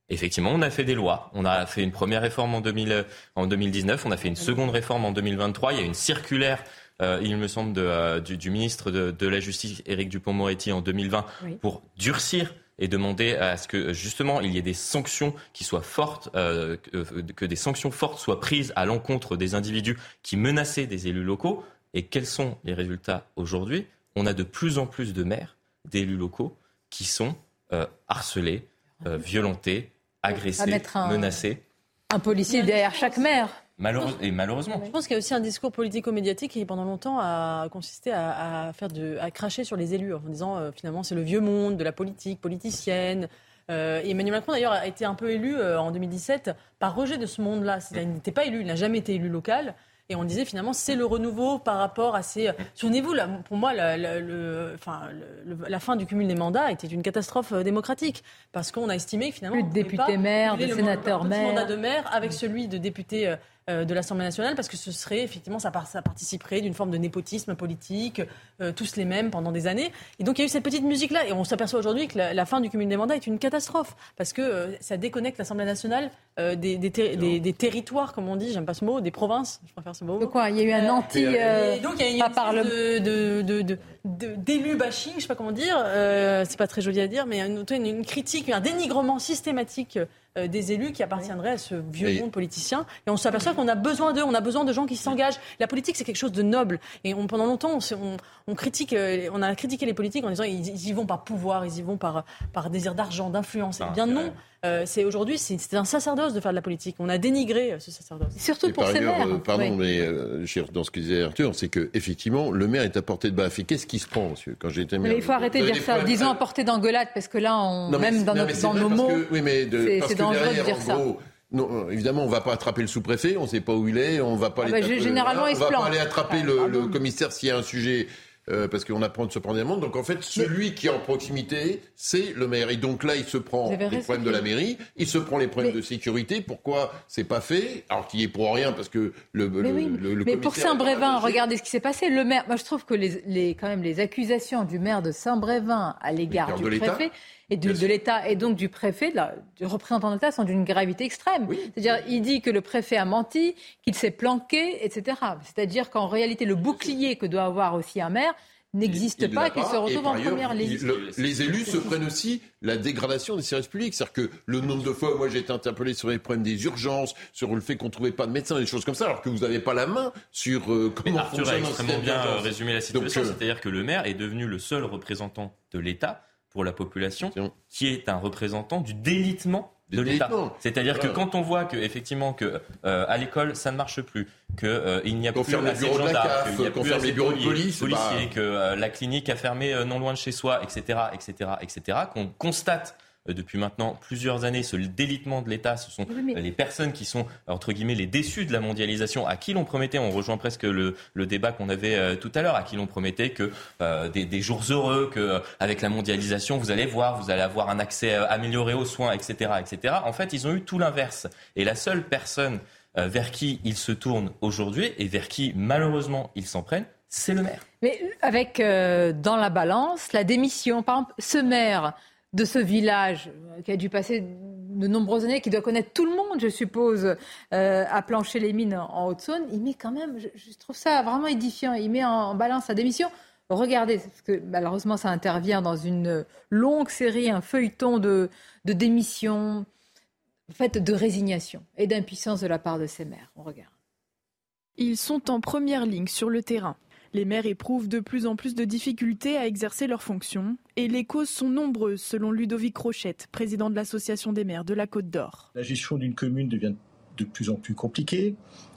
Effectivement, on a fait des lois. On a fait une première réforme en, 2019, on a fait une seconde réforme en 2023. Il y a une circulaire, euh, il me semble, euh, du, ministre de, la Justice, Éric Dupont-Moretti, en 2020, pour durcir et demander à ce que justement il y ait des sanctions qui soient fortes, euh, que, des sanctions fortes soient prises à l'encontre des individus qui menaçaient des élus locaux. Et quels sont les résultats aujourd'hui? On a de plus en plus de maires d'élus locaux qui sont euh, harcelés, euh, violentés, agressés, menacés. Un policier derrière chaque maire. et malheureusement. Je pense qu'il y a aussi un discours politico-médiatique qui, pendant longtemps, a consisté à, faire de, à cracher sur les élus en disant euh, finalement c'est le vieux monde de la politique politicienne. Emmanuel Macron, d'ailleurs, a été un peu élu en 2017 par rejet de ce monde-là. Il n'était pas élu, il n'a jamais été élu local. Et on disait finalement, c'est le renouveau par rapport à ces. Souvenez-vous, pour moi, la, le, enfin, la fin du cumul des mandats était une catastrophe euh, démocratique. Parce qu'on a estimé que finalement. Plus de députés maires, de sénateurs maires. mandat de maire avec celui de député euh, euh, de l'Assemblée nationale parce que ce serait effectivement ça, ça participerait d'une forme de népotisme politique, euh, tous les mêmes pendant des années. Et donc il y a eu cette petite musique là et on s'aperçoit aujourd'hui que la, fin du cumul des mandats est une catastrophe parce que euh, ça déconnecte l'Assemblée nationale des, des, territoires comme on dit, j'aime pas ce mot, des provinces, je préfère ce mot. De quoi? Il y a eu un anti. et donc il y a eu une de, de, de, d'élu bashing, je sais pas comment dire, c'est pas très joli à dire, mais une, une critique, un dénigrement systématique euh, des élus qui appartiendraient à ce vieux monde politicien. Et on s'aperçoit qu'on a besoin d'eux, on a besoin de gens qui s'engagent. La politique, c'est quelque chose de noble. Et on, pendant longtemps, on, on, critique, euh, on a critiqué les politiques en disant ils, y vont par pouvoir, ils y vont par, par désir d'argent, d'influence. Eh bien non. Euh, c'est aujourd'hui, c'est un sacerdoce de faire de la politique. On a dénigré ce sacerdoce. Surtout pour ces maires. pardon, mais dans ce que disait Arthur, c'est que effectivement, le maire est à portée de baffe. Et qu'est-ce qui se prend, monsieur, quand j'étais maire Il faut arrêter de dire ça. Disons à portée d'engueulade, parce que là, on, même dans, nos mots, oui, mais de, c'est dangereux de dire ça. non, évidemment, on ne va pas attraper le sous-préfet, on ne sait pas où il est, on ne va pas ah bah, généralement, il va pas aller attraper le, le, commissaire s'il y a un sujet euh, parce qu'on apprend de se prendre des amendes. Donc en fait, celui qui est en proximité, c'est le maire. Et donc là, il se prend les problèmes de la mairie, il se prend les problèmes de sécurité. Pourquoi c'est pas fait? Alors qu'il est pour rien, parce que le. Mais, le, le, mais pour Saint-Brévin, regardez ce qui s'est passé. Le maire, moi je trouve que les, les, quand même les accusations du maire de Saint-Brévin à l'égard du préfet et de, de l'État et donc du préfet, de la, du représentant de l'État, sont d'une gravité extrême. C'est-à-dire, il dit que le préfet a menti, qu'il s'est planqué, etc. C'est-à-dire qu'en réalité, le bouclier que doit avoir aussi un maire n'existe pas, qu'il se retrouve en première ligne. les élus se prennent aussi la dégradation des services publics. C'est-à-dire que le nombre de fois, moi j'ai été interpellé sur les problèmes des urgences, sur le fait qu'on ne trouvait pas de médecins, des choses comme ça, alors que vous n'avez pas la main sur euh, comment Arthur a extrêmement bien résumé la situation. Euh, C'est-à-dire que le maire est devenu le seul représentant de l'État pour la population, qui est un représentant du délitement de l'État. C'est-à-dire que quand on voit que effectivement que euh, à l'école ça ne marche plus, que euh, il n'y a plus assez de gendarmes, qu'il n'y a plus assez de police, policiers, que euh, la clinique a fermé non loin de chez soi, etc., etc., etc., qu'on constate depuis maintenant plusieurs années, ce délitement de l'État, ce sont les personnes qui sont, entre guillemets, les déçus de la mondialisation, à qui l'on promettait, on rejoint presque le, débat qu'on avait euh, tout à l'heure, à qui l'on promettait que euh, des, jours heureux, que avec la mondialisation, vous allez voir, vous allez avoir un accès amélioré aux soins, etc., etc. En fait, ils ont eu tout l'inverse. Et la seule personne vers qui ils se tournent aujourd'hui et vers qui, malheureusement, ils s'en prennent, c'est le maire. Mais avec dans la balance la démission, par exemple, ce maire de ce village qui a dû passer de nombreuses années, qui doit connaître tout le monde, je suppose, euh, à plancher les mines en Haute-Saône, il met quand même, je, trouve ça vraiment édifiant, il met en, balance sa démission. Regardez, parce que malheureusement ça intervient dans une longue série, un feuilleton de, de démission, fait de résignation et d'impuissance de la part de ces maires. On regarde. Ils sont en première ligne sur le terrain. Les maires éprouvent de plus en plus de difficultés à exercer leurs fonctions et les causes sont nombreuses selon Ludovic Rochette, président de l'Association des maires de la Côte d'Or. La gestion d'une commune devient de plus en plus compliquée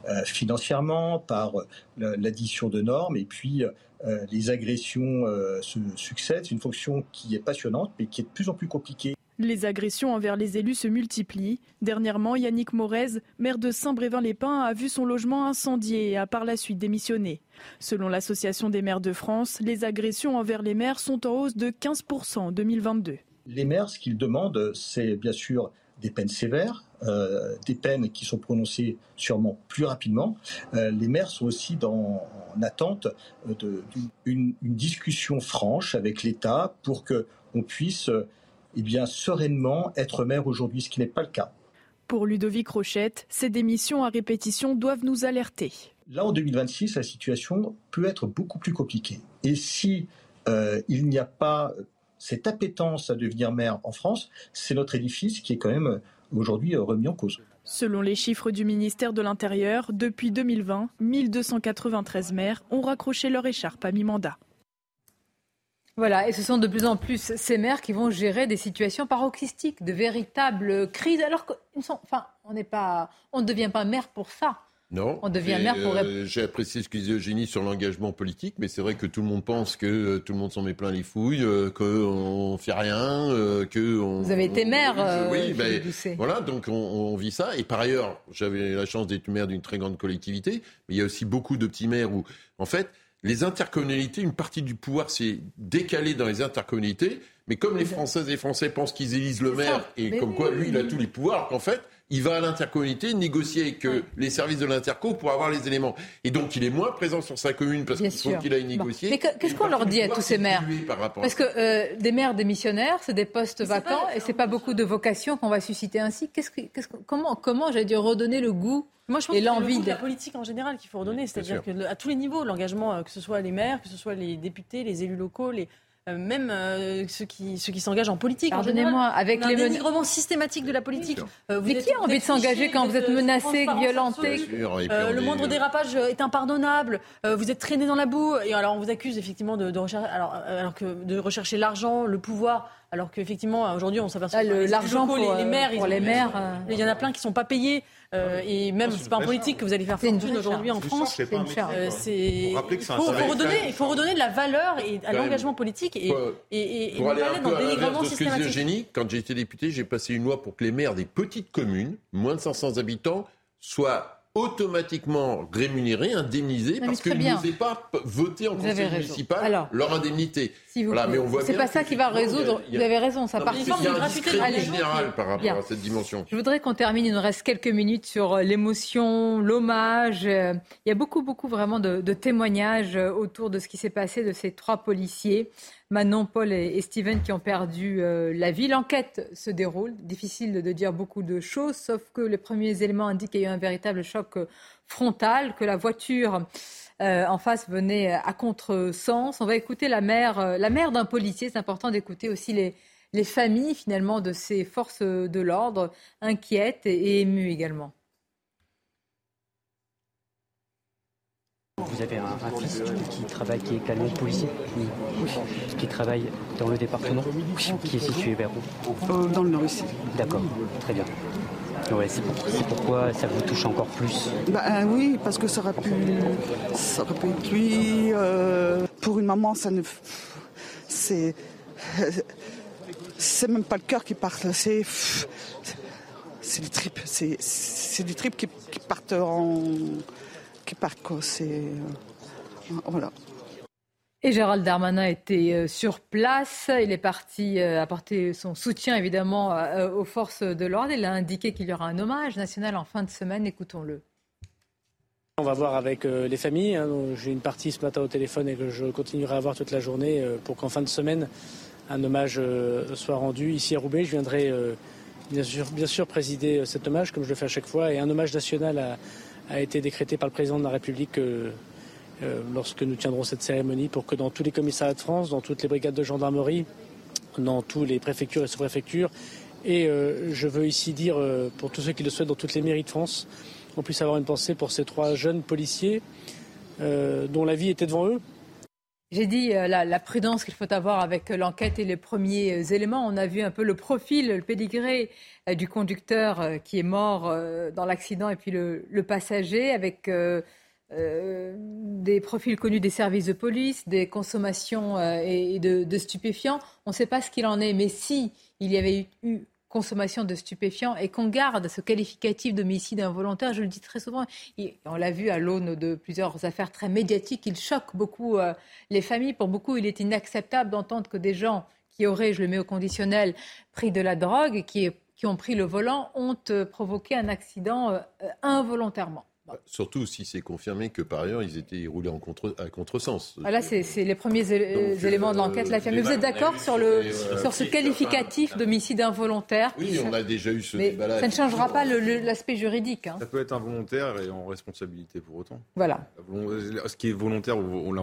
euh, financièrement par euh, l'addition de normes et puis euh, les agressions se succèdent. C'est une fonction qui est passionnante mais qui est de plus en plus compliquée. Les agressions envers les élus se multiplient. Dernièrement, Yannick Morez, maire de Saint-Brévin-les-Pins, a vu son logement incendié et a par la suite démissionné. Selon l'Association des maires de France, les agressions envers les maires sont en hausse de 15% en 2022. Les maires, ce qu'ils demandent, c'est bien sûr des peines sévères, euh, des peines qui sont prononcées sûrement plus rapidement. Euh, les maires sont aussi dans, en attente d'une discussion franche avec l'État pour qu'on puisse eh bien, sereinement être maire aujourd'hui, ce qui n'est pas le cas. Pour Ludovic Rochette, ces démissions à répétition doivent nous alerter. Là, en 2026, la situation peut être beaucoup plus compliquée. Et si euh, il n'y a pas cette appétence à devenir maire en France, c'est notre édifice qui est quand même aujourd'hui remis en cause. Selon les chiffres du ministère de l'Intérieur, depuis 2020, 1293 maires ont raccroché leur écharpe à mi-mandat. Voilà, et ce sont de plus en plus ces maires qui vont gérer des situations paroxystiques, de véritables crises, alors qu'on enfin, on n'est pas, on ne devient pas maire pour ça. Non. On devient maire pour. Euh, j'ai apprécié ce que disait Eugénie sur l'engagement politique, mais c'est vrai que tout le monde pense que euh, tout le monde s'en met plein les fouilles, euh, qu'on fait rien, que. On, Vous avez été maire. oui, ben, voilà, donc on, on, vit ça. Et par ailleurs, j'avais la chance d'être maire d'une très grande collectivité, mais il y a aussi beaucoup de petits maires où, en fait, les intercommunalités, une partie du pouvoir s'est décalée dans les intercommunalités, mais comme les Françaises et les Français pensent qu'ils élisent le maire, et comme quoi lui, il a tous les pouvoirs, qu'en fait, il va à l'intercommunalité négocier avec euh, les services de l'interco pour avoir les éléments. Et donc, il est moins présent sur sa commune parce qu'il faut qu'il aille négocier. Mais qu'est-ce qu'on leur dit à tous ces maires Parce que euh, des maires démissionnaires, c'est des postes vacants et c'est pas beaucoup de vocations qu'on va susciter ainsi. Qu'est-ce que, comment, comment j'allais dire, redonner le goût moi, je pense et l'envie de la politique en général qu'il faut redonner, c'est-à-dire qu'à tous les niveaux, l'engagement, euh, que ce soit les maires, que ce soit les députés, les élus locaux, les, même euh, ceux qui, ceux qui s'engagent en politique. Pardonnez-moi, avec les dénigrement systématique de la politique. Euh, mais qui a envie de s'engager quand vous êtes menacé, violenté Le moindre dérapage est impardonnable. vous êtes traîné dans la boue et alors on vous accuse effectivement de, rechercher, alors, alors que de rechercher l'argent, le pouvoir alors qu'effectivement, aujourd'hui, on s'aperçoit que l'argent pour les, maires, pour les maires, il y en a plein qui sont pas payés. Euh, et même, c'est pas en politique que vous allez faire fortune aujourd'hui en France. C'est une euh, Il faut, redonner, il faut redonner de la valeur et à l'engagement politique et, et, et, pour aller un peu à l'inverse de ce que disait Eugénie, quand j'ai été député, j'ai passé une loi pour que les maires des petites communes, moins de 500 habitants, soient automatiquement rémunérés, indemnisés, parce qu'ils n'osaient pas voter en conseil municipal leur indemnité. Si voilà, mais on voit c'est pas ça qui va résoudre. Vous avez raison, ça part. Il y a un discrédit général par rapport à cette dimension. Je voudrais qu'on termine. Il nous reste quelques minutes sur euh, l'émotion, l'hommage. Euh, il y a beaucoup, beaucoup vraiment de, de témoignages euh, autour de ce qui s'est passé de ces trois policiers. Manon, Paul et, Steven qui ont perdu euh, la vie. L'enquête se déroule. Difficile de, dire beaucoup de choses, sauf que les premiers éléments indiquent qu'il y a eu un véritable choc euh, frontal, que la voiture euh, en face venait à contre-sens. On va écouter la mère, la mère d'un policier. C'est important d'écouter aussi les, les familles finalement de ces forces de l'ordre, inquiètes et émues également. Vous avez un, fils qui travaille, qui est également policier oui. Qui travaille dans le département Qui est situé vers où? Euh, Dans le nord ici. D'accord, très bien. Ouais, c'est pourquoi ça vous touche encore plus? Bah, euh, Oui, parce que ça aurait pu, ça aurait pu être lui. Euh, pour une maman, ça ne. C'est. [laughs] C'est même pas le cœur qui part, c'est. C'est des tripes. C'est des tripes qui, qui partent en c'est euh, voilà. Et Gérald Darmanin était euh, sur place. Il est parti euh, apporter son soutien évidemment aux forces de l'ordre. Il a indiqué qu'il y aura un hommage national en fin de semaine. Écoutons-le. On va voir avec les familles. Hein. J'ai une partie ce matin au téléphone et que je continuerai à voir toute la journée pour qu'en fin de semaine, un hommage soit rendu ici à Roubaix. Je viendrai bien sûr, bien sûr présider cet hommage comme je le fais à chaque fois et un hommage national à, a été décrété par le président de la République euh, euh, lorsque nous tiendrons cette cérémonie pour que dans tous les commissariats de France, dans toutes les brigades de gendarmerie, dans tous les préfectures et sous-préfectures, et euh, je veux ici dire pour tous ceux qui le souhaitent dans toutes les mairies de France, on puisse avoir une pensée pour ces trois jeunes policiers dont la vie était devant eux, j'ai dit euh, la, prudence qu'il faut avoir avec l'enquête et les premiers euh, éléments. On a vu un peu le profil, le pédigré euh, du conducteur qui est mort dans l'accident et puis le, passager avec des profils connus des services de police, des consommations et de, de stupéfiants. On ne sait pas ce qu'il en est, mais si il y avait eu consommation de stupéfiants et qu'on garde ce qualificatif d'homicide involontaire, je le dis très souvent, on l'a vu à l'aune de plusieurs affaires très médiatiques, il choque beaucoup euh, les familles. Pour beaucoup, il est inacceptable d'entendre que des gens qui auraient, je le mets au conditionnel, pris de la drogue, qui, qui ont pris le volant, ont euh, provoqué un accident euh, involontairement. Bah, surtout si c'est confirmé que par ailleurs ils étaient roulés en contre, à contresens. Ah là, c'est les premiers éléments de l'enquête. Euh, Mais vous êtes d'accord sur, le, sur ce qualificatif d'homicide involontaire Oui, on a déjà eu ce débat-là. Ça ne changera pas l'aspect juridique. Hein. Ça peut être involontaire et en responsabilité pour autant. Voilà. Ce qui est volontaire ou,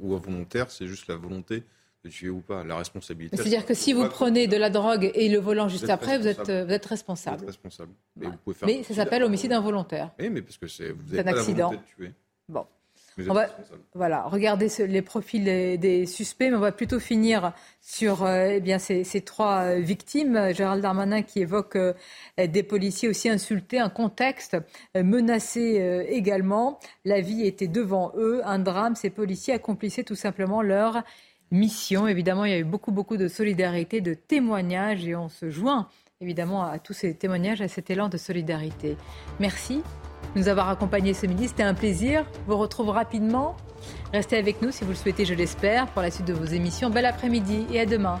ou involontaire, c'est juste la volonté de tuer ou pas, la responsabilité. C'est-à-dire que si vous prenez de la drogue et le volant juste après, vous êtes, vous êtes responsable. Vous êtes responsable. Mais, ça s'appelle homicide involontaire. Oui, mais parce que c'est vous pas accident. la de tuer. Bon. On va, voilà, regarder les profils des, suspects, mais on va plutôt finir sur euh, eh bien, ces, trois euh, victimes. Gérald Darmanin qui évoque euh, des policiers aussi insultés, un contexte menacé également. La vie était devant eux, un drame. Ces policiers accomplissaient tout simplement leur mission. Évidemment, il y a eu beaucoup, beaucoup de solidarité, de témoignages et on se joint évidemment à tous ces témoignages, à cet élan de solidarité. Merci de nous avoir accompagnés ce midi. C'était un plaisir. Vous retrouve rapidement. Restez avec nous si vous le souhaitez, je l'espère, pour la suite de vos émissions. Bel après-midi et à demain.